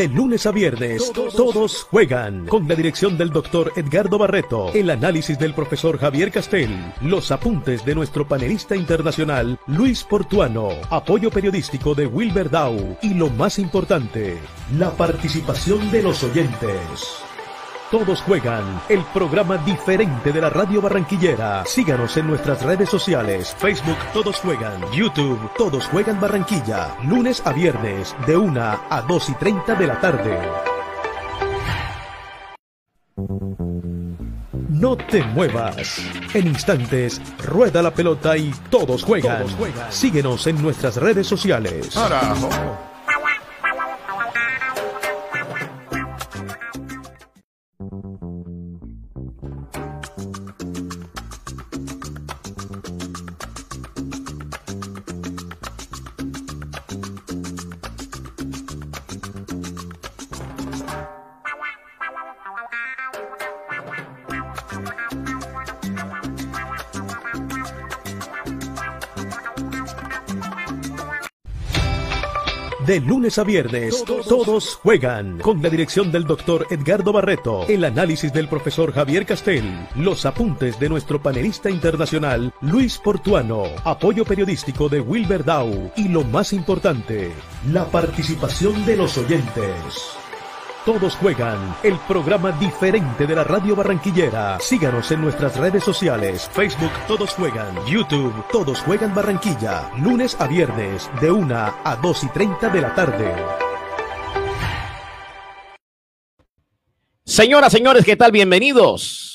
De lunes a viernes, todos, juegan. Con la dirección del doctor Edgardo Barreto, el análisis del profesor Javier Castel, los apuntes de nuestro panelista internacional Luis Portuano, apoyo periodístico de Wilber Dow y lo más importante, la participación de los oyentes. Todos juegan, el programa diferente de la radio barranquillera. Síganos en nuestras redes sociales, Facebook Todos Juegan, YouTube Todos Juegan Barranquilla, lunes a viernes de 1 a 2 y 30 de la tarde. No te muevas. En instantes, rueda la pelota y todos juegan. Síguenos en nuestras redes sociales. De lunes a viernes, todos, juegan. Con la dirección del doctor Edgardo Barreto, el análisis del profesor Javier Castel, los apuntes de nuestro panelista internacional Luis Portuano, apoyo periodístico de Wilber Dow y lo más importante, la participación de los oyentes. Todos juegan, el programa diferente de la radio barranquillera. Síganos en nuestras redes sociales, Facebook Todos Juegan, YouTube Todos Juegan Barranquilla, lunes a viernes de 1 a 2 y 30 de la tarde. Señoras, señores, ¿qué tal? Bienvenidos.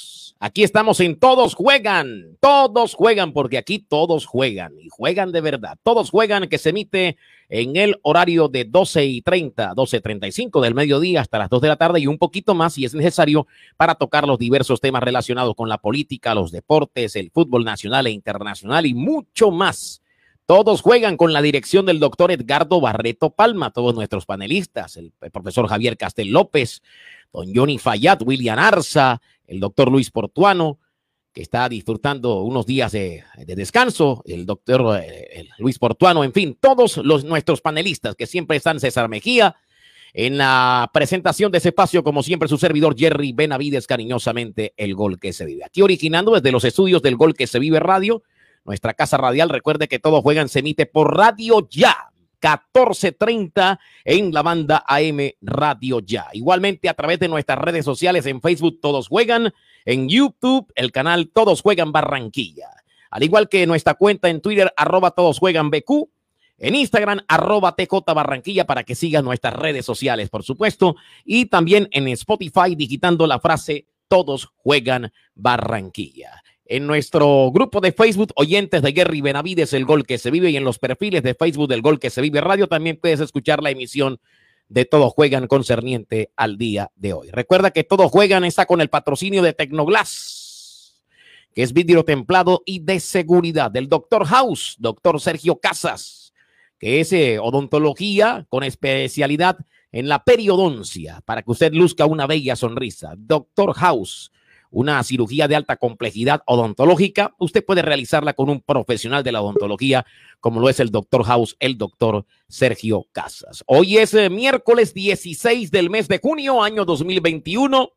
Aquí estamos en Todos Juegan. Todos juegan porque aquí todos juegan y juegan de verdad. Todos juegan que se emite en el horario de 12 y 30, 12.35 del mediodía hasta las 2 de la tarde y un poquito más si es necesario para tocar los diversos temas relacionados con la política, los deportes, el fútbol nacional e internacional y mucho más. Todos juegan con la dirección del doctor Edgardo Barreto Palma, todos nuestros panelistas, el, profesor Javier Castel López, don Johnny Fayad, William Arza, el doctor Luis Portuano, que está disfrutando unos días de, descanso, el doctor eh, Luis Portuano, en fin, todos los, nuestros panelistas que siempre están, César Mejía, en la presentación de ese espacio, como siempre, su servidor Jerry Benavides, cariñosamente, el gol que se vive. Aquí originando desde los estudios del gol que se vive radio, nuestra casa radial. Recuerde que todos juegan, se emite por Radio Ya, 14:30 en la banda AM Radio Ya. Igualmente a través de nuestras redes sociales en Facebook Todos Juegan, en YouTube el canal Todos Juegan Barranquilla. Al igual que nuestra cuenta en Twitter arroba Todos Juegan BQ, en Instagram arroba TJ Barranquilla para que sigan nuestras redes sociales, por supuesto, y también en Spotify digitando la frase Todos Juegan Barranquilla en nuestro grupo de Facebook, oyentes de Gary Benavides, el gol que se vive, y en los perfiles de Facebook del gol que se vive radio, también puedes escuchar la emisión de Todos Juegan concerniente al día de hoy. Recuerda que Todos Juegan está con el patrocinio de Tecnoglass, que es vidrio templado y de seguridad, del Doctor House, doctor Sergio Casas, que es eh, odontología con especialidad en la periodoncia, para que usted luzca una bella sonrisa. Doctor House una cirugía de alta complejidad odontológica, usted puede realizarla con un profesional de la odontología, como lo es el doctor House, el doctor Sergio Casas. Hoy es eh, miércoles 16 del mes de junio, año 2021.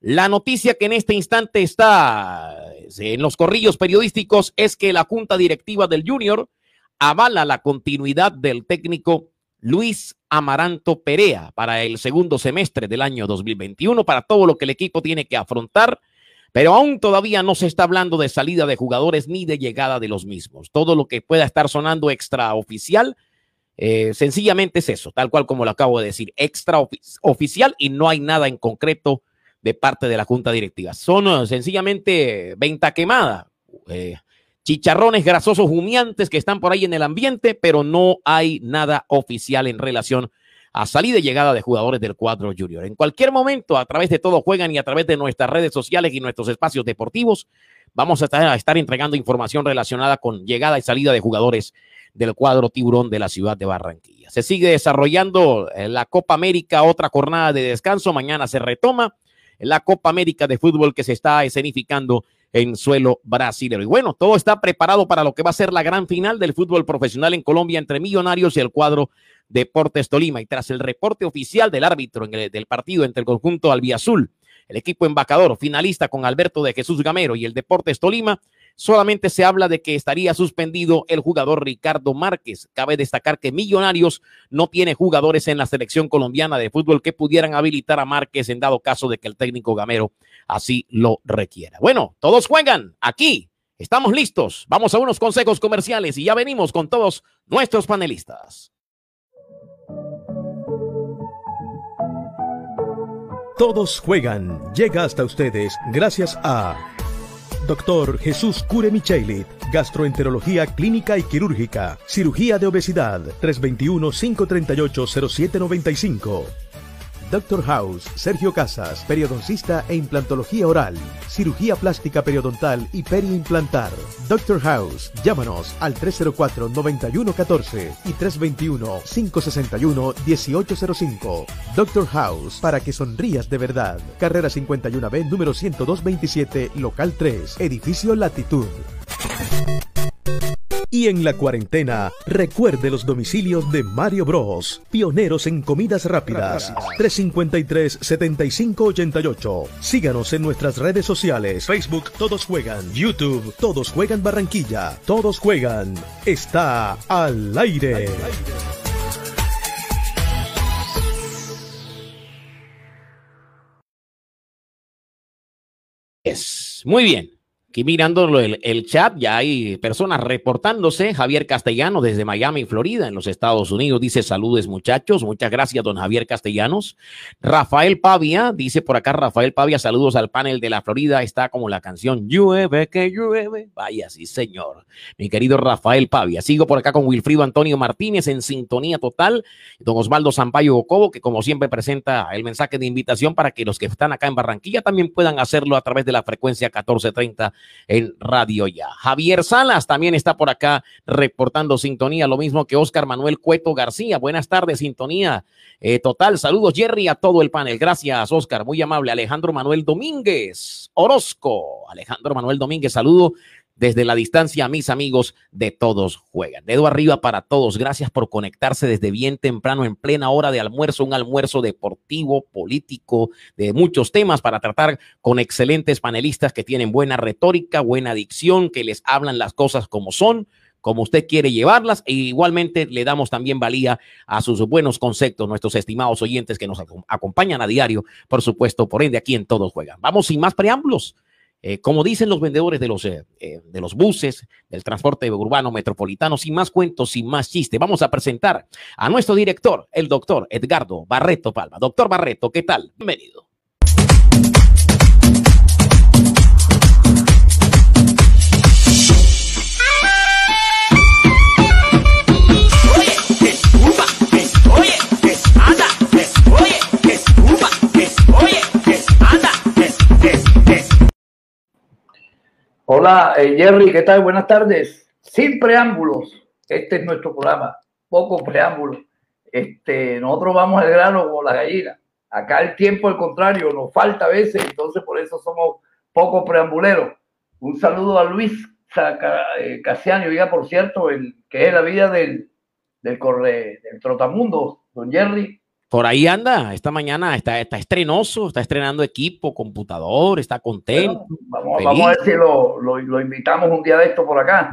La noticia que en este instante está eh, en los corrillos periodísticos es que la junta directiva del Junior avala la continuidad del técnico Luis Amaranto Perea para el segundo semestre del año 2021, para todo lo que el equipo tiene que afrontar pero aún todavía no se está hablando de salida de jugadores ni de llegada de los mismos. Todo lo que pueda estar sonando extraoficial, eh, sencillamente es eso, tal cual como lo acabo de decir, extraoficial y no hay nada en concreto de parte de la Junta Directiva. Son eh, sencillamente venta quemada, eh, chicharrones grasosos humeantes que están por ahí en el ambiente, pero no hay nada oficial en relación a salida y llegada de jugadores del cuadro junior. En cualquier momento, a través de todo juegan y a través de nuestras redes sociales y nuestros espacios deportivos, vamos a estar, a estar entregando información relacionada con llegada y salida de jugadores del cuadro tiburón de la ciudad de Barranquilla. Se sigue desarrollando eh, la Copa América, otra jornada de descanso. Mañana se retoma la Copa América de fútbol que se está escenificando en suelo brasileño. Y bueno, todo está preparado para lo que va a ser la gran final del fútbol profesional en Colombia entre Millonarios y el cuadro Deportes Tolima. Y tras el reporte oficial del árbitro en el, del partido entre el conjunto albiazul, el equipo embajador finalista con Alberto de Jesús Gamero y el Deportes Tolima, solamente se habla de que estaría suspendido el jugador Ricardo Márquez. Cabe destacar que Millonarios no tiene jugadores en la selección colombiana de fútbol que pudieran habilitar a Márquez en dado caso de que el técnico Gamero así lo requiera. Bueno, todos juegan aquí. Estamos listos. Vamos a unos consejos comerciales y ya venimos con todos nuestros panelistas. Todos juegan. Llega hasta ustedes gracias a Doctor Jesús Cure Michelit, Gastroenterología Clínica y Quirúrgica, Cirugía de Obesidad, 321-538-0795. Doctor House, Sergio Casas, periodoncista e implantología oral, cirugía plástica periodontal y periimplantar. Doctor House, llámanos al 304-9114 y 321-561-1805. Doctor House, para que sonrías de verdad. Carrera 51B, número 10227, local 3, edificio Latitud. Y en la cuarentena, recuerde los domicilios de Mario Bros, pioneros en comidas rápidas. 353-7588. Síganos en nuestras redes sociales, Facebook Todos Juegan, YouTube Todos Juegan Barranquilla, Todos Juegan. Está al aire. Muy bien. Aquí mirando el, chat, ya hay personas reportándose. Javier Castellano desde Miami, Florida, en los Estados Unidos, dice saludes muchachos. Muchas gracias, don Javier Castellanos. Rafael Pavia, dice por acá Rafael Pavia, saludos al panel de la Florida. Está como la canción Llueve, que llueve. Vaya, sí, señor. Mi querido Rafael Pavia. Sigo por acá con Wilfrido Antonio Martínez en sintonía total. Don Osvaldo Sampaio Ocobo, que como siempre presenta el mensaje de invitación para que los que están acá en Barranquilla también puedan hacerlo a través de la frecuencia 1430 en Radio Ya. Javier Salas también está por acá reportando sintonía, lo mismo que Oscar Manuel Cueto García. Buenas tardes, sintonía eh, total. Saludos, Jerry, a todo el panel. Gracias, Oscar, muy amable. Alejandro Manuel Domínguez, Orozco. Alejandro Manuel Domínguez, saludo desde la distancia, mis amigos de Todos Juegan. Dedo arriba para todos. Gracias por conectarse desde bien temprano, en plena hora de almuerzo, un almuerzo deportivo, político, de muchos temas para tratar con excelentes panelistas que tienen buena retórica, buena dicción, que les hablan las cosas como son como usted quiere llevarlas e igualmente le damos también valía a sus buenos conceptos, nuestros estimados oyentes que nos acompañan a diario, por supuesto, por ende aquí en Todos Juegan. Vamos sin más preámbulos. Eh, como dicen los vendedores de los, eh, eh, de los buses, del transporte urbano metropolitano, sin más cuentos, sin más chiste, vamos a presentar a nuestro director, el doctor Edgardo Barreto Palma. Doctor Barreto, ¿qué tal? Bienvenido. Hola, eh, Jerry, ¿qué tal? Buenas tardes. Sin preámbulos, este es nuestro programa, poco preámbulos. Este, nosotros vamos al grano como la gallina. Acá el tiempo, al contrario, nos falta a veces, entonces por eso somos poco preambuleros. Un saludo a Luis eh, Casiano, diga por cierto, el que es la vida del, del, corre, del trotamundo, don Jerry, por ahí anda, esta mañana está, está estrenoso, está estrenando equipo, computador, está contento. vamos, a ver si lo, lo, invitamos un día de esto por acá.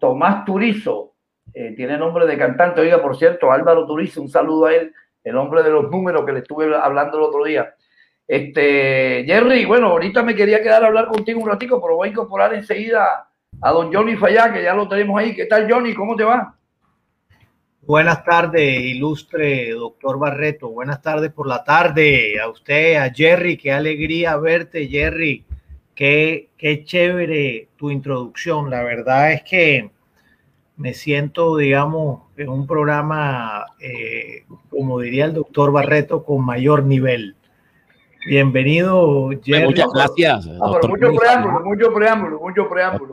Tomás Turizo, eh, tiene nombre de cantante. Oiga, por cierto, Álvaro Turizo, un saludo a él, el hombre de los números que le estuve hablando el otro día. Este, Jerry, bueno, ahorita me quería quedar a hablar contigo un ratico, pero voy a incorporar enseguida a don Johnny Fallá, que ya lo tenemos ahí. ¿Qué tal, Johnny? ¿Cómo te va? Buenas tardes, ilustre doctor Barreto. Buenas tardes por la tarde. A usted, a Jerry, qué alegría verte, Jerry. Qué, qué chévere tu introducción. La verdad es que me siento, digamos, en un programa, eh, como diría el doctor Barreto, con mayor nivel. Bienvenido, Jerry. Muchas gracias. Ah, mucho preámbulo, mucho preámbulo, mucho preámbulo.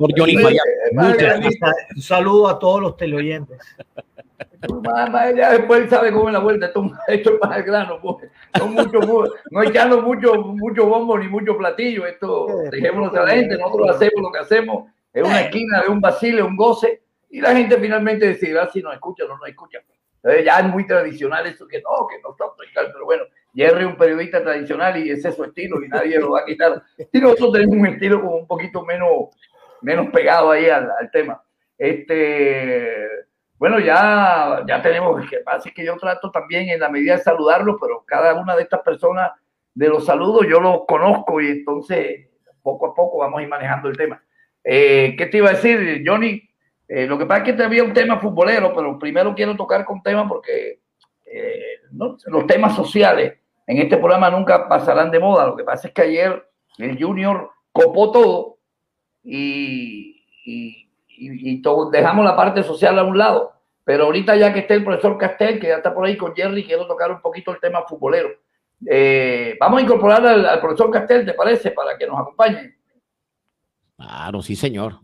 Un saludo a todos los teleoyentes. Ya después sabe cómo es la vuelta, esto, es más grano, pues. no, mucho, no echando mucho, mucho bombo ni mucho platillo, esto dejémoslo a la gente, nosotros hacemos lo que hacemos, es una esquina, de un vacile, un goce, y la gente finalmente decidirá si nos escucha o no nos escucha. ya es muy tradicional eso que no, que no está pero bueno, Jerry es un periodista tradicional y ese es su estilo y nadie lo va a quitar. Y nosotros tenemos un estilo como un poquito menos, menos pegado ahí al, al tema. Este, bueno, ya, ya tenemos, que pasa que yo trato también en la medida de saludarlos, pero cada una de estas personas de los saludos yo los conozco y entonces poco a poco vamos a ir manejando el tema. Eh, ¿Qué te iba a decir, Johnny? Eh, lo que pasa es que te había un tema futbolero, pero primero quiero tocar con temas porque eh, los temas sociales en este programa nunca pasarán de moda. Lo que pasa es que ayer el Junior copó todo y, y, y, dejamos la parte social a un lado. Pero ahorita ya que está el profesor Castel, que ya está por ahí con Jerry, quiero tocar un poquito el tema futbolero. Eh, vamos a incorporar al, profesor Castel, ¿te parece? Para que nos acompañe. Claro, sí, señor.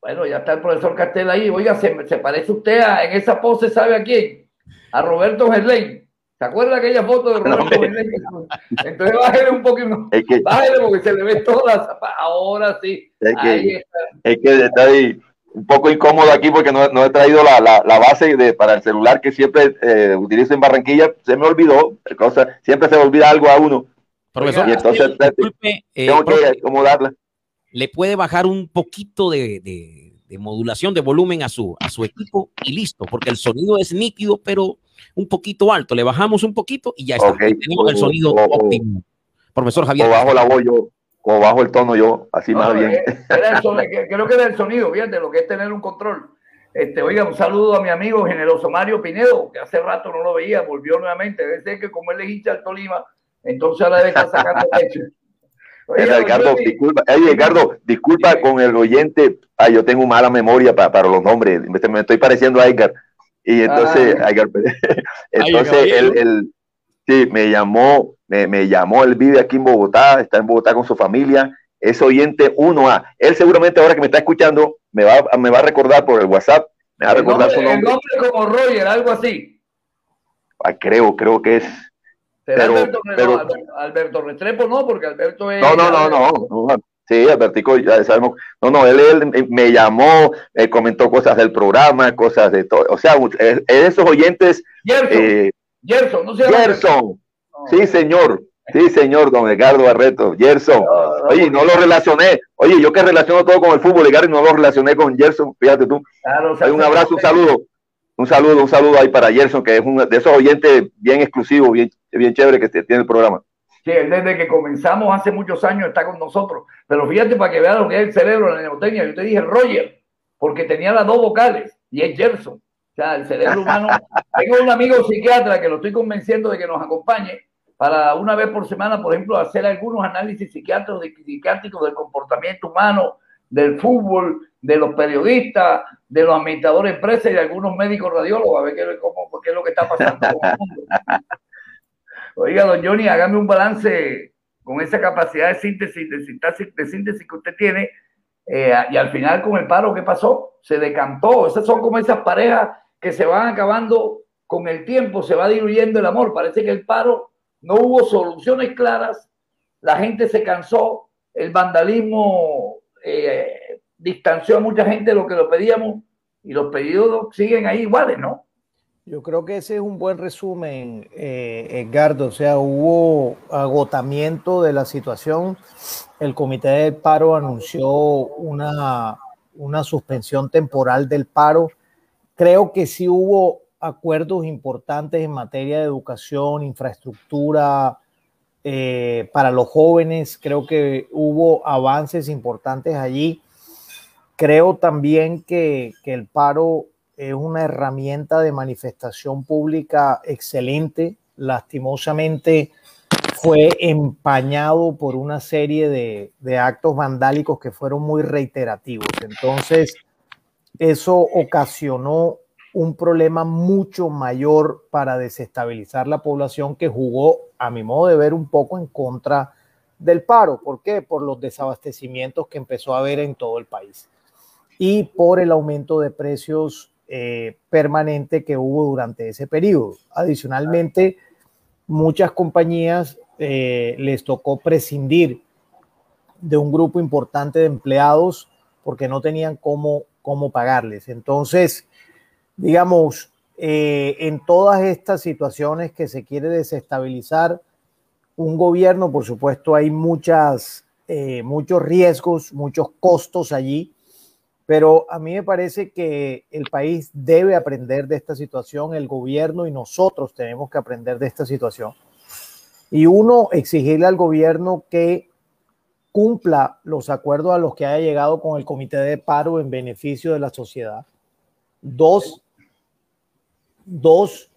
Bueno, ya está el profesor Castel ahí. Oiga, se, parece usted a, en esa pose, ¿sabe a quién? A Roberto Gerlain. ¿Se acuerda aquella foto de Roberto Gerlain? Entonces bájale un poquito. Es que, bájale porque se le ve toda la Ahora sí. Es que, Es que está ahí un poco incómodo aquí porque no, no he traído la, la, la, base de, para el celular que siempre eh, utilizo en Barranquilla. Se me olvidó, cosa, siempre se me olvida algo a uno. Profesor, y entonces disculpe, eh, tengo que acomodarla. Le puede bajar un poquito de, de, de, modulación de volumen a su, a su equipo y listo, porque el sonido es nítido, pero un poquito alto. Le bajamos un poquito y ya está. Tenemos el sonido óptimo. Profesor Javier. O bajo la voz yo como bajo el tono yo, así más bien. creo que era el sonido, fíjate, lo que es tener un control. Este, oiga, un saludo a mi amigo generoso Mario Pinedo, que hace rato no lo veía, volvió nuevamente. Debe ser que como él le hincha al Tolima, entonces ahora debe estar sacando pecho. Oiga, Ricardo, disculpa, Ricardo, disculpa con el oyente. Ah, yo tengo mala memoria para, para los nombres. Me estoy pareciendo a Edgar. Y entonces, ah. Edgar, entonces él, él, sí, me llamó me, llamó, él vive aquí en Bogotá, está en Bogotá con su familia, es oyente 1A. Él seguramente ahora que me está escuchando me va, me va a recordar por el WhatsApp, me va a recordar su nombre. El nombre como Roger, algo así. Ah, creo, creo que es. Pero, Alberto, Alberto, Restrepo no, porque Alberto es. No, no, no, no. Sí, Albertico, ya sabemos. No, no, él, me llamó, comentó cosas del programa, cosas de todo. O sea, es, esos oyentes. Gerson, eh, Gerson, no Gerson. Sí, señor. Sí, señor, don Edgardo Barreto, Gerson. Oye, no lo relacioné. Oye, yo que relaciono todo con el fútbol, Edgardo, no lo relacioné con Gerson, fíjate tú. Hay un abrazo, un saludo. Un saludo, un saludo ahí para Gerson, que es uno de esos oyentes bien exclusivos, bien, bien chévere que tiene el programa. Sí, desde que comenzamos hace muchos años está con nosotros. Pero fíjate para que vean lo que es el cerebro, la neotecnia. Yo te dije Roger, porque tenía las dos vocales, y es Gerson. O sea, el cerebro humano. Tengo un amigo psiquiatra que lo estoy convenciendo de que nos acompañe para una vez por semana, por ejemplo, hacer algunos análisis psiquiátricos, del comportamiento humano, del fútbol, de los periodistas, de los administradores de empresas y de algunos médicos radiólogos, a ver qué, qué es lo que está pasando con el mundo. Oiga, don Johnny, hágame un balance con esa capacidad de síntesis, de síntesis, que usted tiene, eh, y al final con el paro, ¿qué pasó? Se decantó. Esas son como esas parejas que se van acabando con el tiempo, se va diluyendo el amor. Parece que el paro no hubo soluciones claras, la gente se cansó, el vandalismo eh, distanció a mucha gente de lo que lo pedíamos y los pedidos siguen ahí iguales, ¿no? Yo creo que ese es un buen resumen, eh, Edgardo. O sea, hubo agotamiento de la situación. El Comité del Paro anunció una, una suspensión temporal del paro. Creo que sí hubo acuerdos importantes en materia de educación, infraestructura eh, para los jóvenes. Creo que hubo avances importantes allí. Creo también que, el paro es una herramienta de manifestación pública excelente. Lastimosamente fue empañado por una serie de, de actos vandálicos que fueron muy reiterativos. Entonces, eso ocasionó un problema mucho mayor para desestabilizar la población que jugó, a mi modo de ver, un poco en contra del paro. ¿Por qué? Por los desabastecimientos que empezó a haber en todo el país y por el aumento de precios eh, permanente que hubo durante ese periodo. Adicionalmente, muchas compañías eh, les tocó prescindir de un grupo importante de empleados porque no tenían cómo, cómo pagarles. Entonces, digamos, eh, en todas estas situaciones que se quiere desestabilizar un gobierno, por supuesto, hay muchas, eh, muchos riesgos, muchos costos allí, pero a mí me parece que el país debe aprender de esta situación, el gobierno y nosotros tenemos que aprender de esta situación. Y uno, exigirle al gobierno que cumpla los acuerdos a los que haya llegado con el comité de paro en beneficio de la sociedad. Dos, dos,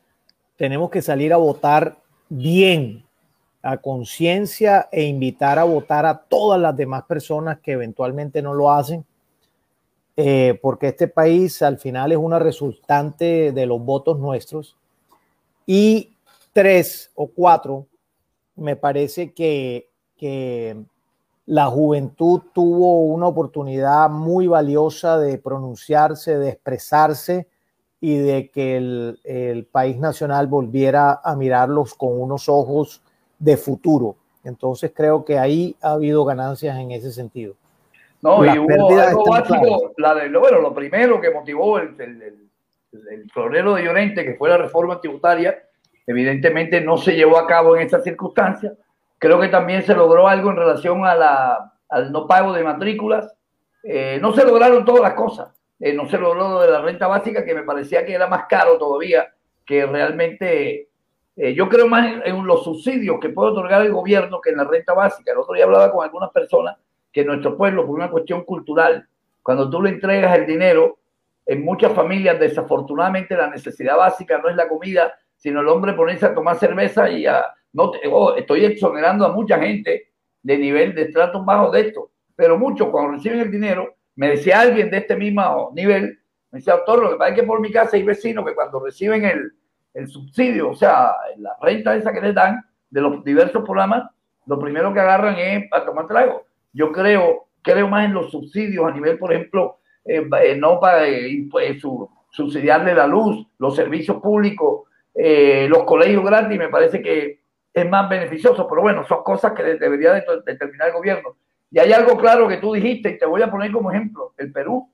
tenemos que salir a votar bien, a conciencia e invitar a votar a todas las demás personas que eventualmente no lo hacen, eh, porque este país al final es una resultante de los votos nuestros. Y tres o cuatro, me parece que, que la juventud tuvo una oportunidad muy valiosa de pronunciarse, de expresarse y de que el, el, país nacional volviera a mirarlos con unos ojos de futuro. Entonces creo que ahí ha habido ganancias en ese sentido. No, y hubo algo básico, la de, bueno, lo primero que motivó el, el florero de Llorente, que fue la reforma tributaria, evidentemente no se llevó a cabo en estas circunstancias Creo que también se logró algo en relación a la, al no pago de matrículas. Eh, no se lograron todas las cosas. Eh, no se logró lo de la renta básica, que me parecía que era más caro todavía, que realmente eh, yo creo más en, en, los subsidios que puede otorgar el gobierno que en la renta básica. El otro día hablaba con algunas personas que en nuestro pueblo, por una cuestión cultural, cuando tú le entregas el dinero, en muchas familias desafortunadamente la necesidad básica no es la comida, sino el hombre ponerse a tomar cerveza y a, no oh, estoy exonerando a mucha gente de nivel de estratos bajos de esto, pero muchos cuando reciben el dinero, me decía alguien de este mismo nivel, me decía, doctor, lo que pasa es que por mi casa hay vecinos que cuando reciben el, el subsidio, o sea, la renta esa que les dan de los diversos programas, lo primero que agarran es para tomar trago. Yo creo, creo más en los subsidios a nivel, por ejemplo, eh, eh no para eh, pues, su, subsidiarle la luz, los servicios públicos, eh, los colegios gratis, me parece que es más beneficioso, pero bueno, son cosas que debería determinar el gobierno. Y hay algo claro que tú dijiste, y te voy a poner como ejemplo, el Perú.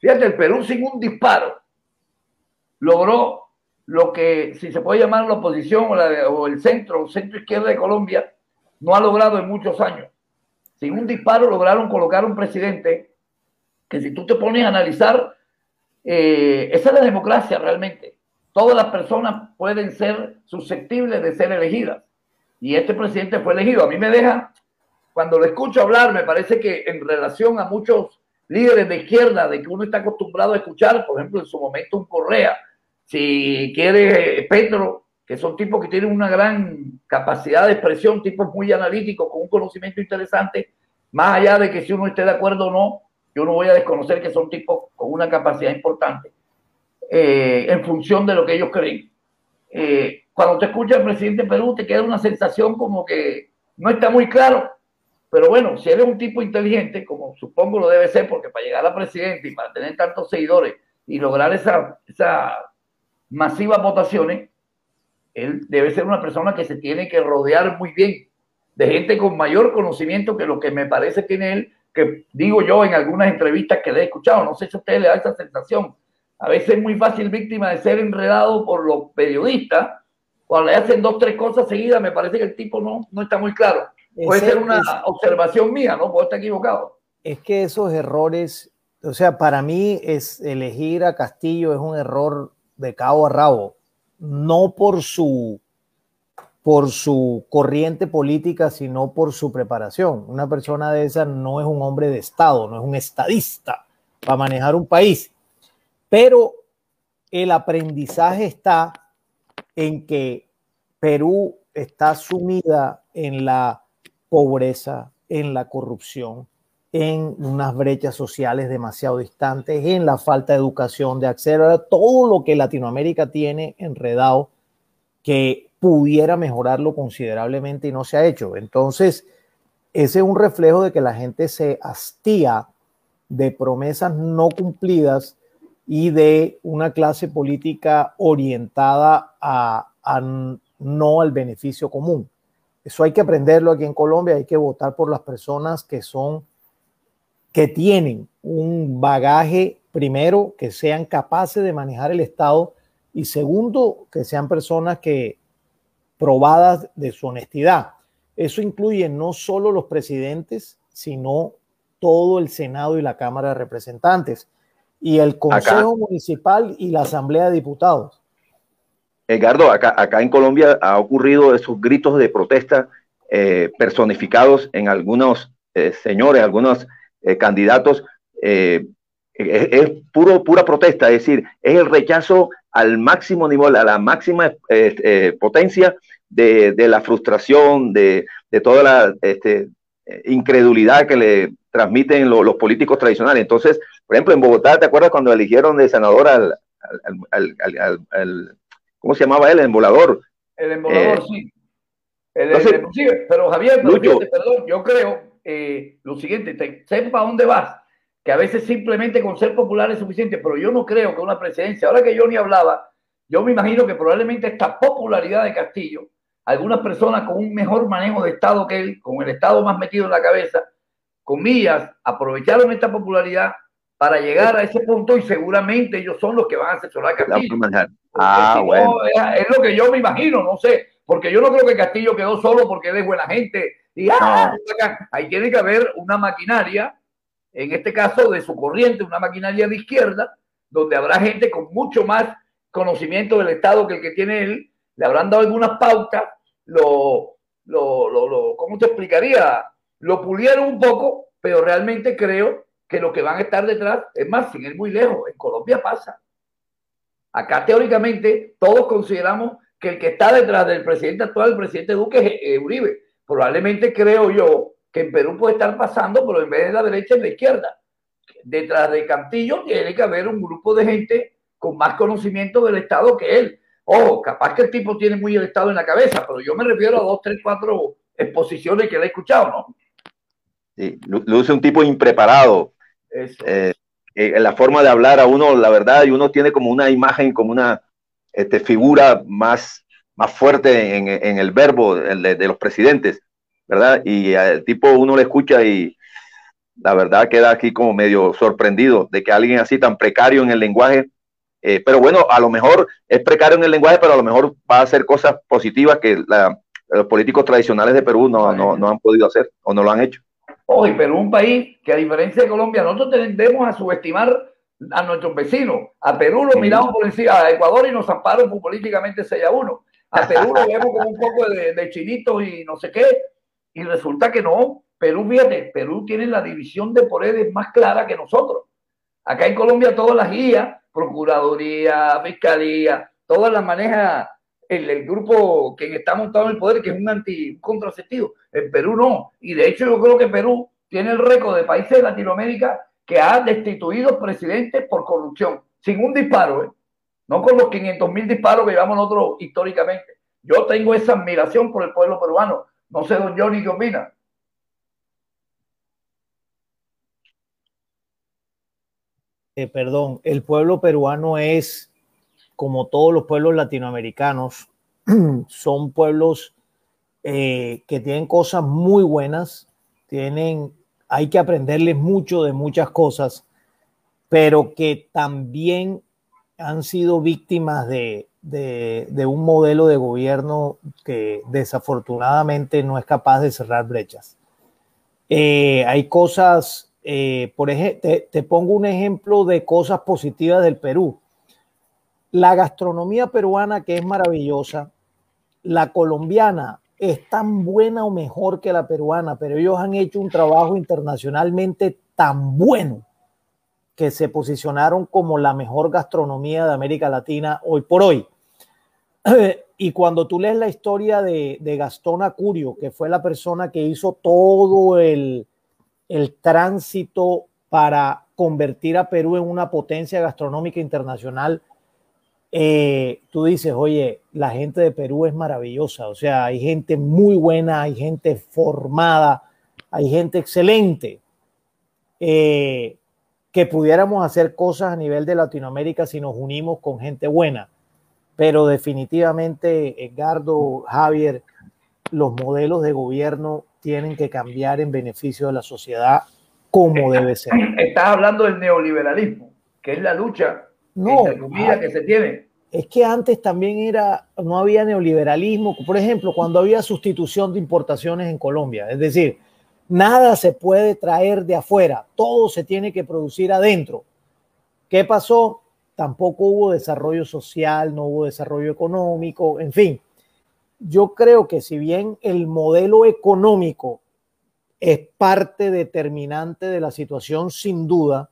Fíjate, el Perú sin un disparo logró lo que, si se puede llamar la oposición o, el centro o centro izquierda de Colombia, no ha logrado en muchos años. Sin un disparo lograron colocar un presidente que si tú te pones a analizar, eh, esa es la democracia realmente todas las personas pueden ser susceptibles de ser elegidas. Y este presidente fue elegido. A mí me deja, cuando lo escucho hablar, me parece que en relación a muchos líderes de izquierda, de que uno está acostumbrado a escuchar, por ejemplo, en su momento un Correa, si quiere eh, Petro, que son tipos que tienen una gran capacidad de expresión, tipos muy analíticos, con un conocimiento interesante, más allá de que si uno esté de acuerdo o no, yo no voy a desconocer que son tipos con una capacidad importante eh, en función de lo que ellos creen. Eh, cuando te escucha el presidente de Perú, te queda una sensación como que no está muy claro. Pero bueno, si eres un tipo inteligente, como supongo lo debe ser, porque para llegar a presidente y para tener tantos seguidores y lograr esa, esa masivas votaciones, él debe ser una persona que se tiene que rodear muy bien de gente con mayor conocimiento que lo que me parece tiene él, que digo yo en algunas entrevistas que le he escuchado, no sé si a usted le da esa sensación, a veces es muy fácil víctima de ser enredado por los periodistas. Cuando le hacen dos, tres cosas seguidas, me parece que el tipo no, no está muy claro. Puede ser una observación mía, ¿no? Puedo estar equivocado. Es que esos errores, o sea, para mí es elegir a Castillo es un error de cabo a rabo, no por su por su corriente política, sino por su preparación. Una persona de esa no es un hombre de Estado, no es un estadista para manejar un país. Pero el aprendizaje está en que Perú está sumida en la pobreza, en la corrupción, en unas brechas sociales demasiado distantes, en la falta de educación, de acceso a todo lo que Latinoamérica tiene enredado que pudiera mejorarlo considerablemente y no se ha hecho. Entonces, ese es un reflejo de que la gente se hastía de promesas no cumplidas y de una clase política orientada a, no al beneficio común. Eso hay que aprenderlo aquí en Colombia, hay que votar por las personas que son, que tienen un bagaje primero, que sean capaces de manejar el Estado, Y segundo, que sean personas que probadas de su honestidad. Eso incluye no solo los presidentes, sino todo el Senado y la Cámara de Representantes y el Consejo Municipal y la Asamblea de Diputados. Edgardo, acá, acá en Colombia ha ocurrido esos gritos de protesta eh, personificados en algunos eh, señores, algunos eh, candidatos. Es, es, puro, pura protesta, es decir, es el rechazo al máximo nivel, a la máxima potencia de, de, la frustración, de, de toda la este, incredulidad que le transmiten los políticos tradicionales. Entonces, por ejemplo, en Bogotá, ¿te acuerdas cuando eligieron de senador al, al, ¿cómo se llamaba él? El embolador. El embolador, eh, sí. El, pero Javier, perdón, yo creo eh, lo siguiente, te, sepa a dónde vas, que a veces simplemente con ser popular es suficiente, pero yo no creo que una presidencia, ahora que yo ni hablaba, yo me imagino que probablemente esta popularidad de Castillo, algunas personas con un mejor manejo de Estado que él, con el Estado más metido en la cabeza, comillas, aprovecharon esta popularidad para llegar a ese punto y seguramente ellos son los que van a asesorar a Castillo. Ah, bueno. es, lo que yo me imagino, no sé, porque yo no creo que Castillo quedó solo porque él es buena gente. Y ah, ahí tiene que haber una maquinaria, en este caso de su corriente, una maquinaria de izquierda, donde habrá gente con mucho más conocimiento del Estado que el que tiene él, le habrán dado algunas pautas, lo, lo, lo, lo ¿cómo te explicaría? lo pulieron un poco, pero realmente creo que lo que van a estar detrás, es más, sin ir muy lejos, en Colombia pasa. Acá teóricamente todos consideramos que el que está detrás del presidente actual, el presidente Duque, es eh, Uribe. Probablemente creo yo que en Perú puede estar pasando, pero en vez de la derecha, en la izquierda. Detrás de Cantillo tiene que haber un grupo de gente con más conocimiento del Estado que él. Ojo, capaz que el tipo tiene muy el Estado en la cabeza, pero yo me refiero a dos, tres, cuatro exposiciones que le he escuchado, ¿no? Sí, luce un tipo impreparado. Eh, en la forma de hablar a uno, la verdad, y uno tiene como una imagen, como una este, figura más, más fuerte en, en el verbo de, de, los presidentes, ¿verdad? Y al tipo uno le escucha y la verdad queda aquí como medio sorprendido de que alguien así tan precario en el lenguaje, eh, pero bueno, a lo mejor es precario en el lenguaje, pero a lo mejor va a hacer cosas positivas que la, los políticos tradicionales de Perú no, no, no han podido hacer o no lo han hecho. Hoy Perú es un país que a diferencia de Colombia, nosotros tendemos a subestimar a nuestros vecinos. A Perú lo miramos por encima, a Ecuador y nos amparon políticamente 6 a 1. A Perú lo vemos como un poco de, de chinito y no sé qué. Y resulta que no. Perú, fíjate, Perú tiene la división de poderes más clara que nosotros. Acá en Colombia todas las guías, Procuraduría, Fiscalía, todas las maneja el, grupo que está montado en el poder, que es un anti contraceptivo. En Perú no. Y de hecho yo creo que Perú tiene el récord de países de Latinoamérica que ha destituido presidentes por corrupción, sin un disparo, ¿eh? no con los 500 mil disparos que llevamos nosotros históricamente. Yo tengo esa admiración por el pueblo peruano. No sé, don Johnny, ¿qué opina? Eh, perdón, el pueblo peruano es como todos los pueblos latinoamericanos, son pueblos eh, que tienen cosas muy buenas, tienen, hay que aprenderles mucho de muchas cosas, pero que también han sido víctimas de, un modelo de gobierno que desafortunadamente no es capaz de cerrar brechas. Eh, hay cosas, eh, por ejemplo, te, pongo un ejemplo de cosas positivas del Perú la gastronomía peruana que es maravillosa, la colombiana es tan buena o mejor que la peruana, pero ellos han hecho un trabajo internacionalmente tan bueno que se posicionaron como la mejor gastronomía de América Latina hoy por hoy. Y cuando tú lees la historia de, Gastón Acurio, que fue la persona que hizo todo el, el tránsito para convertir a Perú en una potencia gastronómica internacional, eh, tú dices, oye, la gente de Perú es maravillosa, o sea, hay gente muy buena, hay gente formada, hay gente excelente, eh, que pudiéramos hacer cosas a nivel de Latinoamérica si nos unimos con gente buena, pero definitivamente, Edgardo, Javier, los modelos de gobierno tienen que cambiar en beneficio de la sociedad como debe ser. Estás hablando del neoliberalismo, que es la lucha no, que se tiene. es que antes también era, no había neoliberalismo, por ejemplo, cuando había sustitución de importaciones en Colombia, es decir, nada se puede traer de afuera, todo se tiene que producir adentro. ¿Qué pasó? Tampoco hubo desarrollo social, no hubo desarrollo económico, en fin. Yo creo que si bien el modelo económico es parte determinante de la situación, sin duda,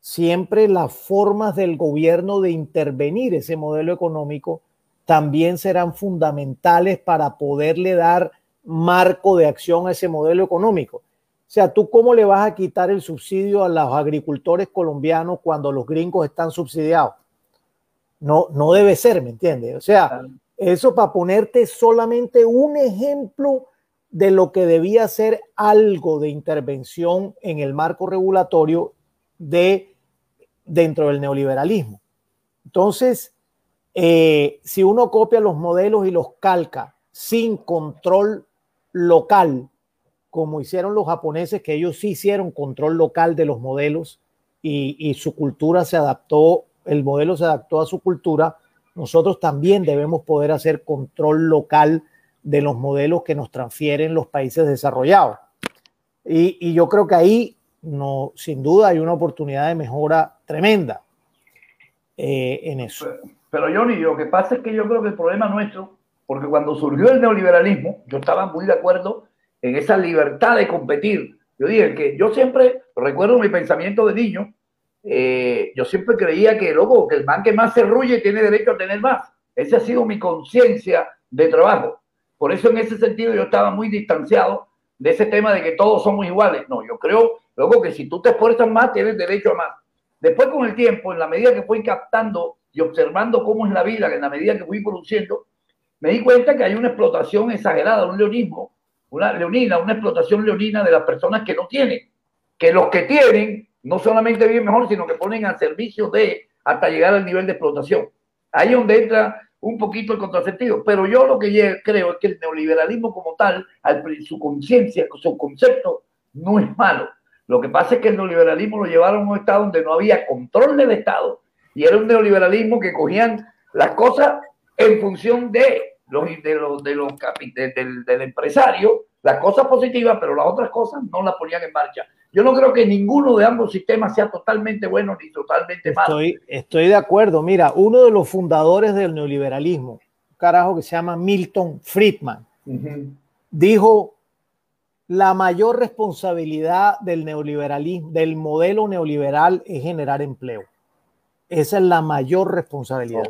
siempre las formas del gobierno de intervenir ese modelo económico también serán fundamentales para poderle dar marco de acción a ese modelo económico. O sea, ¿tú cómo le vas a quitar el subsidio a los agricultores colombianos cuando los gringos están subsidiados? No, no debe ser, ¿me entiendes? O sea, eso para ponerte solamente un ejemplo de lo que debía ser algo de intervención en el marco regulatorio de dentro del neoliberalismo. Entonces, eh, si uno copia los modelos y los calca sin control local, como hicieron los japoneses, que ellos sí hicieron control local de los modelos y, y su cultura se adaptó, el modelo se adaptó a su cultura, nosotros también debemos poder hacer control local de los modelos que nos transfieren los países desarrollados. Y, yo creo que ahí no, sin duda hay una oportunidad de mejora tremenda eh, en eso. Pero, Johnny, lo que pasa es que yo creo que el problema nuestro, porque cuando surgió el neoliberalismo, yo estaba muy de acuerdo en esa libertad de competir. Yo dije que yo siempre, recuerdo mi pensamiento de niño, eh, yo siempre creía que, loco, que el man que más se ruye tiene derecho a tener más. Esa ha sido mi conciencia de trabajo. Por eso en ese sentido yo estaba muy distanciado de ese tema de que todos somos iguales. No, yo creo Luego que si tú te esfuerzas más, tienes derecho a más. Después con el tiempo, en la medida que fui captando y observando cómo es la vida, en la medida que fui produciendo, me di cuenta que hay una explotación exagerada, un leonismo, una leonina, una explotación leonina de las personas que no tienen. Que los que tienen no solamente viven mejor, sino que ponen al servicio de hasta llegar al nivel de explotación. Ahí es donde entra un poquito el contrasentido. Pero yo lo que creo es que el neoliberalismo como tal, su conciencia, su concepto, no es malo. Lo que pasa es que el neoliberalismo lo llevaron a un estado donde no había control del Estado y era un neoliberalismo que cogían las cosas en función de los, de los, de los del, del, empresario, las cosas positivas, pero las otras cosas no las ponían en marcha. Yo no creo que ninguno de ambos sistemas sea totalmente bueno ni totalmente malo. Estoy, estoy de acuerdo. Mira, uno de los fundadores del neoliberalismo, un carajo que se llama Milton Friedman, dijo la mayor responsabilidad del neoliberalismo, del modelo neoliberal es generar empleo. Esa es la mayor responsabilidad.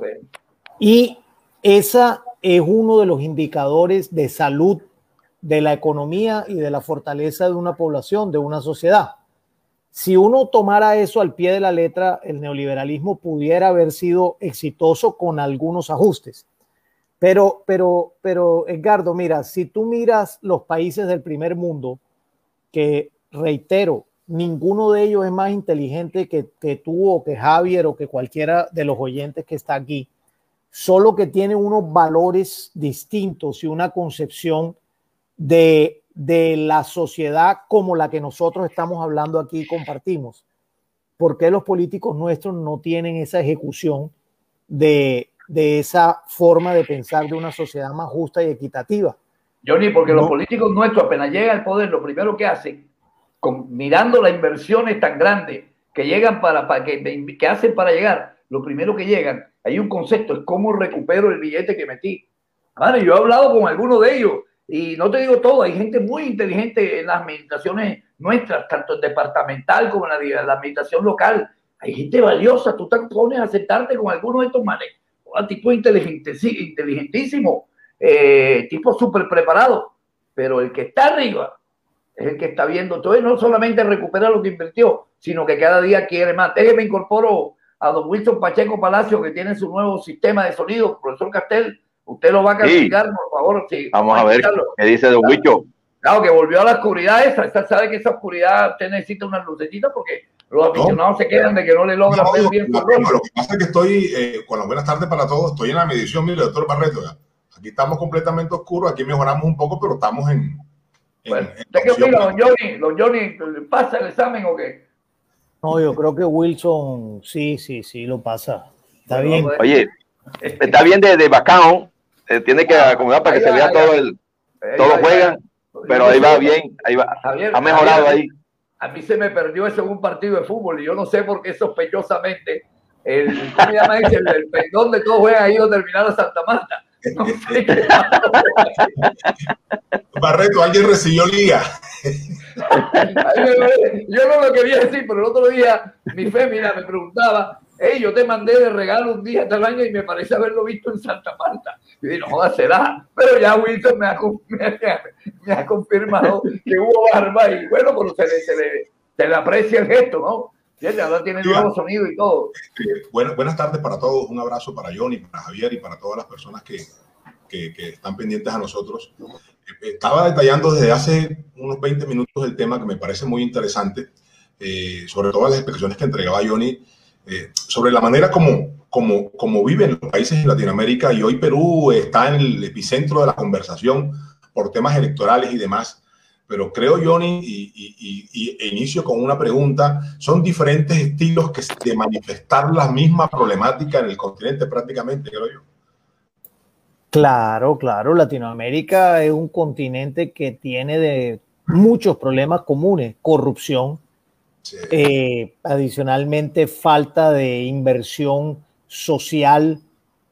Y esa es uno de los indicadores de salud de la economía y de la fortaleza de una población, de una sociedad. Si uno tomara eso al pie de la letra, el neoliberalismo pudiera haber sido exitoso con algunos ajustes. Pero, pero, pero, Edgardo, mira, si tú miras los países del primer mundo, que reitero, ninguno de ellos es más inteligente que, tú o que Javier o que cualquiera de los oyentes que está aquí, solo que tiene unos valores distintos y una concepción de, de la sociedad como la que nosotros estamos hablando aquí y compartimos. ¿Por qué los políticos nuestros no tienen esa ejecución de, de esa forma de pensar de una sociedad más justa y equitativa. Johnny, porque los políticos nuestros apenas llegan al poder, lo primero que hacen, con, mirando las inversiones tan grandes que llegan para, para que, que hacen para llegar, lo primero que llegan, hay un concepto, es cómo recupero el billete que metí. Vale, yo he hablado con algunos de ellos y no te digo todo, hay gente muy inteligente en las administraciones nuestras, tanto en departamental como en la, la administración local. Hay gente valiosa, tú te pones a sentarte con algunos de estos manes tipo inteligente, inteligentísimo, eh, tipo súper preparado, pero el que está arriba es el que está viendo y no solamente recupera lo que invirtió, sino que cada día quiere más. Déjeme incorporo a don Wilson Pacheco Palacio, que tiene su nuevo sistema de sonido, profesor Castel. Usted lo va a calificar, por favor. Vamos a ver qué dice don Wilson. Claro, que volvió a la oscuridad esa. Usted sabe que esa oscuridad usted necesita una lucecita porque los aficionados se quedan de que no le logran ver bien Lo que pasa es que estoy, eh, con las buenas tardes para todos, estoy en la medición, mire, doctor Barreto. Aquí estamos completamente oscuros, aquí mejoramos un poco, pero estamos en. bueno, ¿Usted qué opina, don Johnny? ¿Don Johnny pasa el examen o qué? No, yo creo que Wilson sí, sí, sí lo pasa. Está bien. Oye, Está bien de, de bacán, eh, tiene que acomodar para que se vea todo el, todo juegan, pero ahí va bien, ahí va, ha mejorado ahí. A mí se me perdió eso en un partido de fútbol y yo no sé por qué sospechosamente el, ¿cómo llama ese? el, el pendón de todos juegan ahí donde terminaron Santa Marta. No sé qué Barreto, alguien recibió liga. Yo no lo quería decir, pero el otro día mi fémina me preguntaba, hey, yo te mandé de regalo un día tal año y me parece haberlo visto en Santa Marta. Y dije, no, será. Pero ya Wilson me ha, me, me ha confirmado que hubo barba y bueno, pero se le, se le, se le aprecia el gesto, ¿no? Ahora tiene nuevo sonido y todo. Bueno, buenas tardes para todos. Un abrazo para Johnny, para Javier y para todas las personas que, que, que están pendientes a nosotros. Estaba detallando desde hace unos 20 minutos el tema que me parece muy interesante, eh, sobre todas las explicaciones que entregaba Johnny, eh, sobre la manera como, como, como viven los países en Latinoamérica y hoy Perú está en el epicentro de la conversación por temas electorales y demás pero creo, Johnny, y, e inicio con una pregunta, son diferentes estilos que de manifestar la misma problemática en el continente prácticamente, creo yo. Claro, claro, Latinoamérica es un continente que tiene de muchos problemas comunes, corrupción, eh, adicionalmente falta de inversión social,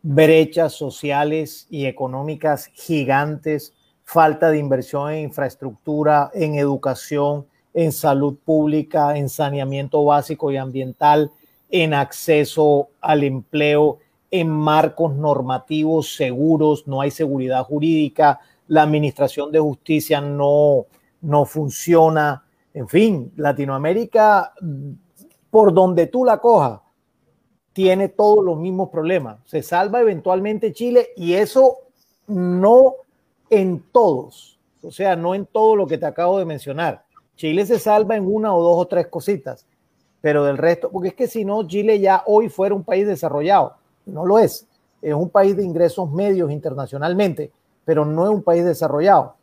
brechas sociales y económicas gigantes, falta de inversión en infraestructura, en educación, en salud pública, en saneamiento básico y ambiental, en acceso al empleo, en marcos normativos seguros, no hay seguridad jurídica, la administración de justicia no, no funciona. En fin, Latinoamérica, por donde tú la cojas, tiene todos los mismos problemas. Se salva eventualmente Chile y eso no en todos, o sea, no en todo lo que te acabo de mencionar. Chile se salva en una o dos o tres cositas, pero del resto, porque es que si no, Chile ya hoy fuera un país desarrollado, no lo es, es un país de ingresos medios internacionalmente, pero no es un país desarrollado.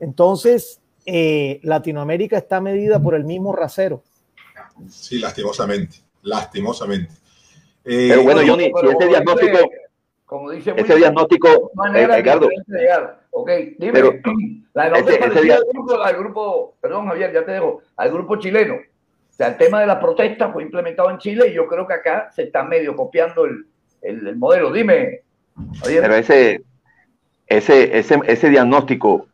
Entonces, eh, Latinoamérica está medida por el mismo rasero. Sí, lastimosamente, lastimosamente. pero bueno, eh, Johnny, si ese diagnóstico, como dice ese diagnóstico, eh, Ricardo, Ok, dime, la nota ese, al, grupo, al, grupo, perdón Javier, ya te dejo, al grupo chileno. O sea, el tema de la protesta fue implementado en Chile y yo creo que acá se está medio copiando el, el, el modelo. Dime, Javier. Pero ese, ese, ese, ese diagnóstico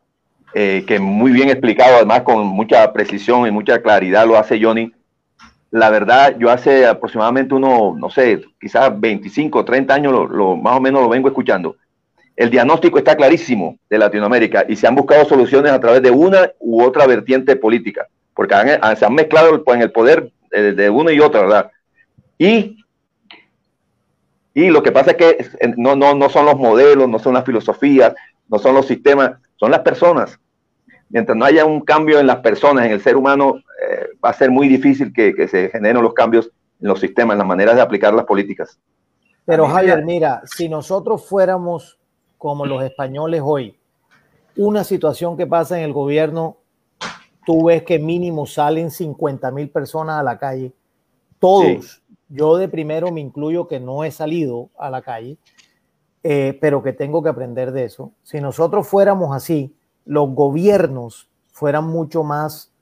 eh, que muy bien explicado, además con mucha precisión y mucha claridad lo hace Johnny. La verdad, yo hace aproximadamente uno, no sé, quizás 25, 30 años, lo, lo, más o menos lo vengo escuchando el diagnóstico está clarísimo de Latinoamérica y se han buscado soluciones a través de una u otra vertiente política, porque se han mezclado en el poder de, de uno y otro, ¿verdad? Y, y lo que pasa es que no, no, no son los modelos, no son las filosofías, no son los sistemas, son las personas. Mientras no haya un cambio en las personas, en el ser humano, eh, va a ser muy difícil que, que se generen los cambios en los sistemas, en las maneras de aplicar las políticas. Pero Javier, mira, si nosotros fuéramos como los españoles hoy, una situación que pasa en el gobierno, tú ves que mínimo salen 50 mil personas a la calle, todos. Yo de primero me incluyo que no he salido a la calle, eh, pero que tengo que aprender de eso. Si nosotros fuéramos así, los gobiernos fueran mucho más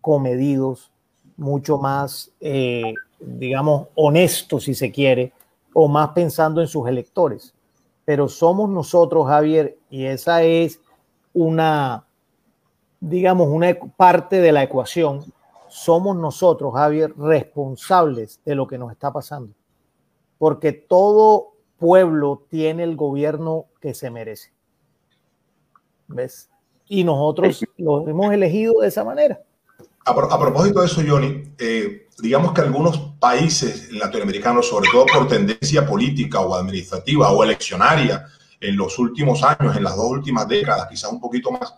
comedidos, mucho más, eh, digamos, honestos, si se quiere, o más pensando en sus electores pero somos nosotros, Javier, y esa es una, digamos, una parte de la ecuación. Somos nosotros, Javier, responsables de lo que nos está pasando, porque todo pueblo tiene el gobierno que se merece. ¿Ves? Y nosotros lo hemos elegido de esa manera. A, a propósito de eso, Johnny, eh, digamos que algunos países latinoamericanos, sobre todo por tendencia política o administrativa o eleccionaria en los últimos años, en las dos últimas décadas, quizás un poquito más,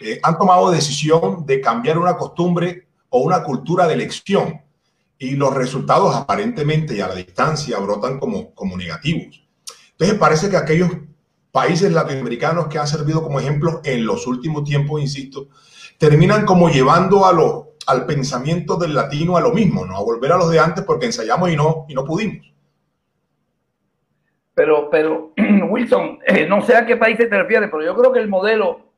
eh, han tomado decisión de cambiar una costumbre o una cultura de elección y los resultados aparentemente y a la distancia brotan como, como negativos. Entonces parece que aquellos países latinoamericanos que han servido como ejemplo en los últimos tiempos, insisto, terminan como llevando a los al pensamiento del latino a lo mismo, ¿no? A volver a los de antes porque ensayamos y no, y no pudimos. Pero, pero Wilson, eh, no sé a qué país te refieres, pero yo creo que el modelo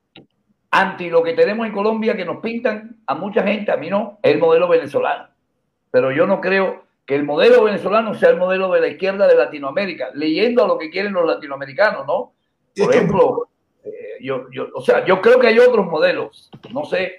anti lo que tenemos en Colombia, que nos pintan a mucha gente, a mí no, es el modelo venezolano. Pero yo no creo que el modelo venezolano sea el modelo de la izquierda de Latinoamérica, leyendo a lo que quieren los latinoamericanos, ¿no? Por ejemplo, eh, yo, yo, o sea, yo creo que hay otros modelos, no sé.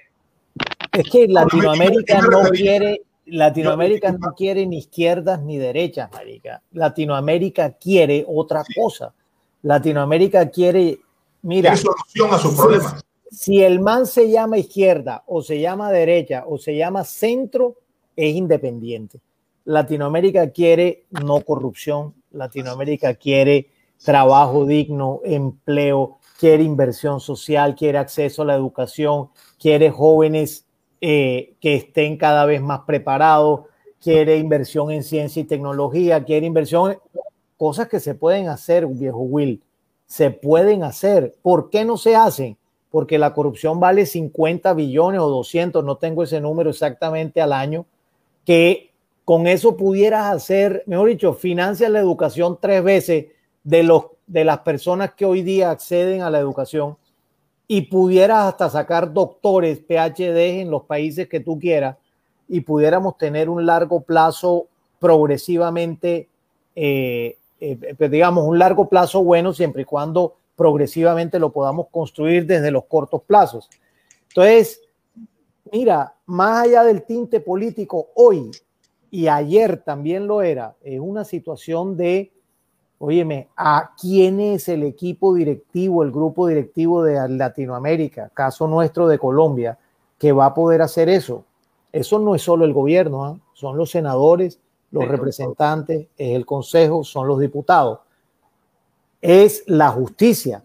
Es que Latinoamérica no quiere, Latinoamérica no quiere ni izquierdas ni derechas, marica. Latinoamérica quiere otra cosa. Latinoamérica quiere, mira, solución a sus problemas. Si el man se llama izquierda o se llama derecha o se llama centro, es independiente. Latinoamérica quiere no corrupción, Latinoamérica quiere trabajo digno, empleo, quiere inversión social, quiere acceso a la educación, quiere jóvenes eh, que estén cada vez más preparados, quiere inversión en ciencia y tecnología, quiere inversión en cosas que se pueden hacer, viejo Will, se pueden hacer. ¿Por qué no se hacen? Porque la corrupción vale 50 billones o 200, no tengo ese número exactamente al año, que con eso pudieras hacer, mejor dicho, financias la educación tres veces de, los, de las personas que hoy día acceden a la educación y pudieras hasta sacar doctores, PhD en los países que tú quieras y pudiéramos tener un largo plazo progresivamente, eh, eh, pues digamos, un largo plazo bueno siempre y cuando progresivamente lo podamos construir desde los cortos plazos. Entonces, mira, más allá del tinte político, hoy y ayer también lo era, es una situación de, óyeme, ¿a quién es el equipo directivo, el grupo directivo de Latinoamérica, caso nuestro de Colombia, que va a poder hacer eso? Eso no es solo el gobierno, ¿ah? son los senadores, los representantes, es el consejo, son los diputados. Es la justicia.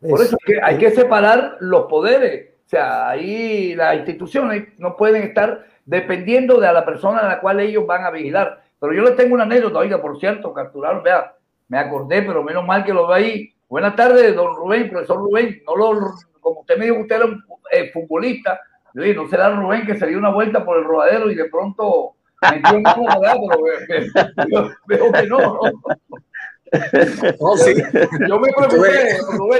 Por eso es que hay que separar los poderes. Sea, ahí las instituciones no pueden estar dependiendo de la persona a la cual ellos van a vigilar. Pero yo les tengo una anécdota, oiga, por cierto, capturaron, vea, me acordé, pero menos mal que lo ve ahí. Buenas tardes, don Rubén, profesor Rubén. No lo, como usted me dijo usted era un eh, futbolista, yo dije, no será Rubén que se dio una vuelta por el rodadero y de pronto metió un pero veo, que no, ¿no? sí. Yo me preocupé,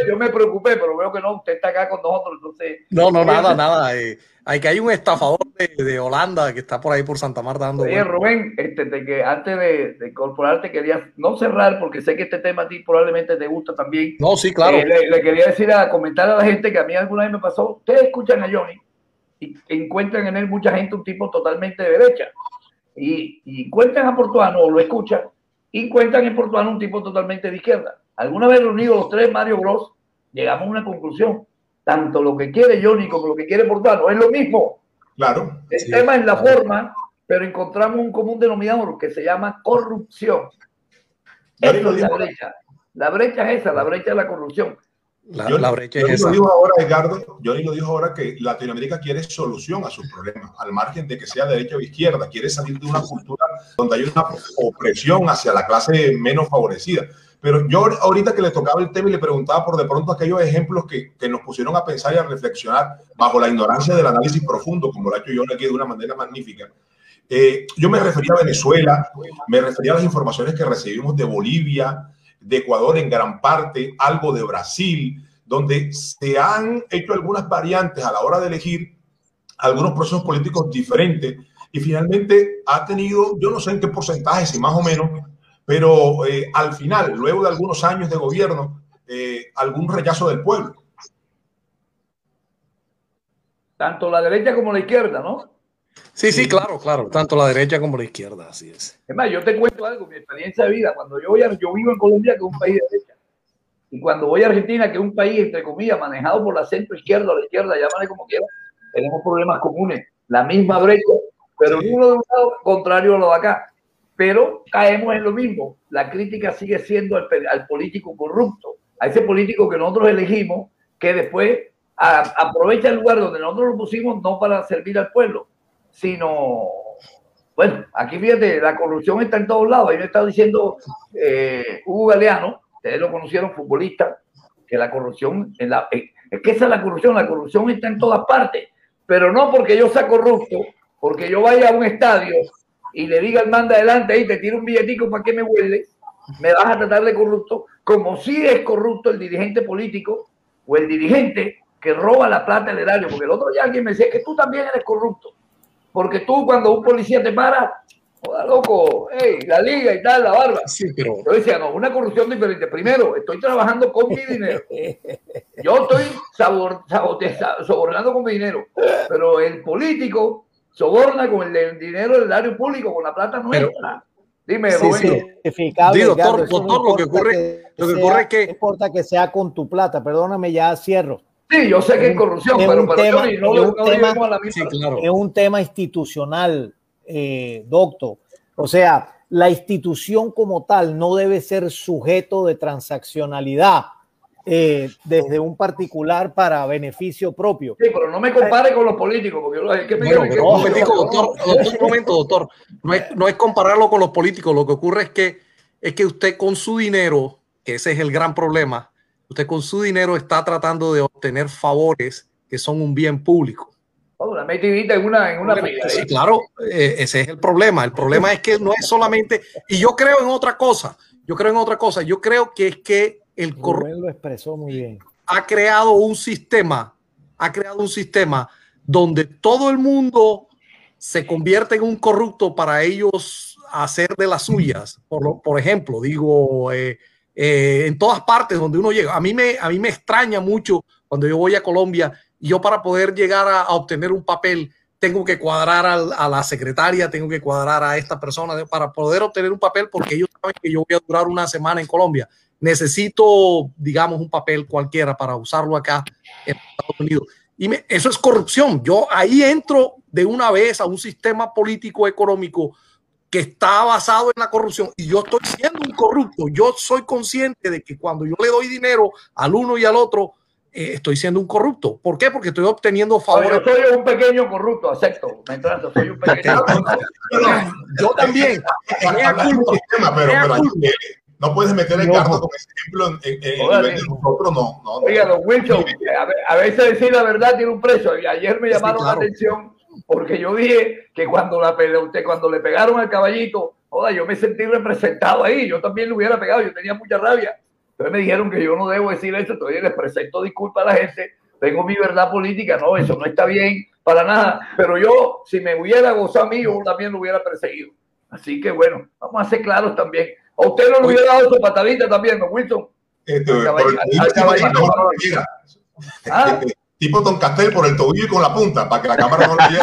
yo me preocupé, pero veo que no, usted está acá con nosotros, entonces. No, no, nada, nada. Eh, hay que hay un estafador de, Holanda que está por ahí por Santa Marta dando. Oye, Rubén, este, de que antes de, de, incorporarte quería no cerrar porque sé que este tema a ti probablemente te gusta también. No, sí, claro. Eh, le, quería decir a comentar a la gente que a mí alguna vez me pasó. Ustedes escuchan a Johnny y encuentran en él mucha gente un tipo totalmente de derecha y, y encuentran a Portuano o lo escuchan y encuentran en Portuano un tipo totalmente de izquierda. Alguna vez reunidos los tres Mario Bros llegamos a una conclusión tanto lo que quiere Johnny como lo que quiere Portano es lo mismo. Claro. El tema es la forma, pero encontramos un común denominador que se llama corrupción. Eso es la brecha. La brecha es esa, la brecha es la corrupción. La, la brecha es esa. Lo dijo ahora, Edgardo, Johnny lo dijo ahora que Latinoamérica quiere solución a sus problemas, al margen de que sea derecha o izquierda, quiere salir de una cultura donde hay una opresión hacia la clase menos favorecida. Pero yo ahorita que le tocaba el tema y le preguntaba por de pronto aquellos ejemplos que, que nos pusieron a pensar y a reflexionar bajo la ignorancia del análisis profundo, como lo ha hecho yo aquí de una manera magnífica. Eh, yo me refería a Venezuela, me refería a las informaciones que recibimos de Bolivia, de Ecuador en gran parte, algo de Brasil, donde se han hecho algunas variantes a la hora de elegir algunos procesos políticos diferentes y finalmente ha tenido, yo no sé en qué porcentaje, si más o menos, pero eh, al final, luego de algunos años de gobierno, eh, algún rechazo del pueblo. Tanto la derecha como la izquierda, ¿no? Sí, sí, claro, claro, tanto la derecha como la izquierda, así es. Es más, yo te cuento algo, mi experiencia de vida, cuando yo voy a, yo vivo en Colombia, que es un país de derecha, y cuando voy a Argentina, que es un país, entre comillas, manejado por la centro izquierda o la izquierda, llámale como quieras, tenemos problemas comunes, la misma brecha, pero uno de un lado contrario a lo de acá. Pero caemos en lo mismo. La crítica sigue siendo al, político corrupto, a ese político que nosotros elegimos, que después aprovecha el lugar donde nosotros lo pusimos no para servir al pueblo, sino, bueno, aquí fíjate, la corrupción está en todos lados. Ahí me está diciendo eh, Hugo Galeano, ustedes lo conocieron, futbolista, que la corrupción, en la, eh, es que esa es la corrupción, la corrupción está en todas partes, pero no porque yo sea corrupto, porque yo vaya a un estadio y le diga al manda adelante, ahí te tiro un billetico para que me huele, me vas a tratar de corrupto, como si es corrupto el dirigente político o el dirigente que roba la plata del erario. Porque el otro día alguien me decía que tú también eres corrupto. Porque tú cuando un policía te para, joda loco, hey, la liga y tal, la barba. Sí, pero... Yo decía, no, una corrupción diferente. Primero, estoy trabajando con mi dinero. Yo estoy sabor, sobornando con mi dinero. Pero el político soborna con el, dinero del erario público, con la plata nuestra. Dime, sí, sí. doctor, doctor lo que ocurre, lo que ocurre es que... No importa que sea con tu plata, perdóname, ya cierro. Sí, yo sé que es corrupción, pero, un tema, no, es, un tema, sí, claro. es un tema institucional, eh, doctor. O sea, la institución como tal no debe ser sujeto de transaccionalidad eh, desde un particular para beneficio propio. Sí, pero no me compare con los políticos, porque yo, que bueno, pero un momentico, doctor, un momento, doctor. No es, no es compararlo con los políticos, lo que ocurre es que, es que usted con su dinero, que ese es el gran problema, usted con su dinero está tratando de obtener favores que son un bien público. Oh, una metidita en una, en una Sí, claro, eh, ese es el problema. El problema es que no es solamente, y yo creo en otra cosa, yo creo en otra cosa, yo creo que es que el corrupto lo expresó muy bien. Ha creado un sistema, ha creado un sistema donde todo el mundo se convierte en un corrupto para ellos hacer de las suyas. Por, por ejemplo, digo, eh, eh, en todas partes donde uno llega. A mí, me, a mí me extraña mucho cuando yo voy a Colombia y yo para poder llegar a, obtener un papel tengo que cuadrar a, la secretaria, tengo que cuadrar a esta persona para poder obtener un papel porque ellos saben que yo voy a durar una semana en Colombia necesito, digamos, un papel cualquiera para usarlo acá en Estados Unidos. Y eso es corrupción. Yo ahí entro de una vez a un sistema político económico que está basado en la corrupción y yo estoy siendo un corrupto. Yo soy consciente de que cuando yo le doy dinero al uno y al otro, eh, estoy siendo un corrupto. ¿Por qué? Porque estoy obteniendo favores. Yo soy un pequeño corrupto, acepto. soy un pequeño yo también. pero, no puedes meter el carro como ejemplo en, en, nosotros, no. no, Oiga, don Wilson, a, veces decir la verdad tiene un precio. Y ayer me llamaron la atención porque yo dije que cuando, la, usted, cuando le pegaron al caballito, joda, yo me sentí representado ahí. Yo también le hubiera pegado, yo tenía mucha rabia. Entonces me dijeron que yo no debo decir eso, entonces les presento disculpas a la gente. Tengo mi verdad política, no, eso no está bien para nada. Pero yo, si me hubiera gozado a mí, yo también lo hubiera perseguido. Así que bueno, vamos a ser claros también. ¿A usted no le hubiera dado su patadita también, don Wilson? Este, ¿Ah? Tipo Don Castel por el tobillo y con la punta, para que la cámara no le llegue.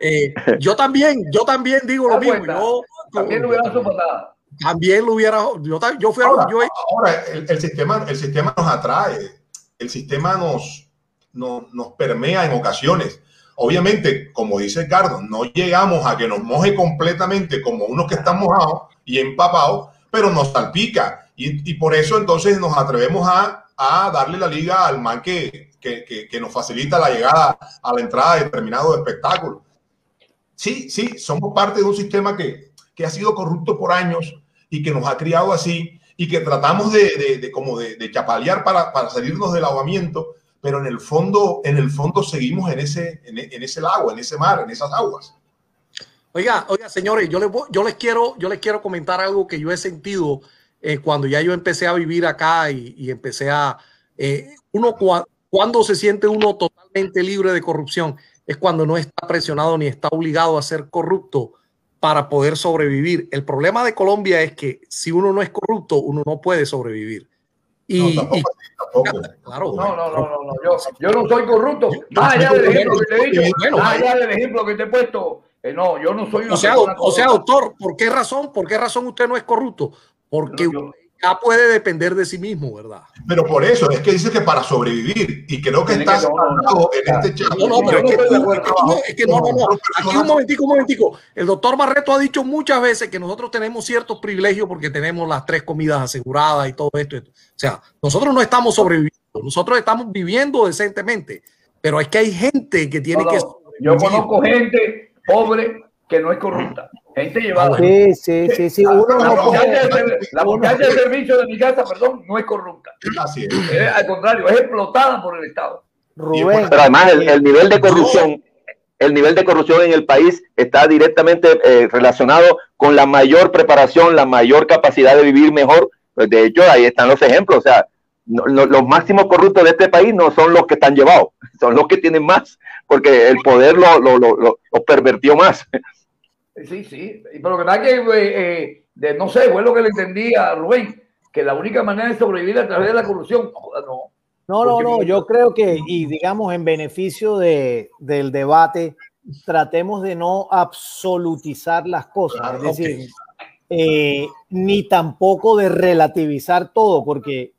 eh, yo también, yo también digo lo mismo. Yo, también le hubiera su patada. También lo hubiera. Yo, yo fui ahora, yo, ahora el, el, sistema, el sistema nos atrae, el sistema nos, nos, nos permea en ocasiones Obviamente, como dice Cardo, no llegamos a que nos moje completamente como unos que están mojados y empapados, pero nos salpica. Y, por eso entonces nos atrevemos a, a, darle la liga al man que, que, que, nos facilita la llegada a la entrada de determinado espectáculo. Sí, sí, somos parte de un sistema que, que ha sido corrupto por años y que nos ha criado así y que tratamos de, de, de como de, de chapalear para, para salirnos del ahogamiento pero en el fondo, en el fondo seguimos en ese, en, ese lago, en ese mar, en esas aguas. Oiga, oiga, señores, yo les, yo les, quiero, yo les quiero comentar algo que yo he sentido eh, cuando ya yo empecé a vivir acá y, empecé a... Eh, uno cuando se siente uno totalmente libre de corrupción es cuando no está presionado ni está obligado a ser corrupto para poder sobrevivir. El problema de Colombia es que si uno no es corrupto, uno no puede sobrevivir. Y, no, Claro, no, no, no, no, Yo, yo no soy corrupto. Más allá del ejemplo que te he dicho, más allá del ejemplo que te he puesto, eh, no, yo no soy o sea, o sea, doctor, ¿por qué razón? ¿Por qué razón usted no es corrupto? Porque ya puede depender de sí mismo, ¿verdad? Pero por eso es que dice que para sobrevivir, y creo que está en este chat. No, no, pero es que, no, no, no. Aquí un momentico, un momentico. El doctor Barreto ha dicho muchas veces que nosotros tenemos ciertos privilegios porque tenemos las tres comidas aseguradas y todo esto. O sea, nosotros no estamos sobreviviendo, nosotros estamos viviendo decentemente, pero es que hay gente que tiene que... Yo conozco gente pobre que no es corrupta. Gente llevada. Sí, sí, sí, sí. Uno la muchacha de, servicio de mi casa, perdón, no es corrupta. Así es. al contrario, es explotada por el Estado. Rubén. Pero además el, nivel de corrupción, el nivel de corrupción en el país está directamente eh, relacionado con la mayor preparación, la mayor capacidad de vivir mejor. Pues de hecho, ahí están los ejemplos. O sea, los máximos corruptos de este país no son los que están llevados, son los que tienen más, porque el poder lo, lo, lo, pervertió más. Sí, sí, pero que que, eh, eh, de, no sé, fue lo que le entendí a Rubén, que la única manera de sobrevivir a través de la corrupción, no, no, no, no, yo creo que, y digamos, en beneficio de, del debate, tratemos de no absolutizar las cosas, es decir, eh, ni tampoco de relativizar todo, porque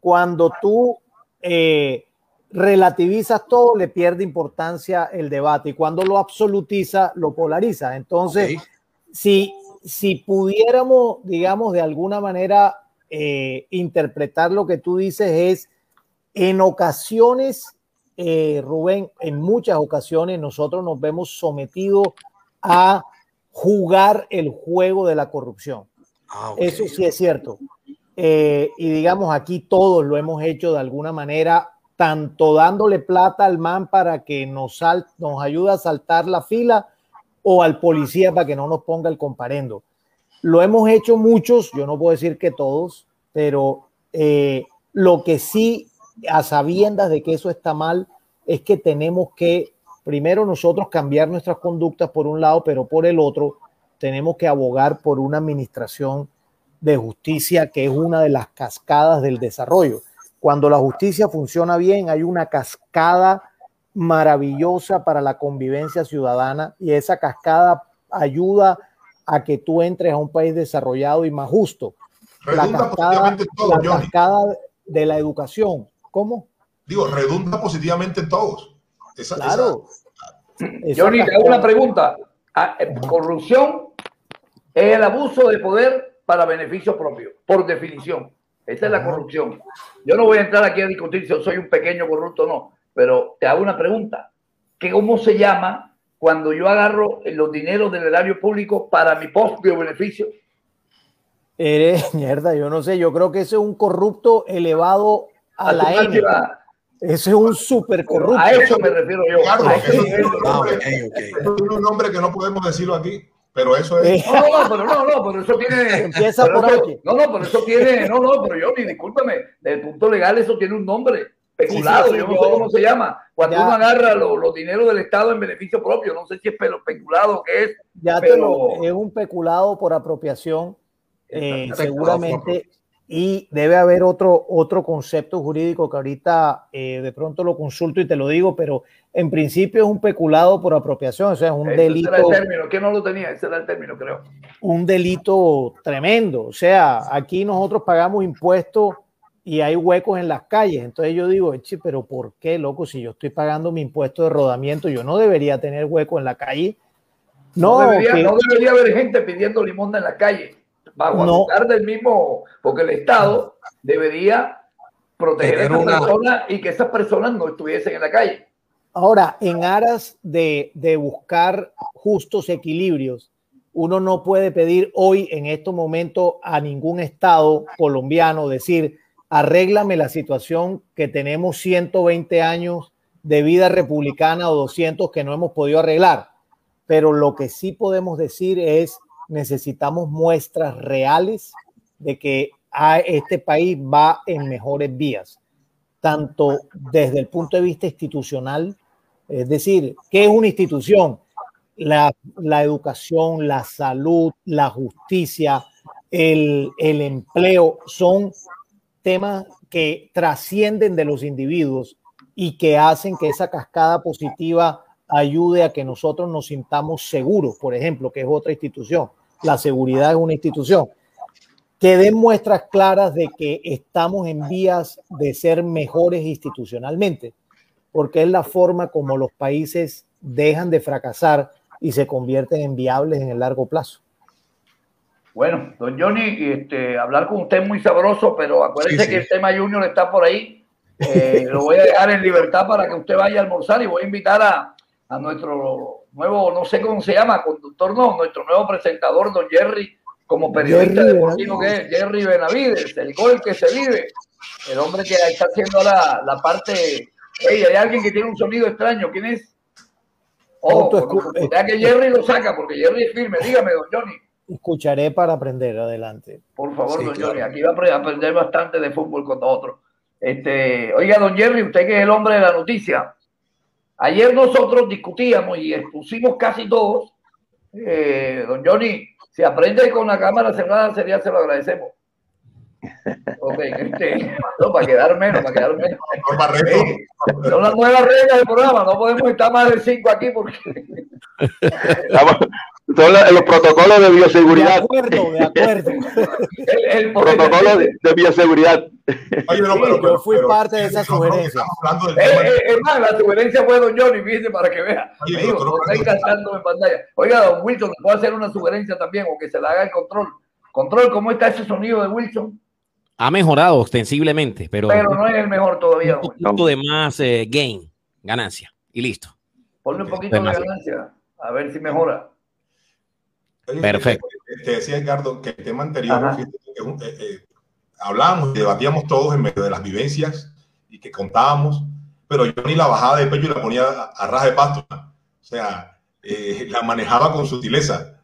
cuando tú eh, relativizas todo, le pierde importancia el debate, y cuando lo absolutiza, lo polariza. Entonces, si, si pudiéramos, digamos, de alguna manera eh, interpretar lo que tú dices es en ocasiones, eh, Rubén, en muchas ocasiones nosotros nos vemos sometidos a jugar el juego de la corrupción. Ah, Eso sí es cierto. Eh, y digamos, aquí todos lo hemos hecho de alguna manera, tanto dándole plata al man para que nos, nos ayude a saltar la fila o al policía para que no nos ponga el comparendo. Lo hemos hecho muchos, yo no puedo decir que todos, pero eh, lo que sí a sabiendas de que eso está mal, es que tenemos que, primero nosotros cambiar nuestras conductas por un lado, pero por el otro, tenemos que abogar por una administración de justicia que es una de las cascadas del desarrollo. Cuando la justicia funciona bien, hay una cascada maravillosa para la convivencia ciudadana y esa cascada ayuda a que tú entres a un país desarrollado y más justo. la cascada, la cascada de la educación, ¿Cómo? Digo, redunda positivamente en todos. claro. Johnny, te hago una pregunta. Ah, eh, corrupción es el abuso de poder para beneficio propio, por definición. Esa es la corrupción. Yo no voy a entrar aquí a discutir si yo soy un pequeño corrupto o no, pero te hago una pregunta. ¿Qué, ¿Cómo se llama cuando yo agarro los dineros del erario público para mi propio beneficio? Eres mierda, yo no sé, yo creo que ese es un corrupto elevado a, la N. Ese es un súper corrupto. A eso me refiero yo. Claro, eso es un nombre que no podemos decirlo aquí. Pero eso es. No, no, pero no, no, pero eso tiene. Empieza por aquí. No, no, pero eso tiene. No, no, pero yo ni discúlpame. Desde el punto legal, eso tiene un nombre. Peculado, yo no sé cómo se llama. Cuando uno agarra los, los, dineros del Estado en beneficio propio, no sé si es peculado o qué es. Ya pero... es un peculado por apropiación. Eh, seguramente y debe haber otro, otro concepto jurídico que ahorita eh, de pronto lo consulto y te lo digo, pero en principio es un peculado por apropiación, o sea, es un delito. Ese era el término, que no lo tenía, ese era el término, creo. Un delito tremendo, o sea, aquí nosotros pagamos impuestos y hay huecos en las calles, entonces yo digo, pero ¿por qué, loco? Si yo estoy pagando mi impuesto de rodamiento, yo no debería tener hueco en la calle. No, no debería, no debería haber gente pidiendo limón en la calle bajo no. del mismo, porque el Estado debería proteger a esas personas y que esas personas no estuviesen en la calle. Ahora, en aras de, de buscar justos equilibrios, uno no puede pedir hoy, en estos momentos, a ningún Estado colombiano decir, arréglame la situación que tenemos 120 años de vida republicana o 200 que no hemos podido arreglar. Pero lo que sí podemos decir es, necesitamos muestras reales de que este país va en mejores vías, tanto desde el punto de vista institucional, es decir, ¿qué es una institución? La, educación, la salud, la justicia, el, el empleo, son temas que trascienden de los individuos y que hacen que esa cascada positiva ayude a que nosotros nos sintamos seguros, por ejemplo, que es otra institución la seguridad es una institución, que den muestras claras de que estamos en vías de ser mejores institucionalmente, porque es la forma como los países dejan de fracasar y se convierten en viables en el largo plazo. Bueno, don Johnny, este, hablar con usted es muy sabroso, pero acuérdese que el tema Junior está por ahí. Eh, lo voy a dejar en libertad para que usted vaya a almorzar y voy a invitar a, a nuestro nuevo, no sé cómo se llama, conductor no, nuestro nuevo presentador, don Jerry, como periodista deportivo que es, Jerry Benavides, el gol que se vive, el hombre que está haciendo la, la parte, hey, hay alguien que tiene un sonido extraño, ¿quién es? Oh, ya que Jerry lo saca, porque Jerry es firme. Dígame, don Johnny. Escucharé para aprender, adelante. Por favor, don Johnny, aquí va a aprender bastante de fútbol con nosotros. Este, oiga, don Jerry, usted que es el hombre de la noticia. Ayer nosotros discutíamos y expusimos casi todos. Eh, don Johnny, si aprende con la cámara cerrada, sería, se lo agradecemos. Ok, este, no, para quedar menos, para quedar menos. son las nuevas reglas del programa, no podemos estar más de cinco aquí porque. son los, protocolos de bioseguridad. De acuerdo, de acuerdo. El, protocolo de, bioseguridad. Oye, no, pero, yo fui parte de esa sugerencia. Eh, eh, es más, la sugerencia fue don Johnny, viste, para que vea. Oye, Digo, no está encantando en pantalla. Oiga, don Wilson, ¿puedo hacer una sugerencia también o que se le haga el control? Control, ¿cómo está ese sonido de Wilson? Ha mejorado ostensiblemente, pero. Pero no es el mejor todavía. Un poquito de más eh, gain, ganancia, y listo. Ponle un poquito de, ganancia, a ver si mejora. Perfecto. Te, decía, Edgardo, que el tema anterior, eh, eh, hablábamos y debatíamos todos en medio de las vivencias y que contábamos, pero yo ni la bajada de pecho la ponía a, a raja de pasto. O sea, la manejaba con sutileza.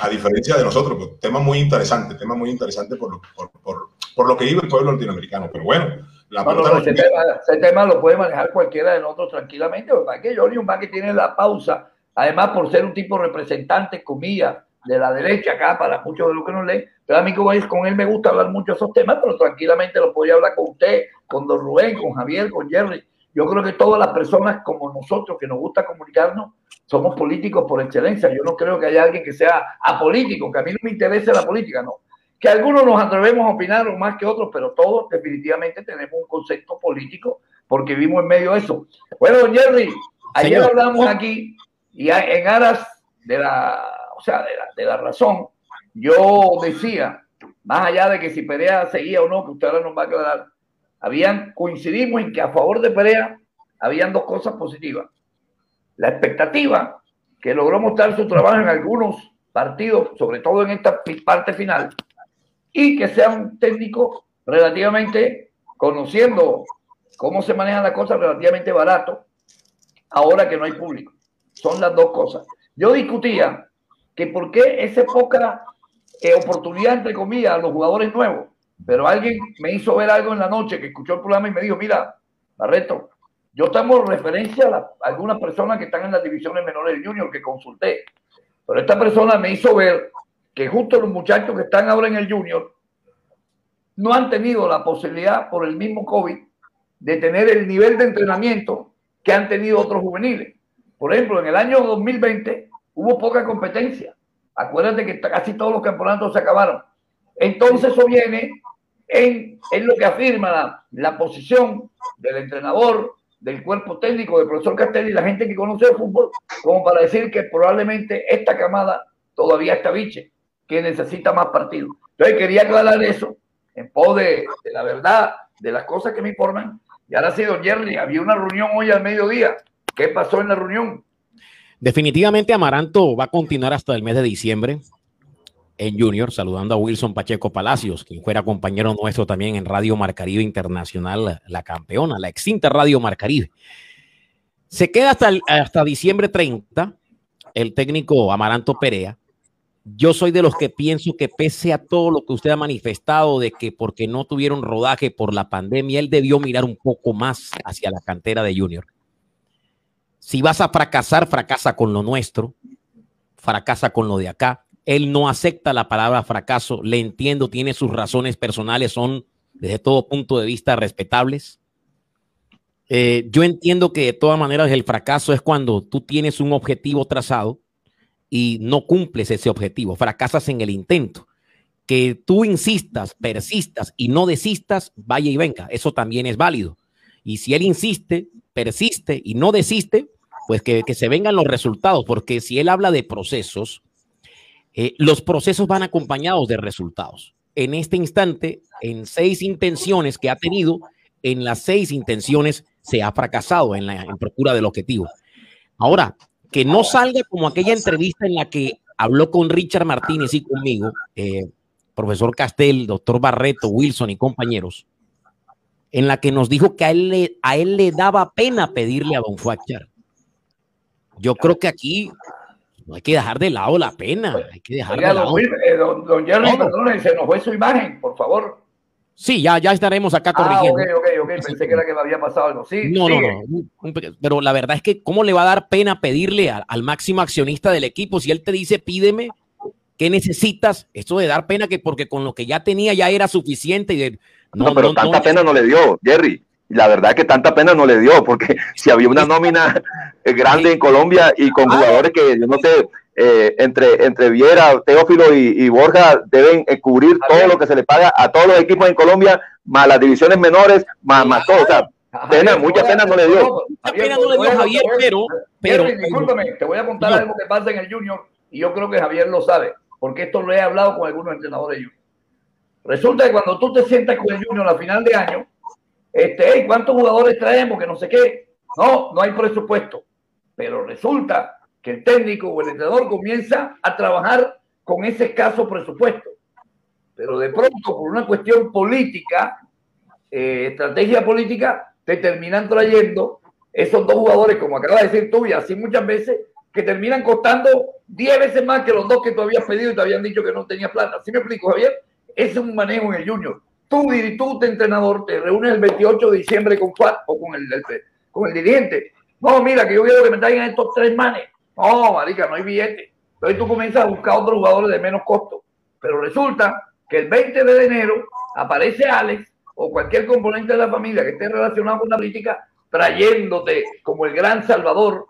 a diferencia de nosotros, pues, tema muy interesante, tema muy interesante por, por, por, por lo que vive el pueblo latinoamericano. Pero bueno, la ese, tema, lo puede manejar cualquiera de nosotros tranquilamente. Para que Johnny un que tiene la pausa, además por ser un tipo representante, comillas, de la derecha acá, para muchos de los que no leen. Pero a mí, como es, con él me gusta hablar mucho de esos temas, pero tranquilamente lo podría hablar con usted, con don Rubén, con Javier, con Jerry. Yo creo que todas las personas como nosotros que nos gusta comunicarnos somos políticos por excelencia. Yo no creo que haya alguien que sea apolítico, que a mí no me interese la política, no que algunos nos atrevemos a opinar más que otros, pero todos definitivamente tenemos un concepto político porque vivimos en medio de eso. Bueno, don Jerry, ayer hablamos aquí y en aras de la, o sea, de la, razón, yo decía, más allá de que si Perea seguía o no, que usted ahora nos va a aclarar, habían, coincidimos en que a favor de Perea habían dos cosas positivas. La expectativa que logró mostrar su trabajo en algunos partidos, sobre todo en esta parte final, y que sea un técnico relativamente conociendo cómo se manejan las cosas relativamente barato, ahora que no hay público. Son las dos cosas. Yo discutía que por qué esa poca eh, oportunidad, entre comillas, a los jugadores nuevos. Pero alguien me hizo ver algo en la noche que escuchó el programa y me dijo, mira, Barreto, yo estamos referencia a, algunas personas que están en las divisiones menores del junior que consulté. Pero esta persona me hizo ver que justo los muchachos que están ahora en el junior no han tenido la posibilidad por el mismo COVID de tener el nivel de entrenamiento que han tenido otros juveniles. Por ejemplo, en el año 2020 hubo poca competencia. Acuérdate que casi todos los campeonatos se acabaron. Entonces eso viene en, lo que afirma la, posición del entrenador, del cuerpo técnico, del profesor Castelli la gente que conoce el fútbol, como para decir que probablemente esta camada todavía está biche que necesita más partidos. Entonces quería aclarar eso en pos de, la verdad, de las cosas que me informan. Y ahora sí, don Jerry, había una reunión hoy al mediodía. ¿Qué pasó en la reunión? Definitivamente Amaranto va a continuar hasta el mes de diciembre en Junior, saludando a Wilson Pacheco Palacios, quien fuera compañero nuestro también en Radio Marcaribe Internacional, la campeona, la extinta Radio Marcaribe. Se queda hasta, diciembre 30 el técnico Amaranto Perea, yo soy de los que pienso que pese a todo lo que usted ha manifestado de que porque no tuvieron rodaje por la pandemia, él debió mirar un poco más hacia la cantera de Junior. Si vas a fracasar, fracasa con lo nuestro, fracasa con lo de acá. Él no acepta la palabra fracaso, le entiendo, tiene sus razones personales, son desde todo punto de vista respetables. Eh, yo entiendo que de todas maneras el fracaso es cuando tú tienes un objetivo trazado y no cumples ese objetivo, fracasas en el intento. Que tú insistas, persistas y no desistas, vaya y venga, eso también es válido. Y si él insiste, persiste y no desiste, pues que, se vengan los resultados, porque si él habla de procesos, eh, los procesos van acompañados de resultados. En este instante, en seis intenciones que ha tenido, en las seis intenciones se ha fracasado en la en procura del objetivo. Ahora, que no salga como aquella entrevista en la que habló con Richard Martínez y conmigo, eh, profesor Castel, doctor Barreto, Wilson y compañeros, en la que nos dijo que a él le, a él le daba pena pedirle a Don Fuachar. Yo creo que aquí no hay que dejar de lado la pena. Hay que dejar Oiga, de lado. don, eh, don, don Jerry, perdone, se nos fue su imagen, por favor. Sí, ya, ya estaremos acá Ah, corrigiendo. ok, ok, ok. Pensé que era que me había pasado algo. Sí, No, no, sigue. no. Pero la verdad es que, ¿cómo le va a dar pena pedirle al, al máximo accionista del equipo si él te dice, pídeme, ¿qué necesitas? Esto de dar pena que porque con lo que ya tenía ya era suficiente y de, No, pero tanta pena no le dio, Jerry. La verdad que tanta pena no le dio, porque si había una nómina grande en Colombia y con jugadores que, yo no sé, eh, entre, entre Viera, Teófilo y, y Borja deben eh, cubrir todo lo que se le paga a todos los equipos en Colombia, más las divisiones menores, más, más todo. O sea, pena, Javier, mucha pena no le dio. Javier, pena no le dio a- Javier, pero- pero- discúlpame, te voy a contar algo que pasa en el Junior y yo creo que Javier lo sabe, porque esto lo he hablado con algunos entrenadores Junior. Resulta que cuando tú te sientas con el Junior a final de año, este, ¿cuántos jugadores traemos? Que no sé qué. No, no hay presupuesto. Pero resulta que el técnico o el entrenador comienza a trabajar con ese escaso presupuesto. Pero de pronto, por una cuestión política, eh, estrategia política, te terminan trayendo esos dos jugadores, como acabas de decir tú, y así muchas veces, que terminan costando 10 veces más que los dos que tú habías pedido y te habían dicho que no tenía plata. ¿Sí me explico, Javier? Es un manejo en el Junior. Tú, tú, entrenador, te reúnes el 28 de diciembre con Juan o con el, el- con el dirigente. No, mira, que yo quiero que me traigan estos tres manes. No, marica, no hay billete. Entonces tú comienzas a buscar otros jugadores de menos costo. Pero resulta que el 20 de enero aparece Alex o cualquier componente de la familia que esté relacionado con la política trayéndote como el gran salvador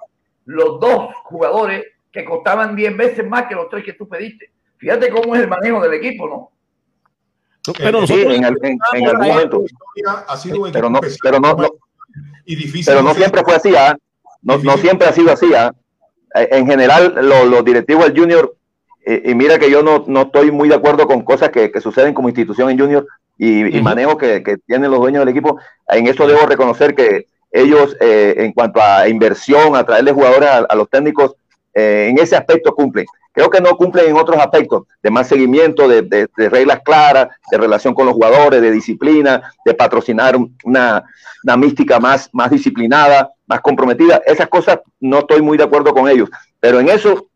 los dos jugadores que costaban 10 veces más que los tres que tú pediste. Fíjate cómo es el manejo del equipo, ¿no? Pero Sí, en, al- en- en algún momento. Ha sido un Pero no, especial pero no, no, y difícil. pero no siempre fue así, ¿ah? No, no siempre ha sido así, ¿ah? Eh, En general, lo- los directivos del Junior, eh, y mira que yo no, no estoy muy de acuerdo con cosas que, que suceden como institución en Junior y, manejo que, que tienen los dueños del equipo. En eso debo reconocer que ellos, eh, en cuanto a inversión, a traerle jugadores a, a los técnicos, eh, en ese aspecto cumplen. Creo que no cumplen en otros aspectos, de más seguimiento, de, de- de reglas claras, de relación con los jugadores, de disciplina, de patrocinar un- una, una mística más, más disciplinada, más comprometida. Esas cosas no estoy muy de acuerdo con ellos, pero en eso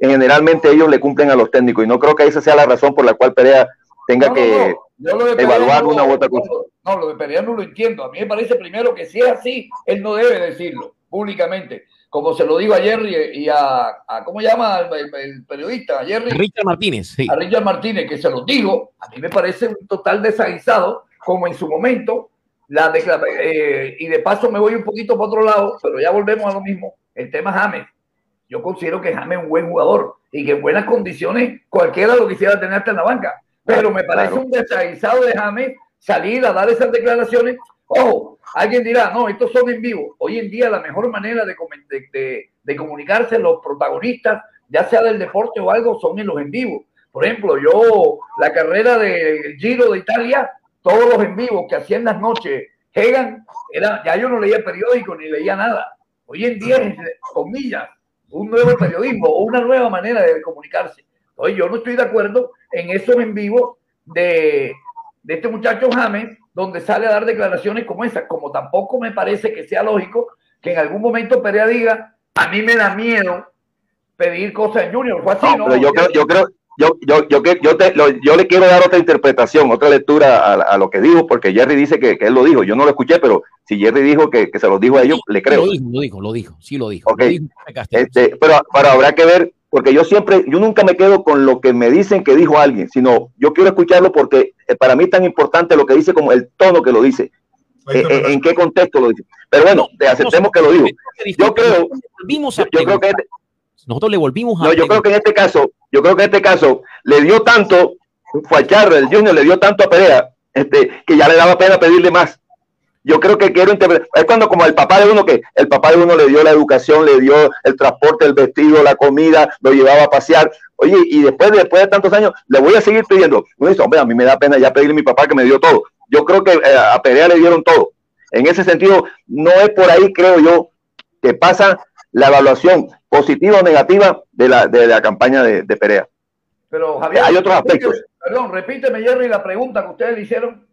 generalmente ellos le cumplen a los técnicos y no creo que esa sea la razón por la cual Perea tenga No, que... no. Evaluar una u otra cosa. No, lo de Perea no lo entiendo. A mí me parece primero que si es así, él no debe decirlo públicamente. Como se lo digo a Jerry y a, a- ¿cómo llama el, el- el periodista? A Jerry, Richard Martínez, sí. a Richard Martínez, que se lo digo, a mí me parece un total desaguisado, como en su momento, la declara- eh, y de paso me voy un poquito para otro lado, pero ya volvemos a lo mismo, el tema James. Yo considero que James es un buen jugador y que en buenas condiciones cualquiera lo quisiera tener hasta en la banca. Pero me parece Claro. un desaguisado de James salir a dar esas declaraciones. Ojo, alguien dirá, no, estos son en vivo. Hoy en día la mejor manera de, de, comunicarse los protagonistas, ya sea del deporte o algo, son en los en vivo. Por ejemplo, yo, la carrera del Giro de Italia, todos los en vivos que hacían las noches, Hegan, era, ya yo no leía periódico ni leía nada. Hoy en día es, comillas, un nuevo periodismo o una nueva manera de comunicarse. Hoy yo no estoy de acuerdo en esos en vivo de, de este muchacho James, donde sale a dar declaraciones como esas, como tampoco me parece que sea lógico que en algún momento Perea diga, a mí me da miedo pedir cosas en Junior. Fue así, No, ¿no? pero yo creo, yo creo, yo, yo, yo, que- yo, te- lo- yo le quiero dar otra interpretación, otra lectura a, a lo que dijo, porque Jerry dice que, que él lo dijo. Yo no lo escuché, pero si Jerry dijo que, que se lo dijo a ellos, le creo. Lo dijo, lo dijo, lo dijo, sí lo dijo. Ok. Lo dijo Pepe Castells. Este, pero, pero habrá que ver, porque yo siempre, yo nunca me quedo con lo que me dicen que dijo alguien, sino yo quiero escucharlo porque eh, para mí es tan importante lo que dice como el tono que lo dice, eh, eh, en qué contexto lo dice. Pero bueno, te aceptemos que lo dijo. Yo creo- a Yo, yo creo que preguntar. Nosotros le volvimos a No, yo creo que en este caso, yo creo que en este caso le dio tanto, Fuacharra, el Junior le dio tanto a Perea, este, que ya le daba pena pedirle más. Yo creo que quiero interpretar, es cuando como el papá de uno que el papá de uno le dio la educación, le dio el transporte, el vestido, la comida, lo llevaba a pasear. Oye, y después, después de tantos años, le voy a seguir pidiendo. Uno dice, hombre, a mí me da pena ya pedirle a mi papá que me dio todo. Yo creo que eh, a Perea le dieron todo. En ese sentido, no es por ahí, creo yo, que pasa la evaluación positiva o negativa de la, de la campaña de, de Perea. Pero Javier, Hay otros repíteme- aspectos. Perdón, repíteme, Jerry, la pregunta que ustedes le hicieron.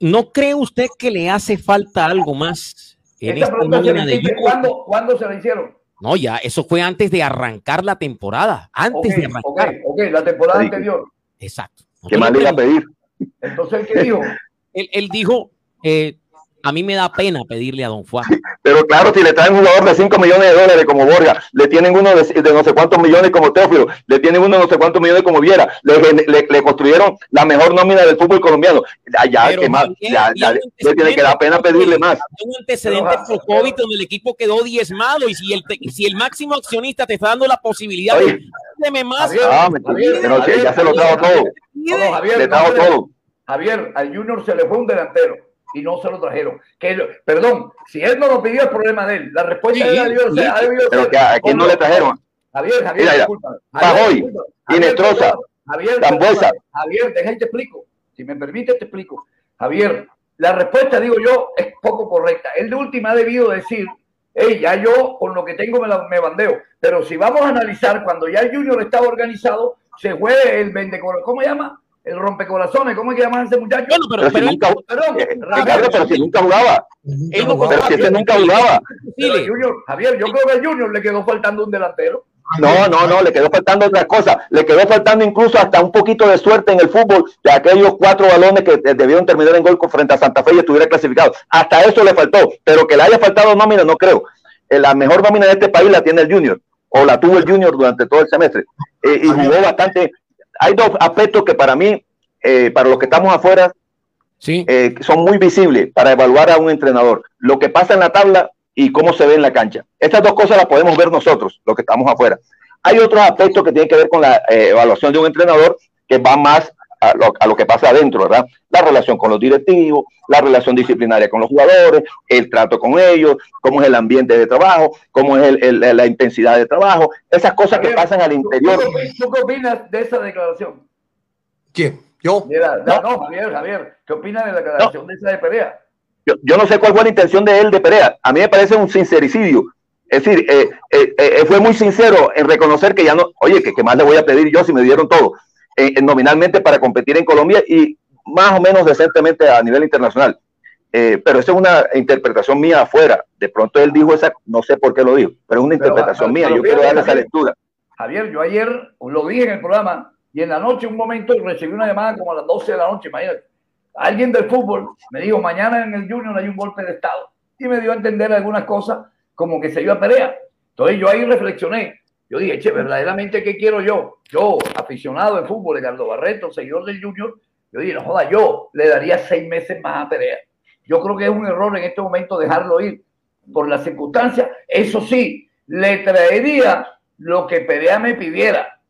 ¿No cree usted que le hace falta algo más en Esta esta pregunta se? ¿cuándo, ¿Cuándo se la hicieron? No, ya, eso fue antes de arrancar la temporada. Antes de arrancar. Ok, la temporada anterior. Exacto. ¿Qué más le iba a pedir? Entonces, ¿qué dijo? él, él dijo, eh, a mí me da pena pedirle a Don Fuá. Pero claro, si le traen un jugador de 5 millones de dólares como Borja, le tienen uno de, no sé cuántos millones como Teófilo, le tienen uno de no sé cuántos millones como Viera, le, construyeron la mejor nómina del fútbol colombiano. Ya, que más, ya, le tiene que dar pena pedirle más. Un antecedente por COVID donde el equipo quedó diezmado y si el, si el máximo accionista te está dando la posibilidad de de más. Ah, ya se lo trajo todo. le trajo todo. Javier, al Junior se le fue un delantero y no se lo trajeron. Que, perdón, si él no lo pidió, es problema de él. La respuesta sí, de Dios, Pero que a, quién no le trajeron. Javier, Javier, disculpa. Pajoy, Inestrosa, Javier, Javier, deja y te explico. Si me permite, te explico. Javier, la respuesta, digo yo, es poco correcta. Él de última ha debido decir, hey, ya yo con lo que tengo me, la, me bandeo. Pero si vamos a analizar, cuando ya el Junior estaba organizado, se fue el vende, ¿cómo se llama? El rompecorazones, ¿cómo es que llaman a ese muchacho? Bueno, pero, pero, nunca, perdón, eh, pero si nunca jugaba. Él no pero si ese nunca jugaba. Junior, Javier, yo creo que a Junior le quedó faltando un delantero. No, no, no, le quedó faltando otra cosa. Le quedó faltando incluso hasta un poquito de suerte en el fútbol de aquellos cuatro balones que debieron terminar en gol frente a Santa Fe y estuviera clasificado. Hasta eso le faltó, pero que le haya faltado nómina, no creo. Eh, la mejor nómina de este país la tiene el Junior, o la tuvo el Junior durante todo el semestre. Eh, y jugó bastante, hay dos aspectos que para mí, eh, para los que estamos afuera, sí. Eh, son muy visibles para evaluar a un entrenador. Lo que pasa en la tabla y cómo se ve en la cancha. Estas dos cosas las podemos ver nosotros, los que estamos afuera. Hay otros aspectos que tienen que ver con la eh, evaluación de un entrenador que va más a lo, a lo, que pasa adentro, ¿verdad? La relación con los directivos, la relación disciplinaria con los jugadores, el trato con ellos, cómo es el ambiente de trabajo, cómo es el, el, la intensidad de trabajo, esas cosas que pasan al interior. ¿Tú qué opinas de esa declaración? ¿Quién? ¿Yo? Mira, no, no, Javier, Javier, ¿qué opinas de la declaración no. de esa de Perea? Yo, yo, no sé cuál fue la intención de él de Perea. A mí me parece un sincericidio. Es decir, eh, eh, eh, fue muy sincero en reconocer que ya no, oye, que, que más le voy a pedir yo si me dieron todo, nominalmente para competir en Colombia y más o menos decentemente a nivel internacional. Eh, pero esa es una interpretación mía afuera. De pronto él dijo esa, no sé por qué lo dijo, pero es una pero, interpretación pero, mía. Yo quiero darle esa lectura. Javier, yo ayer lo dije en el programa y en la noche, un momento, recibí una llamada como a las 12 de la noche. Imagínate, alguien del fútbol me dijo: Mañana en el Junior hay un golpe de Estado. Y me dio a entender algunas cosas como que se iba a pelear. Entonces yo ahí reflexioné. Yo dije, che, verdaderamente, ¿qué quiero yo? Yo, aficionado de fútbol, Ricardo Barreto, seguidor del Junior, yo dije, no joda, yo le daría seis meses más a Perea. Yo creo que es un error en este momento dejarlo ir por las circunstancias. Eso sí, le traería lo que Perea me pidiera.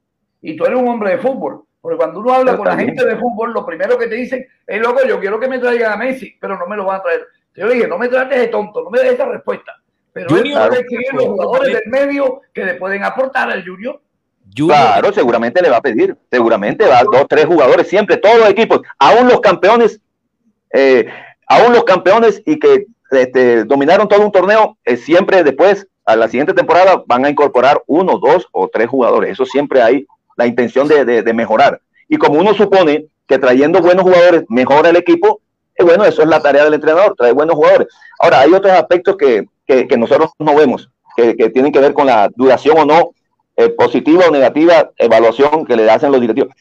Y tú eres un hombre de fútbol. Porque cuando uno habla con la gente de fútbol, lo primero que te dicen es, loco, yo quiero que me traigan a Messi, pero no me lo van a traer. Yo le dije, no me trates de tonto, no me des esa respuesta. Pero él puede exigir los jugadores del medio que le pueden aportar al Junior. Claro, seguramente le va a pedir, seguramente va a dos, tres jugadores, siempre, todos los equipos, aún los campeones, eh, aún los campeones y que este, dominaron todo un torneo, eh, siempre después, a la siguiente temporada, van a incorporar uno, dos o tres jugadores. Eso siempre hay la intención de, de, de mejorar. Y como uno supone que trayendo buenos jugadores mejora el equipo, eh, bueno, eso es la tarea del entrenador, traer buenos jugadores. Ahora, hay otros aspectos que, que, que nosotros no vemos, que, tienen que ver con la duración o no, eh, positiva o negativa evaluación que le hacen los directivos.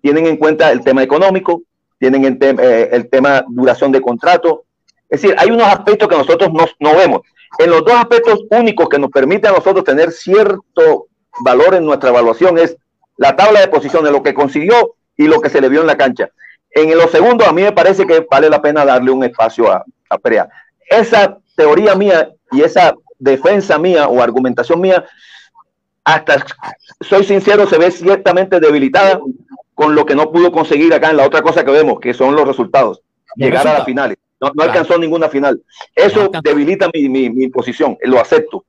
Tienen en cuenta el tema económico, tienen el, eh, el tema duración de contrato. Es decir, hay unos aspectos que nosotros no, no vemos. En los dos aspectos únicos que nos permiten a nosotros tener cierto valor en nuestra evaluación es la tabla de posiciones, lo que consiguió y lo que se le vio en la cancha. En los segundos, a mí me parece que vale la pena darle un espacio a, a Perea. Esa teoría mía y esa defensa mía o argumentación mía, hasta, soy sincero, se ve ciertamente debilitada con lo que no pudo conseguir acá en la otra cosa que vemos, que son los resultados. Llegar a las finales. No, no claro. alcanzó ninguna final. Eso no debilita mi, mi, mi, posición, lo acepto,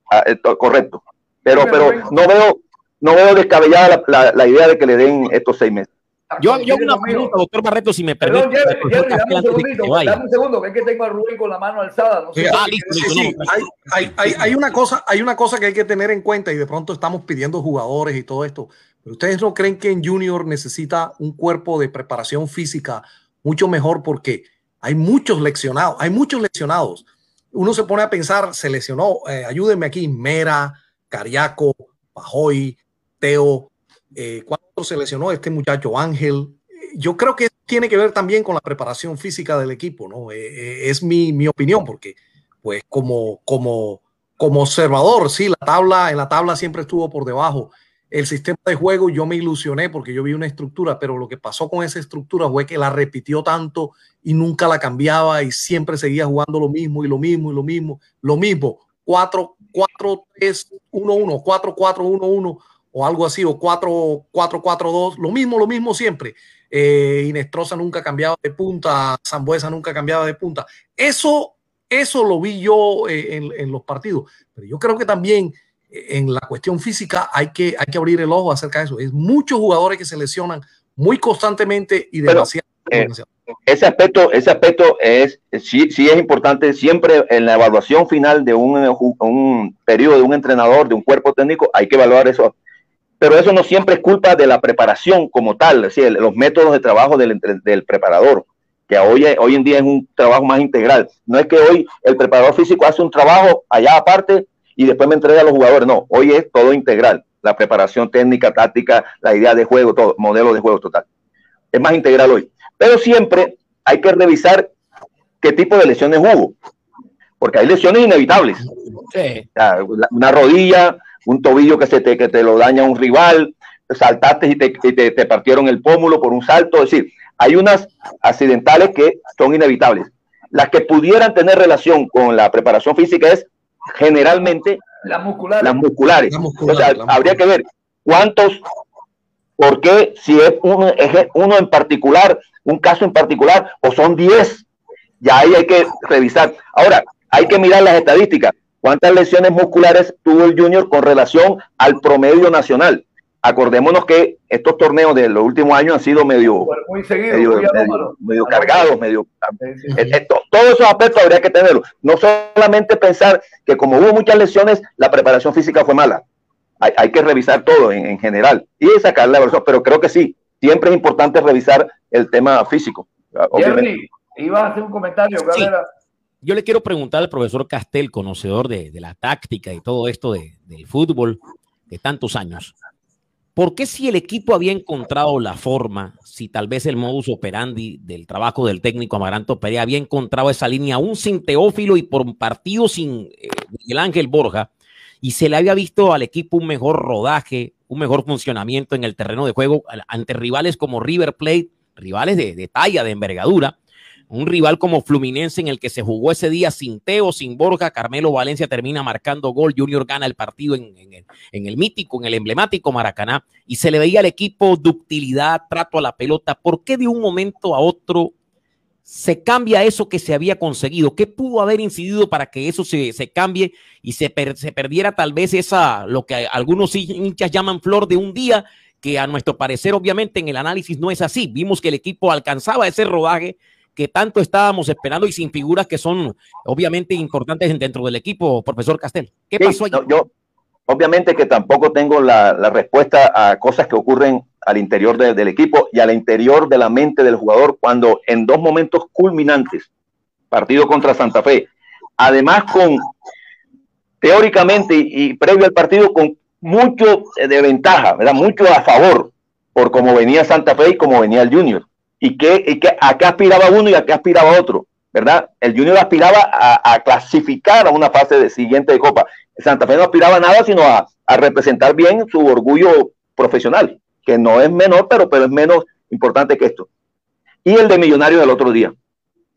correcto. Pero, pero no veo, no veo descabellada la, la, la idea de que le den estos seis meses. Yo, yo una pregunta, doctor Barreto, si me permite. Perdón, Jerry, Jerry, dame un segundito, dame un segundo, que es que tengo a Rubén con la mano alzada. No sé ah, listo, sí, sí. Hay, hay, hay, hay, una cosa, hay una cosa que hay que tener en cuenta y de pronto estamos pidiendo jugadores y todo esto. Pero ustedes no creen que en Junior necesita un cuerpo de preparación física mucho mejor porque hay muchos lesionados, hay muchos lesionados. Uno se pone a pensar, se lesionó, eh, ayúdenme aquí, Mera, Cariaco, Pajoy, Teo, eh, ¿cuánto se lesionó este muchacho Ángel? Yo creo que tiene que ver también con la preparación física del equipo, ¿no? Eh, eh, es mi, mi, opinión, porque pues como, como, como observador, sí, la tabla, en la tabla siempre estuvo por debajo. El sistema de juego yo me ilusioné porque yo vi una estructura, pero lo que pasó con esa estructura fue que la repitió tanto y nunca la cambiaba y siempre seguía jugando lo mismo y lo mismo y lo mismo, lo mismo. 4, 4, 3, 1, 1, 4, 4, 1, 1 o algo así, o 4, 4, 4, 2, lo mismo, lo mismo siempre. Eh, Inestrosa nunca cambiaba de punta, Zambuesa nunca cambiaba de punta. Eso, eso lo vi yo eh, en, en, los partidos, pero yo creo que también eh, en la cuestión física hay que, hay que abrir el ojo acerca de eso. Es muchos jugadores que se lesionan muy constantemente y demasiado. Pero, eh, ese aspecto, ese aspecto es, sí, sí es importante siempre en la evaluación final de un, un periodo de un entrenador, de un cuerpo técnico, hay que evaluar eso pero eso no siempre es culpa de la preparación como tal, es decir, los métodos de trabajo del, del, preparador, que hoy, hoy en día es un trabajo más integral. No es que hoy el preparador físico hace un trabajo allá aparte y después me entrega a los jugadores, no, hoy es todo integral, la preparación técnica, táctica, la idea de juego, todo, modelo de juego total. Es más integral hoy. Pero siempre hay que revisar qué tipo de lesiones hubo, porque hay lesiones inevitables. Sí. Una rodilla, un tobillo que, se te, que te lo daña un rival, saltaste y, te, te, te, partieron el pómulo por un salto. Es decir, hay unas accidentales que son inevitables. Las que pudieran tener relación con la preparación física es generalmente las musculares. Las musculares. o sea, habría que ver cuántos, por qué, si es uno, es uno en particular, un caso en particular, o son 10. Ya ahí hay que revisar. Ahora, hay que mirar las estadísticas. ¿Cuántas lesiones musculares tuvo el Junior con relación al promedio nacional? Acordémonos que estos torneos de los últimos años han sido medio, muy seguido, medio, muy medio, medio cargados, medio... Esto, todos esos aspectos habría que tenerlos. No solamente pensar que como hubo muchas lesiones, la preparación física fue mala. Hay, hay que revisar todo en, en, general y sacar la versión, pero creo que sí, siempre es importante revisar el tema físico. Jerry, iba a hacer un comentario, yo le quiero preguntar al profesor Castel, conocedor de, la táctica y todo esto de, del fútbol de tantos años, ¿por qué si el equipo había encontrado la forma, si tal vez el modus operandi del trabajo del técnico Amaranto Perea había encontrado esa línea aún sin Teófilo y por un partido sin eh, Miguel Ángel Borja, y se le había visto al equipo un mejor rodaje, un mejor funcionamiento en el terreno de juego ante rivales como River Plate, rivales de talla, de envergadura, un rival como Fluminense en el que se jugó ese día sin Teo, sin Borja, Carmelo Valencia termina marcando gol, Junior gana el partido en, el, mítico, en el emblemático Maracaná, y se le veía al equipo ductilidad, trato a la pelota. ¿Por qué de un momento a otro se cambia eso que se había conseguido? ¿Qué pudo haber incidido para que eso se, cambie y se, se perdiera tal vez esa, lo que algunos hinchas llaman flor de un día? que a nuestro parecer obviamente en el análisis no es así. Vimos que el equipo alcanzaba ese rodaje, que tanto estábamos esperando y sin figuras que son obviamente importantes dentro del equipo, profesor Castel. ¿Qué sí, pasó allí? No, yo, obviamente que tampoco tengo la, la, respuesta a cosas que ocurren al interior de, del equipo y al interior de la mente del jugador cuando en dos momentos culminantes, partido contra Santa Fe, además con teóricamente y, y previo al partido con mucho de ventaja, ¿verdad? mucho a favor por cómo venía Santa Fe y cómo venía el Junior y que, y que a qué aspiraba uno y a qué aspiraba otro, ¿verdad? El Junior aspiraba a, clasificar a una fase de siguiente de Copa. Santa Fe no aspiraba a nada, sino a, a, representar bien su orgullo profesional, que no es menor, pero, pero es menos importante que esto. Y el de Millonario del otro día.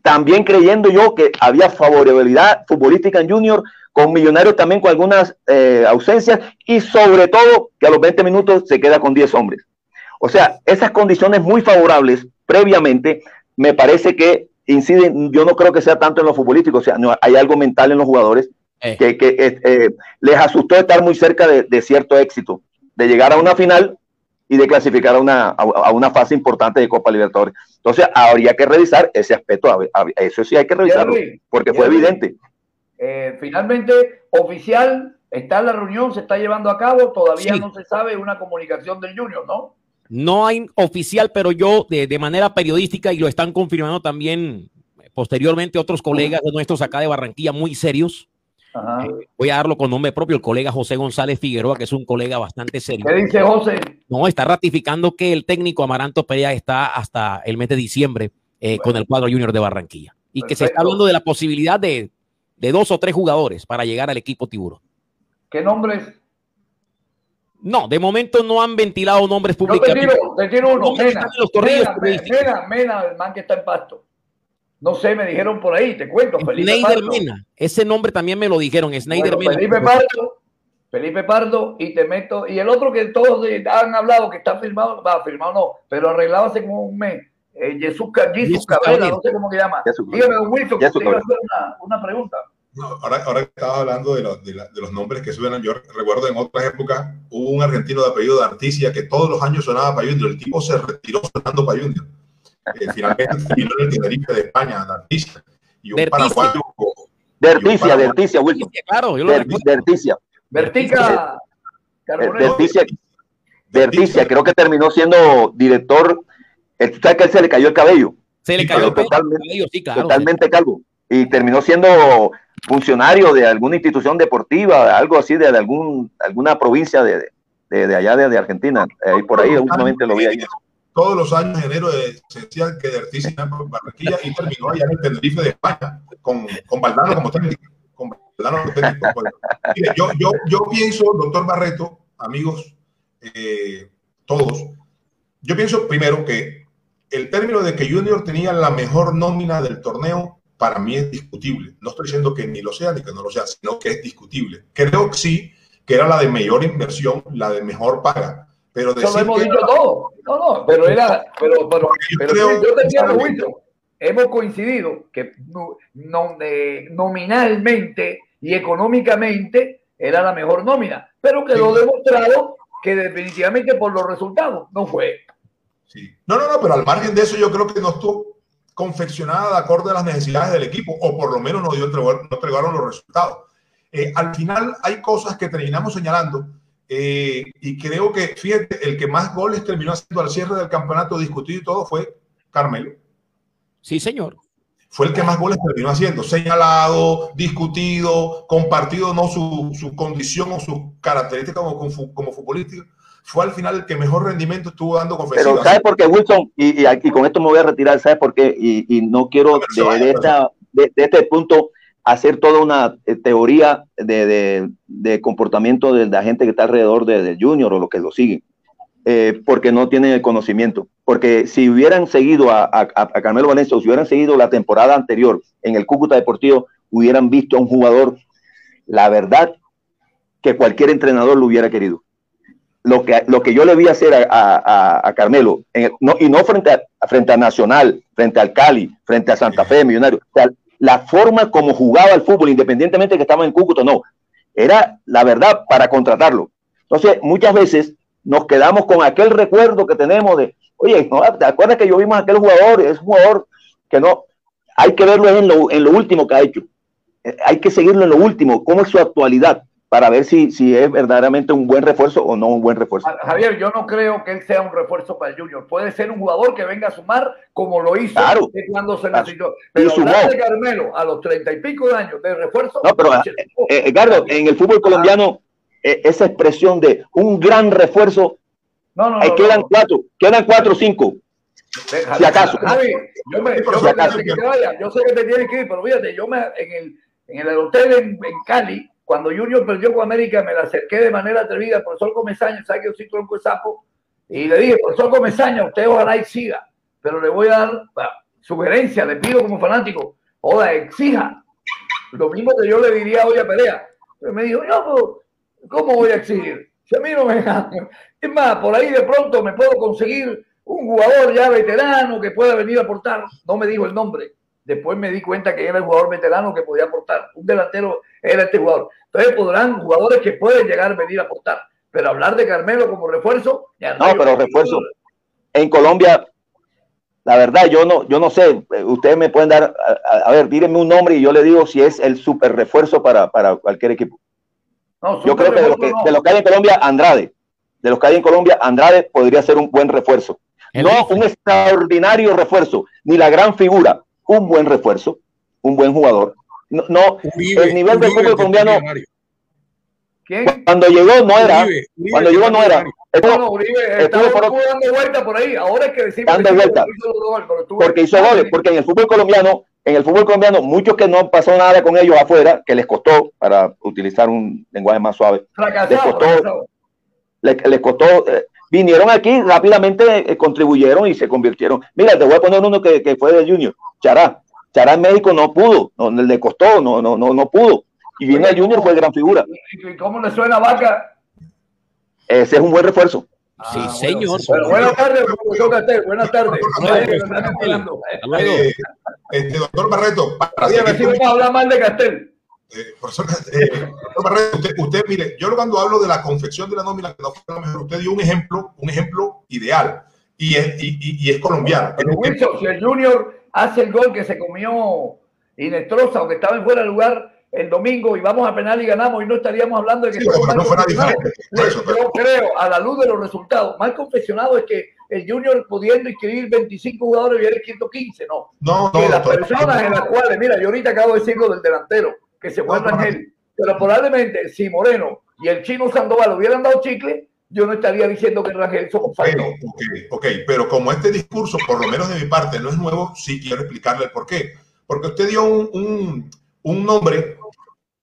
También creyendo yo que había favorabilidad futbolística en Junior, con Millonarios también con algunas eh, ausencias y sobre todo que a los 20 minutos se queda con 10 hombres. O sea, esas condiciones muy favorables previamente, me parece que inciden, yo no creo que sea tanto en los futbolísticos, o sea, no, hay algo mental en los jugadores eh. que, que eh, eh, les asustó estar muy cerca de, de, cierto éxito, de llegar a una final y de clasificar a una, a, a una fase importante de Copa Libertadores. Entonces, habría que revisar ese aspecto, a, a, eso sí hay que revisarlo, porque fue evidente. Eh, finalmente, oficial, está la reunión, se está llevando a cabo, todavía sí. no se sabe una comunicación del Junior, ¿no? No hay oficial, pero yo de, de, manera periodística y lo están confirmando también posteriormente otros colegas de nuestros acá de Barranquilla muy serios. Eh, voy a darlo con nombre propio, el colega José González Figueroa, que es un colega bastante serio. ¿Qué dice José? No, está ratificando que el técnico Amaranto Perea está hasta el mes de diciembre eh, con el cuadro junior de Barranquilla. Y que se está hablando de la posibilidad de, de, dos o tres jugadores para llegar al equipo tiburón. ¿Qué nombres? No, de momento no han ventilado nombres públicos. te tiro, te tiro uno. Mena, Mena, Mena, el man que está en pasto. No sé, me dijeron por ahí, te cuento. Felipe Mena, ese nombre también me lo dijeron, Snyder Mena. Felipe Pardo, Felipe Pardo, y te meto, y el otro que todos han hablado que está firmado, va, firmado no, pero arreglado hace como un mes, eh, Jesús, Jesús Cabrera, no sé cómo se llama. Dígame, Wilson, que te iba a hacer una, una pregunta. Ahora, ahora estaba hablando de los, de, de, los nombres que suenan, yo recuerdo en otras épocas hubo un argentino de apellido de Articia que todos los años sonaba para Junior, el tipo se retiró sonando para Junior eh, finalmente terminó en el Tenerife de España, Articia. Y un paraguayo. De Articia, de Articia, Wilson. Claro, yo lo de Articia. Vertica. Verticia, creo que terminó siendo director. Tú sabes que él se le cayó el cabello. Se le cayó el cabello, sí, claro. Totalmente calvo. Y terminó siendo funcionario de alguna institución deportiva, algo así, de, algún, alguna provincia de, de, de allá de, Argentina. Eh, por ahí últimamente lo vi ahí todos los años en enero se decía que Dertis en Barranquilla y terminó allá en el Tenerife de España con, con Valdano como técnico. Con como técnico. Mire, yo, yo, yo, pienso, doctor Barreto, amigos, eh, todos, yo pienso primero que el término de que Junior tenía la mejor nómina del torneo para mí es discutible. No estoy diciendo que ni lo sea ni que no lo sea, sino que es discutible. Creo que sí, que era la de mayor inversión, la de mejor paga pero Eso lo hemos dicho todo. No, no, pero era, pero, pero, pero yo te entiendo, hemos coincidido que no, no, eh, nominalmente y económicamente era la mejor nómina, pero quedó demostrado que definitivamente por los resultados no fue. Sí. No, no, no, pero al margen de eso yo creo que no estuvo confeccionada de acuerdo a las necesidades del equipo, o por lo menos no, dio, no entregaron los resultados. Eh, al final hay cosas que terminamos señalando eh, y creo que, fíjate, el que más goles terminó haciendo al cierre del campeonato discutido y todo fue Carmelo. Sí, señor. Fue el que más goles terminó haciendo, señalado, discutido, compartido, no su, su condición o sus características como, como, futbolista. Fue al final el que mejor rendimiento estuvo dando con Pero ¿sabes por qué, Wilson? Y, y, con esto me voy a retirar, ¿sabes por qué? Y, no quiero de, esta, de, de este punto hacer toda una eh, teoría de, comportamiento de la gente que está alrededor del Junior o lo que lo sigue, eh, porque no tienen el conocimiento. Porque si hubieran seguido a, Carmelo Valencia o si hubieran seguido la temporada anterior en el Cúcuta Deportivo, hubieran visto a un jugador, la verdad, que cualquier entrenador lo hubiera querido. Lo que, lo que yo le vi hacer a, Carmelo, no, y no frente a, frente a Nacional, frente al Cali, frente a Santa Fe, Millonario, la forma como jugaba el fútbol, independientemente de que estaba en Cúcuta no, era la verdad para contratarlo. Entonces, muchas veces nos quedamos con aquel recuerdo que tenemos de, oye. ¿te acuerdas que yo vimos a aquel jugador? Es un jugador que no, hay que verlo en lo, en lo último que ha hecho. Eh, hay que seguirlo en lo último, cómo es su actualidad para ver si, si es verdaderamente un buen refuerzo o no un buen refuerzo. Javier, yo no creo que él sea un refuerzo para el Junior. Puede ser un jugador que venga a sumar como lo hizo claro, cuando se necesitó. Pero hablar de Carmelo a los treinta y pico de años de refuerzo. No, pero eh, Edgardo, en el fútbol colombiano, eh, esa expresión de un gran refuerzo, no, no, eh, no quedan cuatro, quedan cuatro o cinco. si acaso. Javi, yo, me, yo, si acaso. Que vaya, yo sé que te tienes que ir, pero fíjate, yo me, en, el, en el hotel en, en Cali, cuando Junior perdió con América, me la acerqué de manera atrevida profesor Comesaña, sabe que yo soy tronco de sapo, y le dije, profesor Comesaña, usted ojalá siga, pero le voy a dar sugerencia, le pido como fanático, oda, exija. Lo mismo que yo le diría hoy a Pelea. Pero me dijo, yo, ¿cómo voy a exigir? Si a mí no me Es más, por ahí de pronto me puedo conseguir un jugador ya veterano que pueda venir a aportar. No me dijo el nombre. Después me di cuenta que era el jugador veterano que podía aportar. Un delantero era este jugador. Entonces podrán jugadores que pueden llegar a venir a aportar. Pero hablar de Carmelo como refuerzo. no, pero refuerzo. En Colombia, la verdad, yo no, yo no sé. Ustedes me pueden dar, a, ver, díganme un nombre y yo le digo si es el super refuerzo para, cualquier equipo. yo creo que de, lo que, de que hay en Colombia, Andrade. De los que hay en Colombia, Andrade podría ser un buen refuerzo. No un extraordinario refuerzo, ni la gran figura, un buen refuerzo, un buen jugador. no, no el nivel del fútbol colombiano cuando llegó no era, cuando llegó no era. Estuvo, Uribe dando vuelta por ahí. Ahora es que decimos dando vuelta. porque hizo goles, porque en el fútbol colombiano, en el fútbol colombiano, muchos que no pasó nada con ellos afuera, que les costó, para utilizar un lenguaje más suave, les costó, les, costó, eh, vinieron aquí rápidamente, eh, contribuyeron y se convirtieron. Mira, te voy a poner uno que, que fue de Junior, Chará. Chará en México no pudo, no, le costó, no, no, no, no pudo. Y viene a Junior, fue gran figura. ¿Y cómo le suena Vaca? Ese es un buen refuerzo. Sí, ah, señor. buenas tardes, profesor Castel. Buenas tardes. Eh, este, doctor Barreto, para Oye, si vamos a hablar mal de Castel. Eh, profesor, eh, usted, usted, mire, yo cuando hablo de la confección de la nómina, que no fue mejor, usted dio un ejemplo, un ejemplo ideal, y es, y, y, y es colombiano. Pero Wilson, si el Junior hace el gol que se comió Inestrosa, aunque estaba en fuera de lugar, el domingo y vamos a penal y ganamos y no estaríamos hablando de que sí, no fuera diferente. Yo creo, a la luz de los resultados, más confeccionado es que el Junior pudiendo inscribir 25 jugadores y el 115, no. No, no. las personas en las cuales, mira, yo ahorita acabo de decirlo del delantero, que se fue Rangel, pero probablemente si Moreno y el chino Sandoval hubieran dado chicle, yo no estaría diciendo que Rangel somos okay, ok, pero como este discurso, por lo menos de mi parte, no es nuevo, sí quiero explicarle el por qué. Porque usted dio un, un, un nombre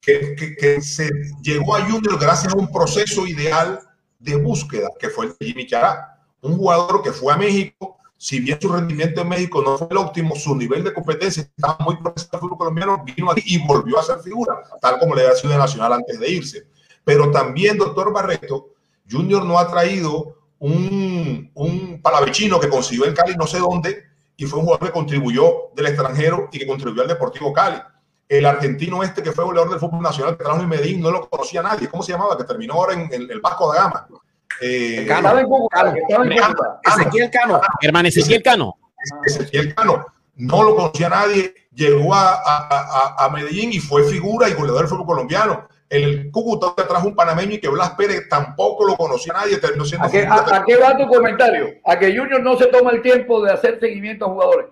que, se llegó a Junior gracias a un proceso ideal de búsqueda, que fue el de Jimmy Chará, un jugador que fue a México, si bien su rendimiento en México no fue el óptimo, su nivel de competencia estaba muy por del fútbol colombiano, vino aquí y volvió a ser figura, tal como le había sido de Nacional antes de irse. Pero también, doctor Barreto, Junior no ha traído un, un palavechino que consiguió en Cali no sé dónde y fue un jugador que contribuyó del extranjero y que contribuyó al Deportivo Cali el argentino este que fue goleador del fútbol nacional que trajo en Medellín, no lo conocía nadie. ¿Cómo se llamaba? Que terminó ahora en, el Vasco da Gama. Eh, Cano, Ezequiel Cano. Hermano Ezequiel Cano. Ezequiel Cano. No lo conocía nadie. Llegó a, a, a, Medellín y fue figura y goleador del fútbol colombiano. El Cúcuta que trajo un panameño y que Blas Pérez tampoco lo conocía nadie. Terminó siendo ¿A, qué, a, qué va tu comentario? A que Junior no se toma el tiempo de hacer seguimiento a jugadores.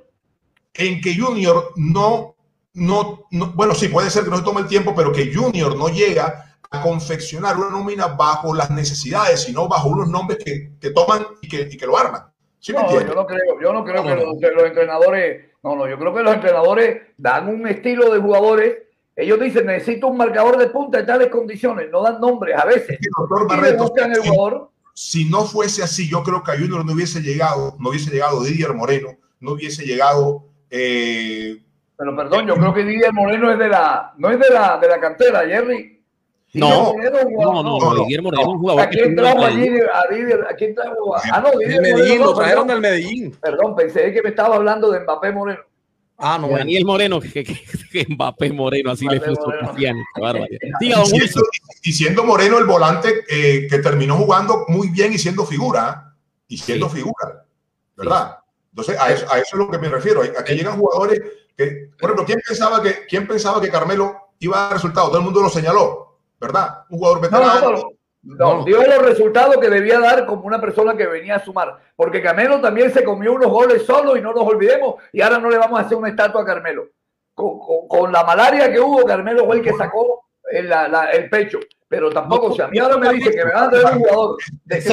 En que Junior no no, bueno, sí, puede ser que no se tome el tiempo, pero que Junior no llega a confeccionar una nómina bajo las necesidades, sino bajo unos nombres que, que toman y que, y que, lo arman. no, yo no creo, yo no creo que, Los, entrenadores, no, no, yo creo que los entrenadores dan un estilo de jugadores. Ellos dicen, necesito un marcador de punta en tales condiciones, no dan nombres a veces. si, no fuese así, yo creo que a Junior no hubiese llegado, no hubiese llegado Didier Moreno, no hubiese llegado eh, pero perdón, yo creo que Didier Moreno es de la, no es de la, de la cantera, Jerry. No, no, no, no, Didier Moreno es un jugador. ¿A quién trajo a Didier? A Didier, ¿A quién trajo? Ah, no, Didier Medellín, lo trajeron del Medellín. Perdón, pensé que me estaba hablando de Mbappé Moreno. Ah, no. Daniel Moreno, que, que, Mbappé Moreno, así le puso Y siendo Moreno el volante eh, que terminó jugando muy bien y siendo figura, y siendo figura, ¿verdad? Entonces, a eso, a eso, es lo que me refiero. A que llegan jugadores por ejemplo, ¿quién pensaba, que, ¿quién pensaba que Carmelo iba a dar resultados? Todo el mundo lo señaló, ¿verdad? Un jugador veterano. No, dio los resultados que debía dar como una persona que venía a sumar. Porque Carmelo también se comió unos goles solo y no nos olvidemos. Y ahora no le vamos a hacer una estatua a Carmelo. Con, la malaria que hubo, Carmelo fue el que sacó el, el pecho pero tampoco, si a mí ahora me dice que me van a dar un jugador de que.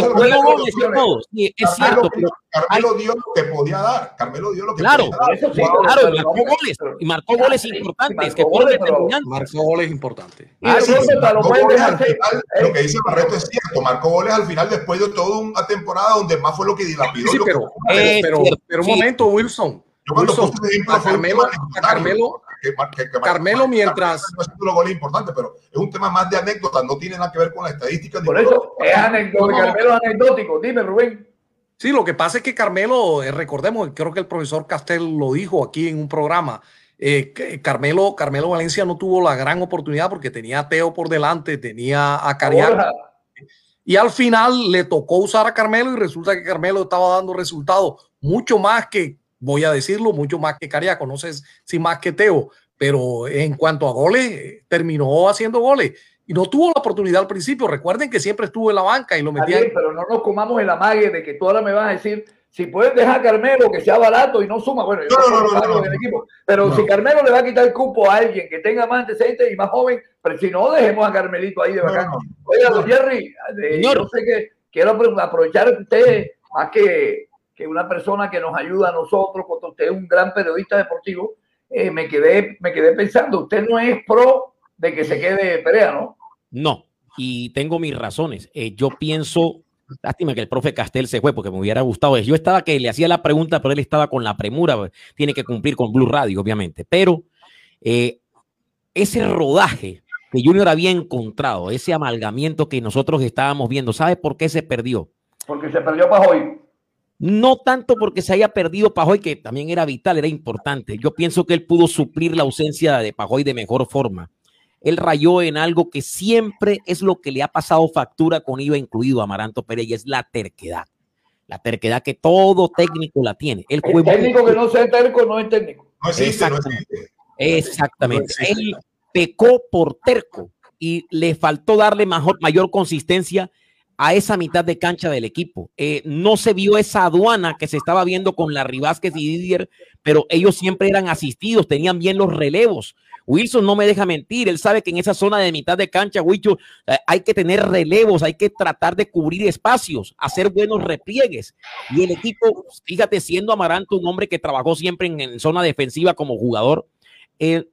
Sí, es cierto, pero Carmelo dio lo que podía dar. Carmelo dio lo que claro, podía dar. Eso sí, claro, marcó goles. Y marcó goles importantes, que fueron determinantes. Marcó goles importantes. Y ah, sí, lo, final, lo que dice Barreto es cierto, marcó goles al final después de toda una temporada donde más fue lo que dilapidó. Sí, pero, pero, pero, un momento, Wilson. Yo cuando Wilson, a Carmelo, a Carmelo Carmelo mientras... No es un gol importante, pero es un tema más de anécdota, no tiene nada que ver con la estadística. Por eso es anecdótico, Carmelo es anecdótico. Dime, Rubén. Sí, lo que pasa es que Carmelo, eh, recordemos, creo que el profesor Castel lo dijo aquí en un programa, eh, Carmelo, Carmelo Valencia no tuvo la gran oportunidad porque tenía a Teo por delante, tenía a Cariaco. Y al final le tocó usar a Carmelo y resulta que Carmelo estaba dando resultados mucho más que voy a decirlo, mucho más que Cariaco, no sé si más que Teo, pero en cuanto a goles, terminó haciendo goles y no tuvo la oportunidad al principio. Recuerden que siempre estuvo en la banca y lo metía. pero no nos comamos el amague de que tú ahora me vas a decir si pueden dejar a Carmelo que sea barato y no suma, bueno, yo no, no, no, no, en el equipo, pero si Carmelo le va a quitar el cupo a alguien que tenga más antecedentes y más joven, pero si no, dejemos a Carmelito ahí de bacán. Oiga, don Jerry, eh, yo sé que quiero aprovechar usted más que, que una persona que nos ayuda a nosotros, cuando usted es un gran periodista deportivo, eh, me, quedé, me quedé pensando, usted no es pro de que se quede Perea, ¿no? No, y tengo mis razones. Eh, yo pienso Lástima que el profe Castel se fue porque me hubiera gustado. Yo estaba que le hacía la pregunta, pero él estaba con la premura. Tiene que cumplir con Blue Radio, obviamente. Pero eh, ese rodaje que Junior había encontrado, ese amalgamiento que nosotros estábamos viendo, ¿sabe por qué se perdió? Porque se perdió Pajoy. No tanto porque se haya perdido Pajoy, que también era vital, era importante. Yo pienso que él pudo suplir la ausencia de Pajoy de mejor forma él rayó en algo que siempre es lo que le ha pasado factura con IVA incluido a Amaranto Pérez y es la terquedad. La terquedad que todo técnico la tiene. El, técnico que no sea terco no es técnico. No Exactamente. Exactamente. Él pecó por terco y le faltó darle mayor, mayor consistencia a esa mitad de cancha del equipo. Eh, no se vio esa aduana que se estaba viendo con la Vázquez y Didier, pero ellos siempre eran asistidos, tenían bien los relevos. Wilson no me deja mentir, él sabe que en esa zona de mitad de cancha, Wilson, eh, hay que tener relevos, hay que tratar de cubrir espacios, hacer buenos repliegues. Y el equipo, fíjate, siendo Amaranto un hombre que trabajó siempre en, zona defensiva como jugador, eh,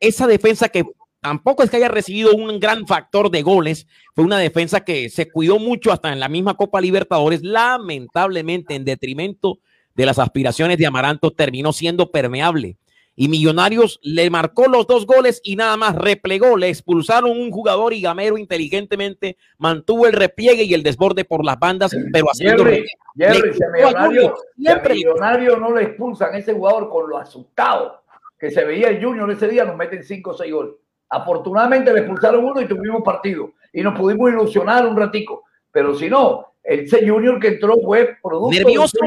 esa defensa que tampoco es que haya recibido un gran factor de goles, fue una defensa que se cuidó mucho hasta en la misma Copa Libertadores, lamentablemente en detrimento de las aspiraciones de Amaranto terminó siendo permeable. Y Millonarios le marcó los dos goles y nada más replegó, le expulsaron un jugador y Gamero inteligentemente mantuvo el repliegue y el desborde por las bandas, pero haciendo Jerry, Jerry, millonario, millonario no le expulsan a ese jugador con lo asustado que se veía el Junior ese día, nos meten cinco o seis goles. Afortunadamente le expulsaron uno y tuvimos partido. Y nos pudimos ilusionar un ratico, pero si no, ese Junior que entró fue producto Nervioso.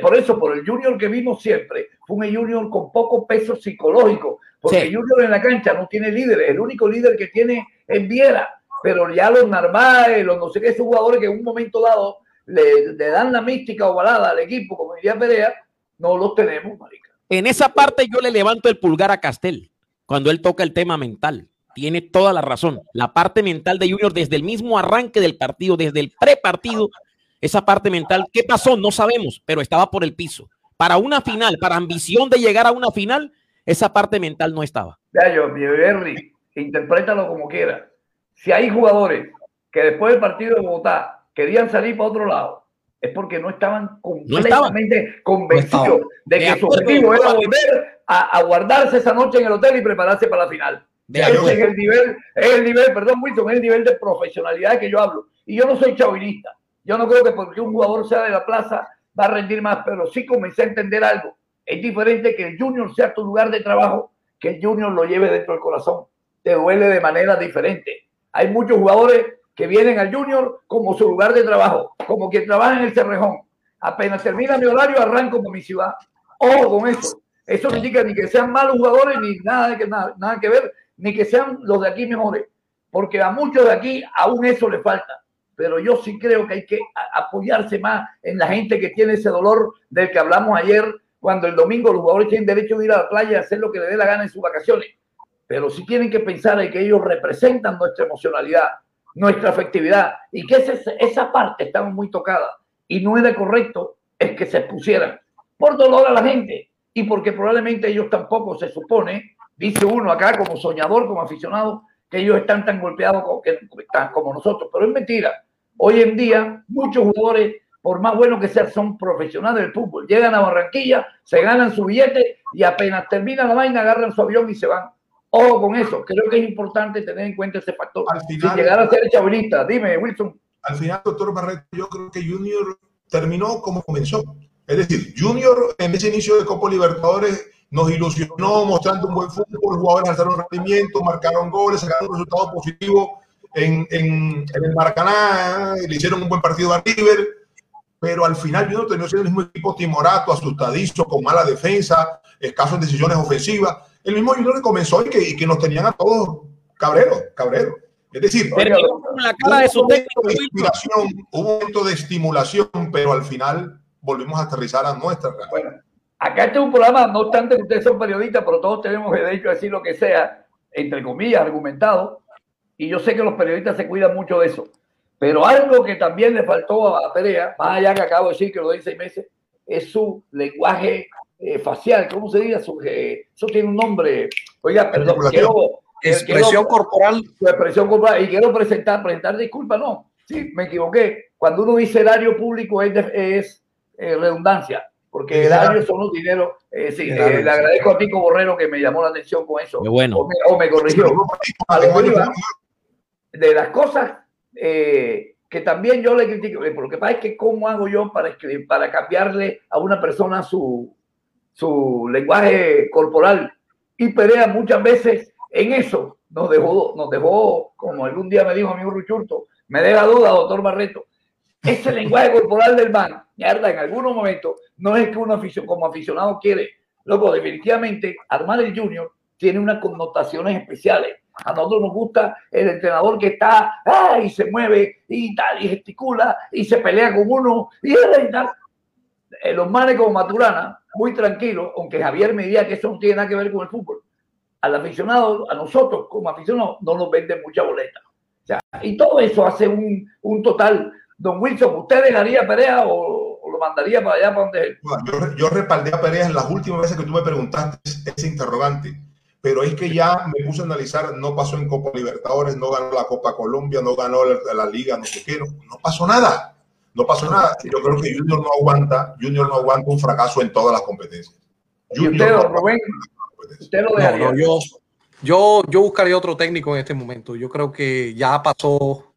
por eso, por el Junior que vimos siempre, fue un Junior con poco peso psicológico, porque el Junior en la cancha no tiene líderes, el único líder que tiene es Viera, pero ya los Narváez, los no sé qué, esos jugadores que en un momento dado le, dan la mística ovalada al equipo, como diría Perea, no los tenemos, marica. En esa parte yo le levanto el pulgar a Castel, cuando él toca el tema mental tiene toda la razón. La parte mental de Junior desde el mismo arranque del partido, desde el prepartido, esa parte mental, ¿qué pasó? No sabemos, pero estaba por el piso. Para una final, para ambición de llegar a una final, esa parte mental no estaba. Ya yo, Henry, interprétalo como quiera. Si hay jugadores que después del partido de Bogotá querían salir para otro lado, es porque no estaban completamente convencidos de que su objetivo era volver a, a guardarse esa noche en el hotel y prepararse para la final es el nivel, es el nivel, perdón, Wilson, es el nivel de profesionalidad que yo hablo. Y yo no soy chauvinista. Yo no creo que porque un jugador sea de la plaza va a rendir más, pero sí comencé a entender algo. Es diferente que el junior sea tu lugar de trabajo, que el junior lo lleve dentro del corazón. Te duele de manera diferente. Hay muchos jugadores que vienen al junior como su lugar de trabajo, como quien trabaja en el Cerrejón. Apenas termina mi horario, arranco con mi ciudad. Ojo con eso. Eso no indica ni que sean malos jugadores ni nada, que, nada, nada que ver ni que sean los de aquí mejores, porque a muchos de aquí aún eso le falta. Pero yo sí creo que hay que apoyarse más en la gente que tiene ese dolor del que hablamos ayer, cuando el domingo los jugadores tienen derecho de ir a la playa y hacer lo que les dé la gana en sus vacaciones. Pero sí tienen que pensar en que ellos representan nuestra emocionalidad, nuestra afectividad, y que esa, esa parte estamos muy tocada. Y no era correcto es que se expusieran por dolor a la gente y porque probablemente ellos tampoco se supone dice uno acá como soñador, como aficionado, que ellos están tan golpeados como, que, como nosotros, pero es mentira. Hoy en día muchos jugadores, por más buenos que sean, son profesionales del fútbol. Llegan a Barranquilla, se ganan su billete y apenas termina la vaina agarran su avión y se van. Ojo con eso, creo que es importante tener en cuenta ese factor. Al final, llegar a ser chavinista, dime, Wilson. Al final, doctor Barreto, yo creo que Junior terminó como comenzó. Es decir, Junior en ese inicio de Copa Libertadores nos ilusionó mostrando un buen fútbol, jugadores alzaron rendimiento, marcaron goles, sacaron un resultado positivo en, en, el Maracaná, le hicieron un buen partido a River, pero al final yo no tenía el mismo equipo timorato, asustadizo, con mala defensa, escaso en decisiones ofensivas. El mismo Junior que comenzó y que, y que nos tenían a todos cabreros, cabreros. Es decir, la cara de su técnico. hubo un momento de estimulación, pero al final volvimos a aterrizar a nuestra realidad. Bueno, acá este es un programa, no obstante que ustedes son periodistas, pero todos tenemos el derecho a decir lo que sea, entre comillas, argumentado, y yo sé que los periodistas se cuidan mucho de eso. Pero algo que también le faltó a Perea, más allá que acabo de decir que lo de seis meses, es su lenguaje eh, facial, ¿cómo se dice? Su, eh, eso tiene un nombre. Oiga, perdón, quiero, expresión corporal. Su expresión corporal. Y quiero presentar, presentar disculpas, no. Sí, me equivoqué. Cuando uno dice erario público es, es eh, redundancia, porque erario son los dineros. sí, le agradezco a Pico Borrero que me llamó la atención con eso. Qué bueno. O me, o me corrigió. de las cosas que también yo le critico, lo que pasa es que cómo hago yo para, escribir, para cambiarle a una persona su, su lenguaje corporal. Y Perea muchas veces en eso nos dejó, nos dejó, como algún día me dijo amigo Ruchurto, me deja duda, doctor Barreto. Ese lenguaje corporal del man, mierda, en algunos momentos, no es que uno como aficionado quiere. Luego, definitivamente, armar el Junior tiene unas connotaciones especiales. A nosotros nos gusta el entrenador que está ¡ah! y se mueve y tal, y gesticula y se pelea con uno y, tal. Eh, los manes como Maturana, muy tranquilos, aunque Javier me diga que eso no tiene nada que ver con el fútbol. Al aficionado, a nosotros como aficionados, no nos venden mucha boleta. Y todo eso hace un, un total. Don Wilson, ¿usted dejaría a Perea o, lo mandaría para allá para donde Yo, yo respaldé a Perea en las últimas veces que tú me preguntaste ese interrogante pero es que ya me puse a analizar, no pasó en Copa Libertadores, no ganó la Copa Colombia, no ganó la, Liga, no sé qué, no, pasó nada, no pasó nada. Yo creo que Junior no aguanta, Junior no aguanta un fracaso en todas las competencias. usted, Rubén, usted lo dejaría. yo, yo, yo buscaría otro técnico en este momento. Yo creo que ya pasó,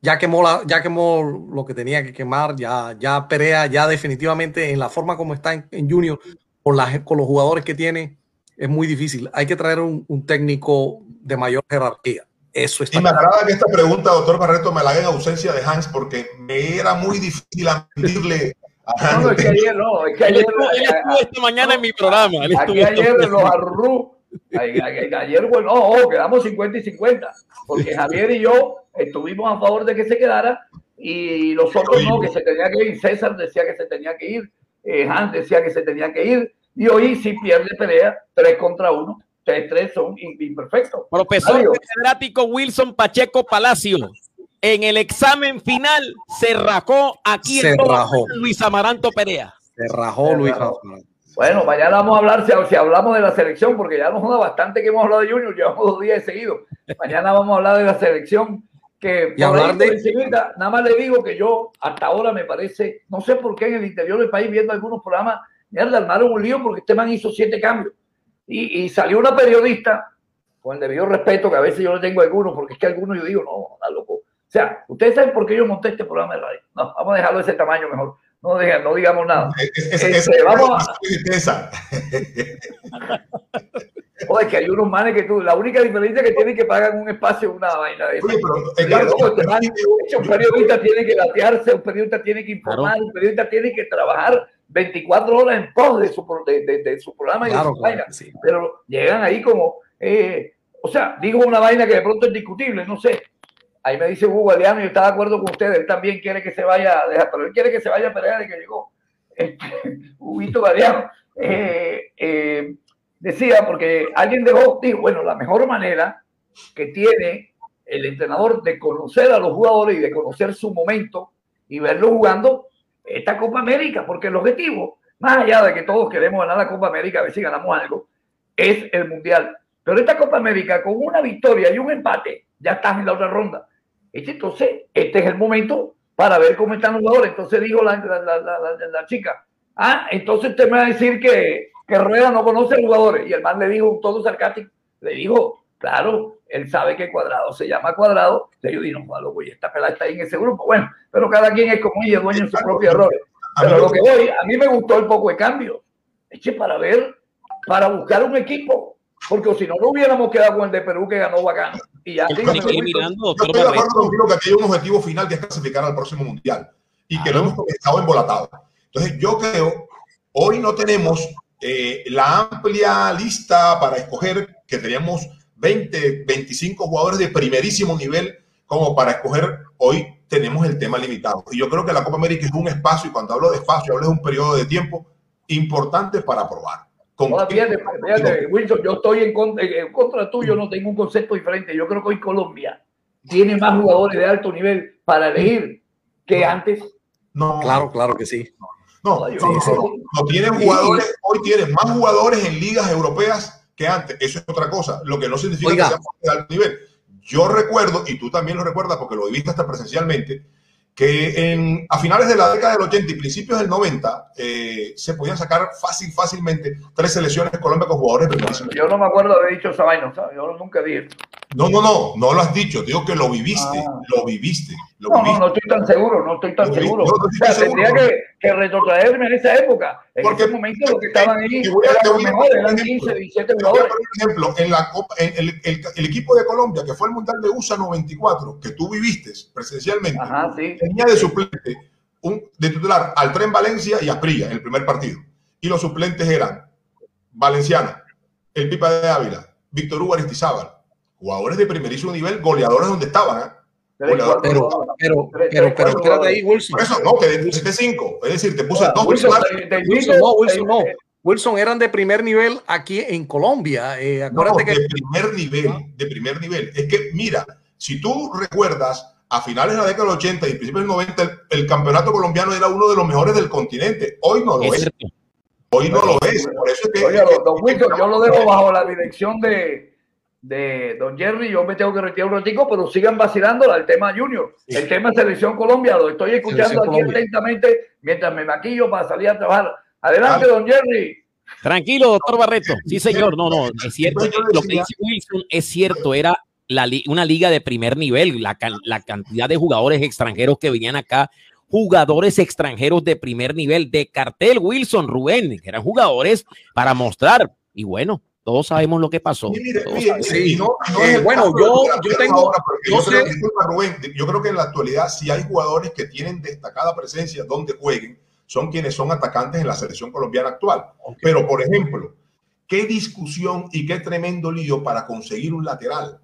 ya quemó, la, ya quemó lo que tenía que quemar, ya, ya Perea, ya definitivamente en la forma como está en, Junior, con, la, con los jugadores que tiene, es muy difícil. Hay que traer un, un técnico de mayor jerarquía. Eso está y me agrada que esta pregunta, doctor Barreto, me la haga en ausencia de Hans, porque me era muy difícil admitirle a Hans. No, es que ayer no, es que ayer. Él estuvo, esta mañana en mi programa. Él aquí ayer los arrú. Ayer, bueno, oh, quedamos 50 y 50, porque Javier y yo estuvimos a favor de que se quedara y los otros no, que se tenía que ir. César decía que se tenía que ir, eh, Hans decía que se tenía que ir, y hoy si pierde pelea, 3 contra 1. 3-3 son imperfectos. Profesor catedrático Wilson Pacheco Palacio. En el examen final se rajó aquí se rajó. Luis Amaranto Perea. Se rajó Luis Amaranto. Bueno, mañana vamos a hablar, si, hablamos de la selección, porque ya nos da bastante que hemos hablado de Junior, llevamos dos días seguidos. Mañana vamos a hablar de la selección, que y hablar de... nada más le digo que yo hasta ahora me parece, no sé por qué en el interior del país, viendo algunos programas, mierda, armaron un lío porque este man hizo siete cambios. Y, y, salió una periodista, con el debido respeto, que a veces yo le tengo a algunos, porque es que algunos yo digo, no, está loco. O sea, ustedes saben por qué yo monté este programa de radio. No, vamos a dejarlo de ese tamaño mejor. No, digan, no digamos nada. Es, este, vamos a... O es que hay unos manes que tú, la única diferencia es que tienen que pagar un espacio, una vaina de Oye, pero, este un periodista tiene que latearse, un periodista tiene que informar, un periodista tiene que trabajar 24 horas en pos de su, de, de, su programa y de su vaina. Pero llegan ahí como, eh, o sea, digo una vaina que de pronto es discutible, no sé. Ahí me dice Hugo Galeano, yo está de acuerdo con usted, él también quiere que se vaya, pero él quiere que se vaya a pelear de que llegó. Este, Huguito Galeano. Eh, eh, decía, porque alguien dejó, dijo, bueno, la mejor manera que tiene el entrenador de conocer a los jugadores y de conocer su momento y verlo jugando esta Copa América, porque el objetivo, más allá de que todos queremos ganar la Copa América, a ver si ganamos algo, es el Mundial. Pero esta Copa América, con una victoria y un empate, ya estás en la otra ronda. Entonces, este es el momento para ver cómo están los jugadores. Entonces dijo la, la, chica, ah, entonces usted me va a decir que, que Rueda no conoce a los jugadores. Y el man le dijo, todo sarcástico, le dijo, claro, él sabe que Cuadrado se llama Cuadrado. Entonces yo digo, no, güey, esta pelada está ahí en ese grupo. Bueno, pero cada quien es como ella, dueño de sus propios errores. Pero lo que voy, a mí me gustó el poco de cambio. Eche para ver, para buscar un equipo. Porque si no, no hubiéramos quedado con el de Perú que ganó bacano. Y ya, mirando, yo estoy de acuerdo contigo que aquí hay un objetivo final que es clasificar al próximo mundial y que lo hemos comenzado embolatado. Entonces, yo creo, hoy no tenemos eh, la amplia lista para escoger que teníamos 20, 25 jugadores de primerísimo nivel como para escoger hoy tenemos el tema limitado. Y yo creo que la Copa América es un espacio, y cuando hablo de espacio, hablo de un periodo de tiempo importante para probar. Fíjate, fíjate, Wilson, yo estoy en contra, en contra tuyo, no tengo un concepto diferente. Yo creo que hoy Colombia tiene más jugadores de alto nivel para elegir que antes. No, claro, claro que sí. No, no, no, tienen jugadores, hoy tienen más jugadores en ligas europeas que antes. Eso es otra cosa, lo que no significa que sea de alto nivel. Yo recuerdo, y tú también lo recuerdas porque lo viviste hasta presencialmente, que en, a finales de la década del 80 y principios del 90 eh, se podían sacar fácil, fácilmente tres selecciones de Colombia con jugadores Yo no me acuerdo de haber dicho esa vaina, ¿sabes? Yo nunca dije. No, no, no, no lo has dicho, digo que lo viviste, ah. lo viviste. Lo no, no, no estoy tan seguro, no estoy tan seguro. o sea, tendría que, que, retrotraerme en esa época. En Porque, ese momento los que estaban ahí eran los mejores, eran 15, 17 jugadores. Por ejemplo, en la Copa, en el, el, el, equipo de Colombia, que fue el Mundial de USA 94, que tú viviste presencialmente, Ajá, sí tenía de suplente un, de titular al Tren Valencia y a Prilla en el primer partido. Y los suplentes eran Valenciano, el Pipa de Ávila, Víctor Hugo Aristizábal, jugadores de primerísimo nivel, goleadores donde estaban. ¿eh? Pero, pero, pero, pero, espérate ahí, Wilson. Por eso, no, te pusiste cinco. Es decir, te puse dos Wilson, Wilson, no, Wilson, no. Wilson eran de primer nivel aquí en Colombia. Eh, acuérdate que. De primer nivel, de primer nivel. Es que, mira, si tú recuerdas, a finales de la década del 80 y principios del 90, el, campeonato colombiano era uno de los mejores del continente. Hoy no lo es. Hoy no lo es. Por eso es que. Oye, don Wilson, yo lo dejo bajo la dirección de, de don Jerry. Yo me tengo que retirar un ratico, pero sigan vacilando el tema Junior. El tema Selección Colombia. Lo estoy escuchando aquí atentamente mientras me maquillo para salir a trabajar. Adelante, don Jerry. Tranquilo, doctor Barreto. Sí, señor. No, no, es cierto. Lo que dice Wilson es cierto. Era una liga de primer nivel, la, la cantidad de jugadores extranjeros que venían acá, jugadores extranjeros de primer nivel, de cartel Wilson, Rubén, que eran jugadores para mostrar. Y bueno, todos sabemos lo que pasó. bueno, yo, yo tengo. yo, creo, Rubén, yo creo que en la actualidad, si hay jugadores que tienen destacada presencia donde jueguen, son quienes son atacantes en la selección colombiana actual. Pero, por ejemplo, qué discusión y qué tremendo lío para conseguir un lateral.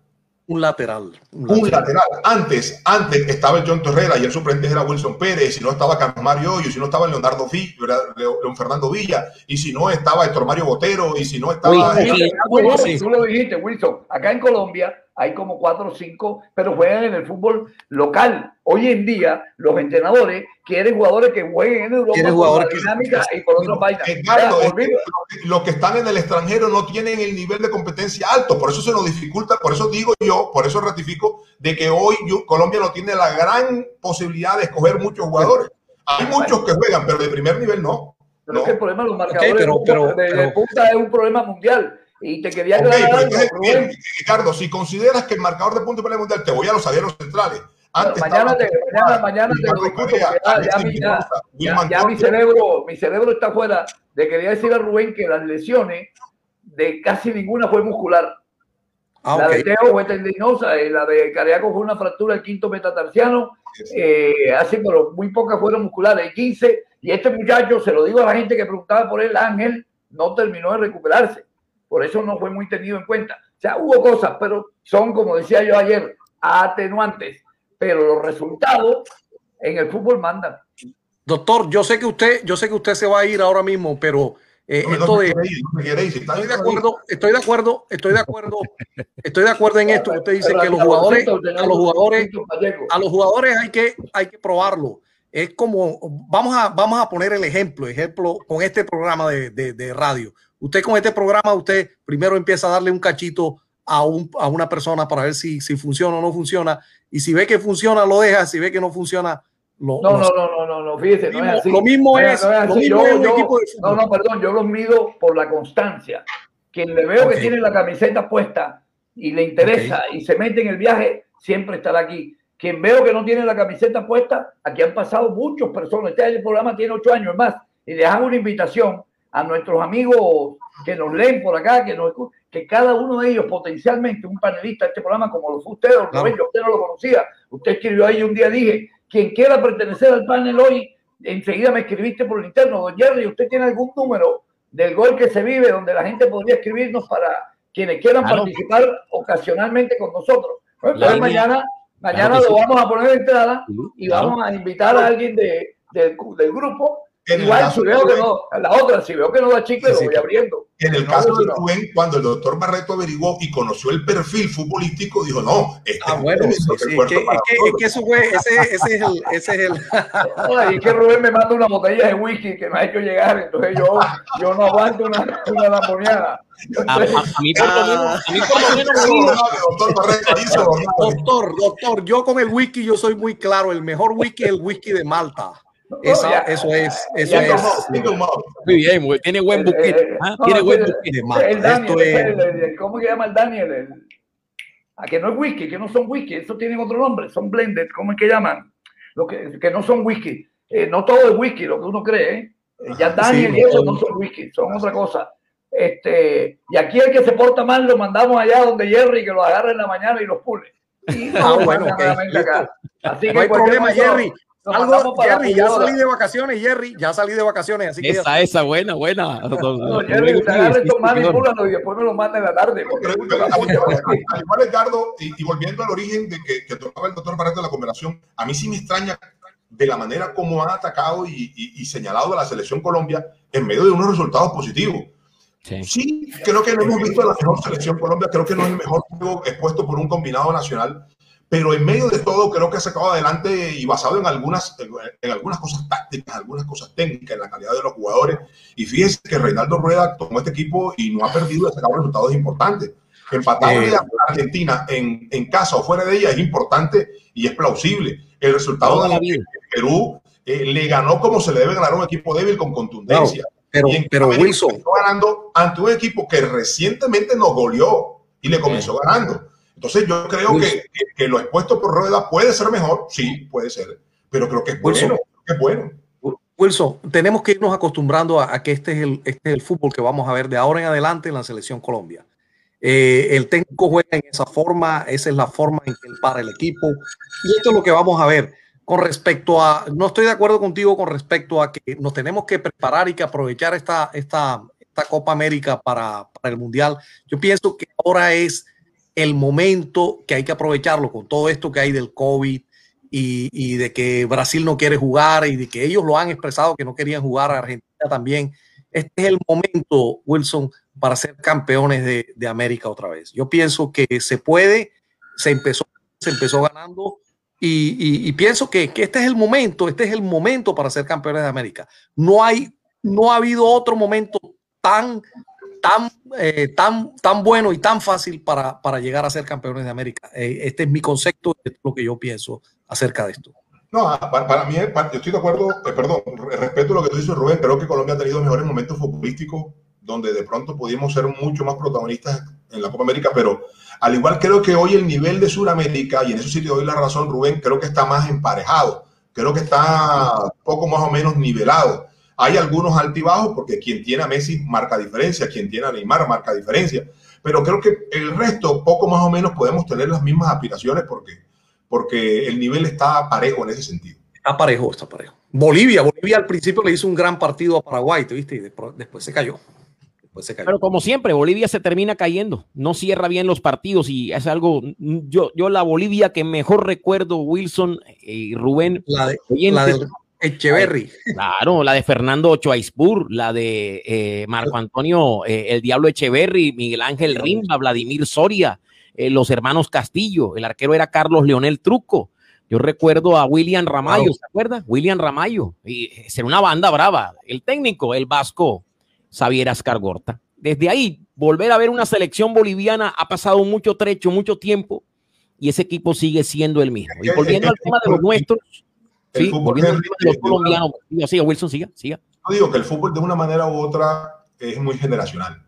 Un lateral. Un, lateral. Antes, antes estaba el John Torrera y el suplente era Wilson Pérez, si no estaba Mario Hoyo, si no estaba Leonardo Villa, Leon Fernando Villa, y si no estaba Héctor Mario Botero, y si no estaba. tú lo dijiste, Wilson. Acá en Colombia hay como cuatro o cinco, pero juegan en el fútbol local. Hoy en día, los entrenadores quieren jugadores que jueguen en Europa por la dinámica y por otros países. los que están en el extranjero no tienen el nivel de competencia alto, por eso se nos dificulta, por eso digo yo, por eso ratifico de que hoy Colombia no tiene la gran posibilidad de escoger muchos jugadores. Hay muchos que juegan, pero de primer nivel no. Pero es que el problema de los marcadores de, punta es un problema mundial. Y te quería aclarar Ricardo, si consideras que el marcador de punto para el mundial, te voy a los aleros centrales. Antes mañana, te, mañana, mañana te lo discuto. Ya, ya, mi, cerebro, mi cerebro está fuera. Le quería decir a Rubén que las lesiones de casi ninguna fue muscular. Ah, la de Teo fue tendinosa, y la de Cariaco fue una fractura del quinto metatarsiano. Eh, así, pero muy pocas fueron musculares, 15. Y este muchacho, se lo digo a la gente que preguntaba por él, Ángel, no terminó de recuperarse. Por eso no fue muy tenido en cuenta. O sea, hubo cosas, pero son, como decía yo ayer, atenuantes. Pero los resultados en el fútbol mandan. Doctor, yo sé que usted, yo sé que usted se va a ir ahora mismo, pero eh, esto de, estoy de acuerdo, estoy de acuerdo, estoy de acuerdo, estoy de acuerdo en esto. Usted dice que los jugadores, a los jugadores, a los jugadores hay que, hay que probarlo. Es como, vamos a, vamos a poner el ejemplo, ejemplo con este programa de, de, de radio. Usted con este programa, usted primero empieza a darle un cachito a, un, a una persona para ver si, si funciona o no funciona. Y si ve que funciona, lo deja. Si ve que no funciona, lo, no, no, no, no, no, fíjese, no es así. Lo mismo es, lo mismo es un equipo de fútbol. No, no, perdón, yo los mido por la constancia. Quien le veo que tiene la camiseta puesta y le interesa y se mete en el viaje, siempre estará aquí. Quien veo que no tiene la camiseta puesta, aquí han pasado muchas personas. Este programa tiene ocho años más y le hago una invitación a nuestros amigos que nos leen por acá, que, nos, que cada uno de ellos potencialmente un panelista de este programa, como lo fue usted, don yo usted no lo conocía. Usted escribió ahí un día, dije, quien quiera pertenecer al panel hoy, enseguida me escribiste por el interno, don Jerry, ¿usted tiene algún número del gol que se vive donde la gente podría escribirnos para quienes quieran participar ocasionalmente con nosotros? Pues, mañana Mañana lo vamos a poner de entrada y vamos a invitar a alguien de, del, del grupo Igual, si veo que no, la otra, si veo que no da chicle, lo voy abriendo. En el caso de Rubén, cuando el doctor Barreto averiguó y conoció el perfil futbolístico, dijo, no, este ah, bueno, sí, sí, es, que, es, que, eso fue, ese, ese es el... Ese es el... y que Rubén me manda una botella de whisky que me ha hecho llegar, entonces yo, yo no aguanto una, una lamponeada. A, a, mí por lo menos, a mí por lo menos doctor, doctor, yo con el whisky yo soy muy claro, el mejor whisky es el whisky de Malta. Eso, eso es, eso es. Muy bien, tiene buen eh, buquete. Eh, ¿ah? tiene buen buquete. El Daniel, es... ¿Cómo se llama el Daniel? El, a que no es whisky, que no son whisky, eso tienen otro nombre, son blended, ¿cómo es que llaman? Lo que, que no son whisky. Eh, no todo es whisky, lo que uno cree. ¿eh? Ya Daniel sí, y eso no son whisky, son otra cosa. Este, y aquí el que se porta mal lo mandamos allá donde Jerry que lo agarre en la mañana y los pule. Y ah, bueno, okay. Así no hay problema, Jerry. Algo, Jerry, ya salí de vacaciones, Jerry, ya salí de vacaciones, así que esa, esa, buena, buena. No, Jerry, te agarre estos y y después me lo manda en la tarde. Al igual, Edgardo, y, y, volviendo al origen de que, que tocaba el doctor Barreto de la conversación, a mí sí me extraña de la manera como han atacado y, y, y, señalado a la selección Colombia en medio de unos resultados positivos. Sí. sí. creo que no hemos visto la mejor selección Colombia, creo que no es el mejor juego expuesto por un combinado nacional, pero en medio de todo creo que ha sacado adelante y basado en algunas, en algunas cosas tácticas, algunas cosas técnicas, en la calidad de los jugadores. Y fíjense que Reinaldo Rueda tomó este equipo y no ha perdido, ha sacado resultados importantes. Empatar eh, a Argentina en, en, casa o fuera de ella es importante y es plausible. El resultado de Perú eh, le ganó como se le debe ganar a un equipo débil con contundencia. pero, pero Wilson. ganando ante un equipo que recientemente nos goleó y le comenzó ganando. Entonces yo creo que, que, lo expuesto por rueda puede ser mejor, sí, puede ser, pero creo que es bueno. es bueno. Wilson, tenemos que irnos acostumbrando a, que este es, el, este es el fútbol que vamos a ver de ahora en adelante en la selección Colombia. Eh, el técnico juega en esa forma, esa es la forma en que él para el equipo. Y esto es lo que vamos a ver. Con respecto a, no estoy de acuerdo contigo con respecto a que nos tenemos que preparar y que aprovechar esta, esta, esta Copa América para, para el Mundial. Yo pienso que ahora es el momento que hay que aprovecharlo con todo esto que hay del COVID y, de que Brasil no quiere jugar y de que ellos lo han expresado que no querían jugar a Argentina también. Este es el momento, Wilson, para ser campeones de, América otra vez. Yo pienso que se puede, se empezó, se empezó ganando y, pienso que, que, este es el momento, este es el momento para ser campeones de América. No hay, no ha habido otro momento tan tan, eh, tan, tan bueno y tan fácil para, para, llegar a ser campeones de América. Eh, este es mi concepto, de lo que yo pienso acerca de esto. No, ah, para, mí, yo estoy de acuerdo, eh, perdón, respeto lo que tú dices, Rubén, creo que Colombia ha tenido mejores momentos futbolísticos donde de pronto pudimos ser mucho más protagonistas en la Copa América, pero al igual creo que hoy el nivel de Sudamérica, y en eso sí te doy la razón, Rubén, creo que está más emparejado, creo que está poco más o menos nivelado. Hay algunos altibajos porque quien tiene a Messi marca diferencia, quien tiene a Neymar marca diferencia, pero creo que el resto poco más o menos podemos tener las mismas aspiraciones porque, porque el nivel está parejo en ese sentido. Está parejo, está parejo. Bolivia, Bolivia al principio le hizo un gran partido a Paraguay, ¿viste? Y después, se cayó. Pero como siempre, Bolivia se termina cayendo, no cierra bien los partidos y es algo, yo, yo la Bolivia que mejor recuerdo, Wilson y Rubén, la de, la de, Echeverry. Claro, la de Fernando Ochoa la de eh, Marco Antonio, eh, el Diablo Echeverry, Miguel Ángel Rimba, Vladimir Soria, eh, los hermanos Castillo, el arquero era Carlos Leonel Truco. Yo recuerdo a William Ramayo, ¿se acuerda? William Ramayo, y ser una banda brava. El técnico, el vasco, Xavier Ascargorta. Desde ahí, volver a ver una selección boliviana ha pasado mucho trecho, mucho tiempo, y ese equipo sigue siendo el mismo. Y volviendo al tema de los nuestros, Sí, Wilson, siga, siga. No digo que el fútbol de una manera u otra es muy generacional.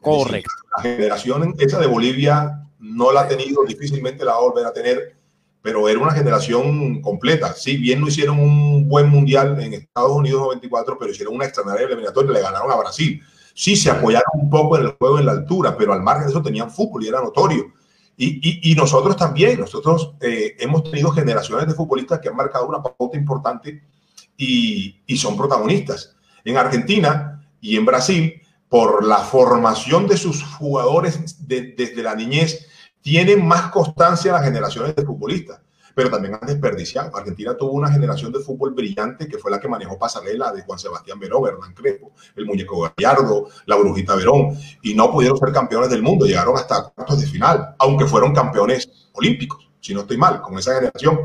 Correcto. la generación esa de Bolivia no la ha tenido, difícilmente la va a volver a tener, pero era una generación completa. Sí, bien no hicieron un buen mundial en Estados Unidos 94, pero hicieron una extraordinaria eliminatoria y le ganaron a Brasil. Sí, se apoyaron un poco en el juego en la altura, pero al margen de eso tenían fútbol y era notorio. Y, nosotros también, nosotros eh, hemos tenido generaciones de futbolistas que han marcado una pauta importante y son protagonistas. En Argentina y en Brasil, por la formación de sus jugadores desde la niñez, tienen más constancia las generaciones de futbolistas. Pero también han desperdiciado. Argentina tuvo una generación de fútbol brillante que fue la que manejó Pasarela de Juan Sebastián Verón, Hernán Crespo, el muñeco Gallardo, la brujita Verón, y no pudieron ser campeones del mundo, llegaron hasta cuartos de final, aunque fueron campeones olímpicos, si no estoy mal, con esa generación.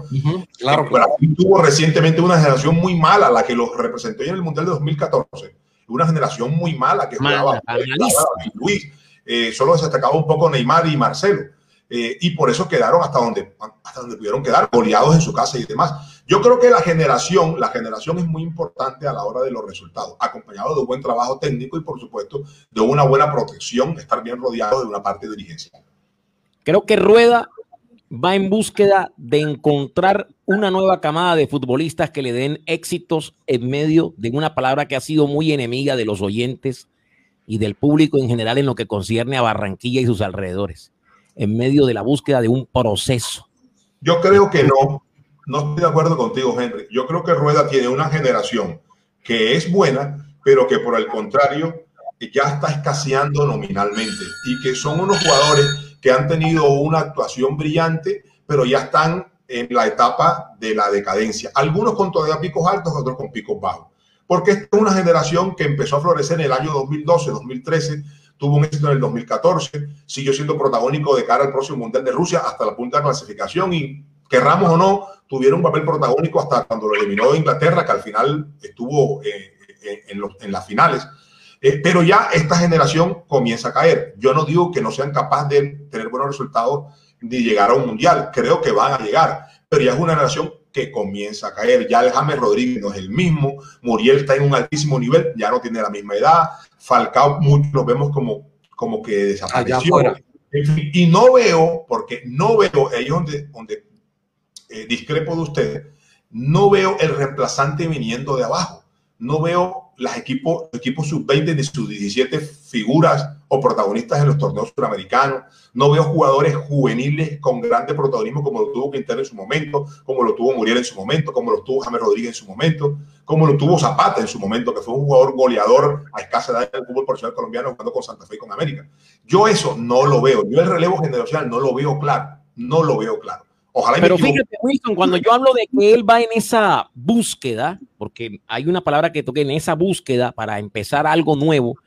claro, Brasil tuvo recientemente una generación muy mala, la que los representó en el Mundial de 2014. Una generación muy mala que jugaba, Luis. Eh, solo se destacaba un poco Neymar y Marcelo eh, y por eso quedaron hasta donde, hasta donde pudieron quedar, goleados en su casa y demás. Yo creo que la generación, la generación es muy importante a la hora de los resultados, acompañado de un buen trabajo técnico y por supuesto de una buena protección, estar bien rodeado de una parte de dirigencia. Creo que Rueda va en búsqueda de encontrar una nueva camada de futbolistas que le den éxitos en medio de una palabra que ha sido muy enemiga de los oyentes y del público en general en lo que concierne a Barranquilla y sus alrededores en medio de la búsqueda de un proceso. Yo creo que no, no estoy de acuerdo contigo, Henry. Yo creo que Rueda tiene una generación que es buena, pero que por el contrario ya está escaseando nominalmente y que son unos jugadores que han tenido una actuación brillante, pero ya están en la etapa de la decadencia. Algunos con todavía picos altos, otros con picos bajos. Porque esta es una generación que empezó a florecer en el año 2012, 2013, tuvo un éxito en el 2014, siguió siendo protagónico de cara al próximo Mundial de Rusia hasta la punta de clasificación y querramos o no, tuvieron un papel protagónico hasta cuando lo eliminó Inglaterra, que al final estuvo eh, eh, en, en, las finales. Eh, pero ya esta generación comienza a caer. Yo no digo que no sean capaces de tener buenos resultados ni llegar a un mundial, creo que van a llegar, pero ya es una generación que comienza a caer. Ya el James Rodríguez no es el mismo, Muriel está en un altísimo nivel, ya no tiene la misma edad, Falcao muchos lo vemos como, como que desapareció. y no veo, porque no veo, ahí donde, donde eh, discrepo de ustedes, no veo el reemplazante viniendo de abajo. No veo las equipos, equipos sub-20 ni sub-17 figuras o protagonistas en los torneos suramericanos. No veo jugadores juveniles con grande protagonismo como lo tuvo Quintero en su momento, como lo tuvo Muriel en su momento, como lo tuvo James Rodríguez en su momento, como lo tuvo Zapata en su momento, que fue un jugador goleador a escasa edad en el fútbol profesional colombiano jugando con Santa Fe y con América. Yo eso no lo veo. Yo el relevo generacional no lo veo claro. No lo veo claro. Ojalá Pero fíjate, Winston, cuando yo hablo de que él va en esa búsqueda, porque hay una palabra que toque en esa búsqueda para empezar algo nuevo,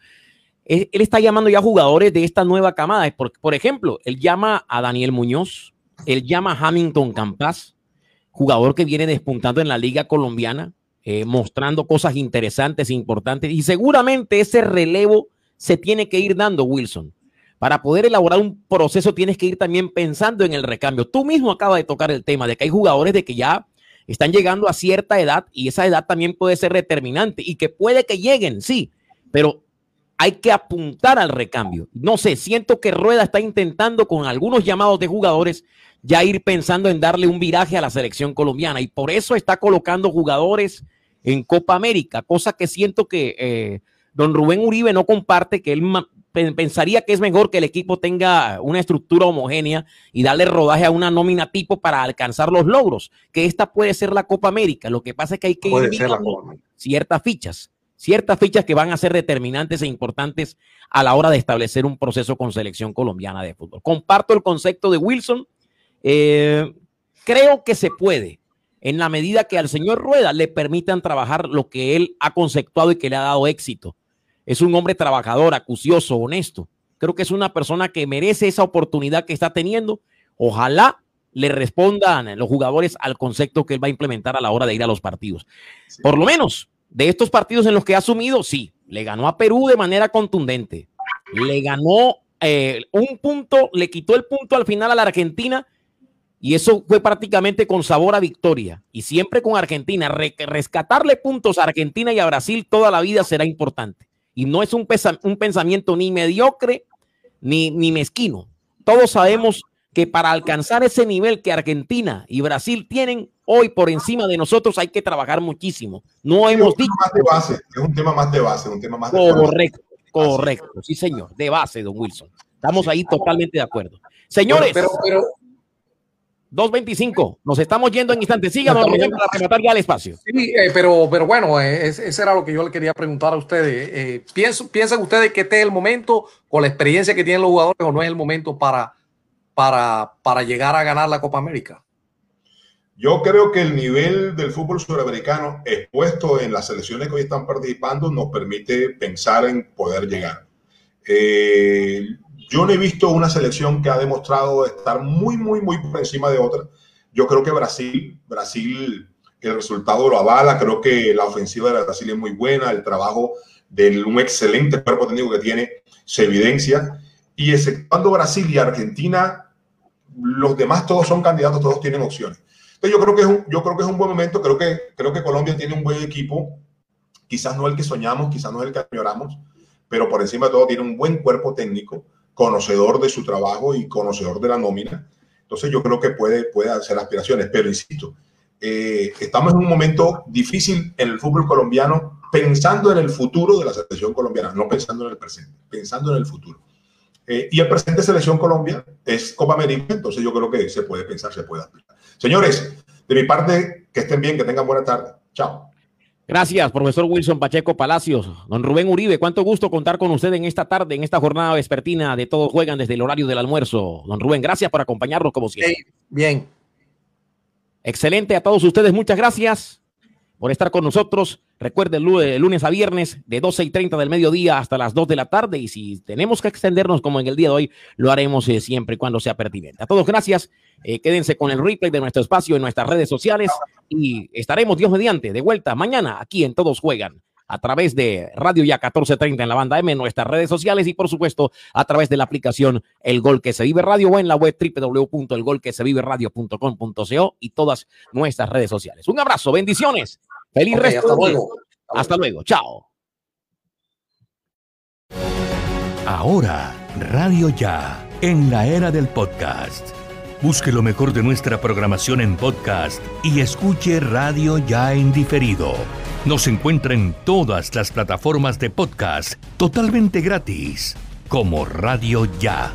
él, está llamando ya jugadores de esta nueva camada. Por, ejemplo, él llama a Daniel Muñoz, él llama a Hamilton Campas, jugador que viene despuntando en la liga colombiana, eh, mostrando cosas interesantes importantes. Y seguramente ese relevo se tiene que ir dando, Wilson. Para poder elaborar un proceso tienes que ir también pensando en el recambio. Tú mismo acabas de tocar el tema de que hay jugadores de que ya están llegando a cierta edad y esa edad también puede ser determinante y que puede que lleguen, sí, pero hay que apuntar al recambio. No sé, siento que Rueda está intentando con algunos llamados de jugadores ya ir pensando en darle un viraje a la selección colombiana y por eso está colocando jugadores en Copa América, cosa que siento que eh, don Rubén Uribe no comparte, que él pensaría que es mejor que el equipo tenga una estructura homogénea y darle rodaje a una nómina tipo para alcanzar los logros, que esta puede ser la Copa América. Lo que pasa es que hay que ir ciertas fichas, ciertas fichas que van a ser determinantes e importantes a la hora de establecer un proceso con selección colombiana de fútbol. Comparto el concepto de Wilson. Eh, creo que se puede en la medida que al señor Rueda le permitan trabajar lo que él ha conceptuado y que le ha dado éxito es un hombre trabajador, acucioso, honesto. Creo que es una persona que merece esa oportunidad que está teniendo. Ojalá le respondan los jugadores al concepto que él va a implementar a la hora de ir a los partidos. Por lo menos de estos partidos en los que ha asumido, sí, le ganó a Perú de manera contundente. Le ganó eh, un punto, le quitó el punto al final a la Argentina y eso fue prácticamente con sabor a victoria. Y siempre con Argentina. rescatarle puntos a Argentina y a Brasil toda la vida será importante. Y no es un, un pensamiento ni mediocre ni, ni mezquino. Todos sabemos que para alcanzar ese nivel que Argentina y Brasil tienen hoy por encima de nosotros hay que trabajar muchísimo. No hemos dicho. Más de base, es un tema más de base, un tema más de Correcto, correcto, sí, señor, de base, don Wilson. Estamos ahí totalmente de acuerdo. Señores, pero, pero, 2.25. Nos estamos yendo en instantes. Síganos para rematar ya el espacio. Sí, eh, pero, pero bueno, eh, ese era lo que yo le quería preguntar a ustedes. Eh, ¿Piensan ustedes que este es el momento, con la experiencia que tienen los jugadores, o no es el momento para, para, para llegar a ganar la Copa América? Yo creo que el nivel del fútbol sudamericano expuesto en las selecciones que hoy están participando nos permite pensar en poder llegar. Eh, yo no he visto una selección que ha demostrado estar muy, muy, muy por encima de otra. Yo creo que Brasil, Brasil, el resultado lo avala. Creo que la ofensiva de Brasil es muy buena. El trabajo de un excelente cuerpo técnico que tiene se evidencia. Y exceptuando Brasil y Argentina, los demás todos son candidatos, todos tienen opciones. Entonces yo creo que es un, yo creo que es un buen momento. Creo que, creo que Colombia tiene un buen equipo. Quizás no el que soñamos, quizás no el que añoramos, pero por encima de todo tiene un buen cuerpo técnico conocedor de su trabajo y conocedor de la nómina. Entonces yo creo que puede, puede hacer aspiraciones, pero insisto, eh, estamos en un momento difícil en el fútbol colombiano pensando en el futuro de la selección colombiana, no pensando en el presente, pensando en el futuro. Eh, y el presente Selección Colombia es Copa América, entonces yo creo que se puede pensar, se puede aplicar. Señores, de mi parte, que estén bien, que tengan buena tarde. Chao. Gracias, profesor Wilson Pacheco Palacios. Don Rubén Uribe, cuánto gusto contar con usted en esta tarde, en esta jornada vespertina de Todos Juegan desde el horario del almuerzo. Don Rubén, gracias por acompañarnos como siempre. Bien. Excelente a todos ustedes, muchas gracias por estar con nosotros. Recuerden, lunes a viernes de 12 y 30 del mediodía hasta las 2 de la tarde. Y si tenemos que extendernos como en el día de hoy, lo haremos eh, siempre y cuando sea pertinente. A todos, gracias. Eh, quédense con el replay de nuestro espacio en nuestras redes sociales y estaremos, Dios mediante, de vuelta mañana aquí en Todos Juegan a través de Radio Ya 1430 en la banda M, nuestras redes sociales y por supuesto a través de la aplicación El Gol que se vive radio o en la web www.elgolqueseviveradio.com.co y todas nuestras redes sociales. Un abrazo, bendiciones, feliz resto. Hasta luego. Hasta luego, chao. Ahora, Radio Ya, en la era del podcast. Busque lo mejor de nuestra programación en podcast y escuche Radio Ya en diferido. Nos encuentra en todas las plataformas de podcast totalmente gratis, como Radio Ya.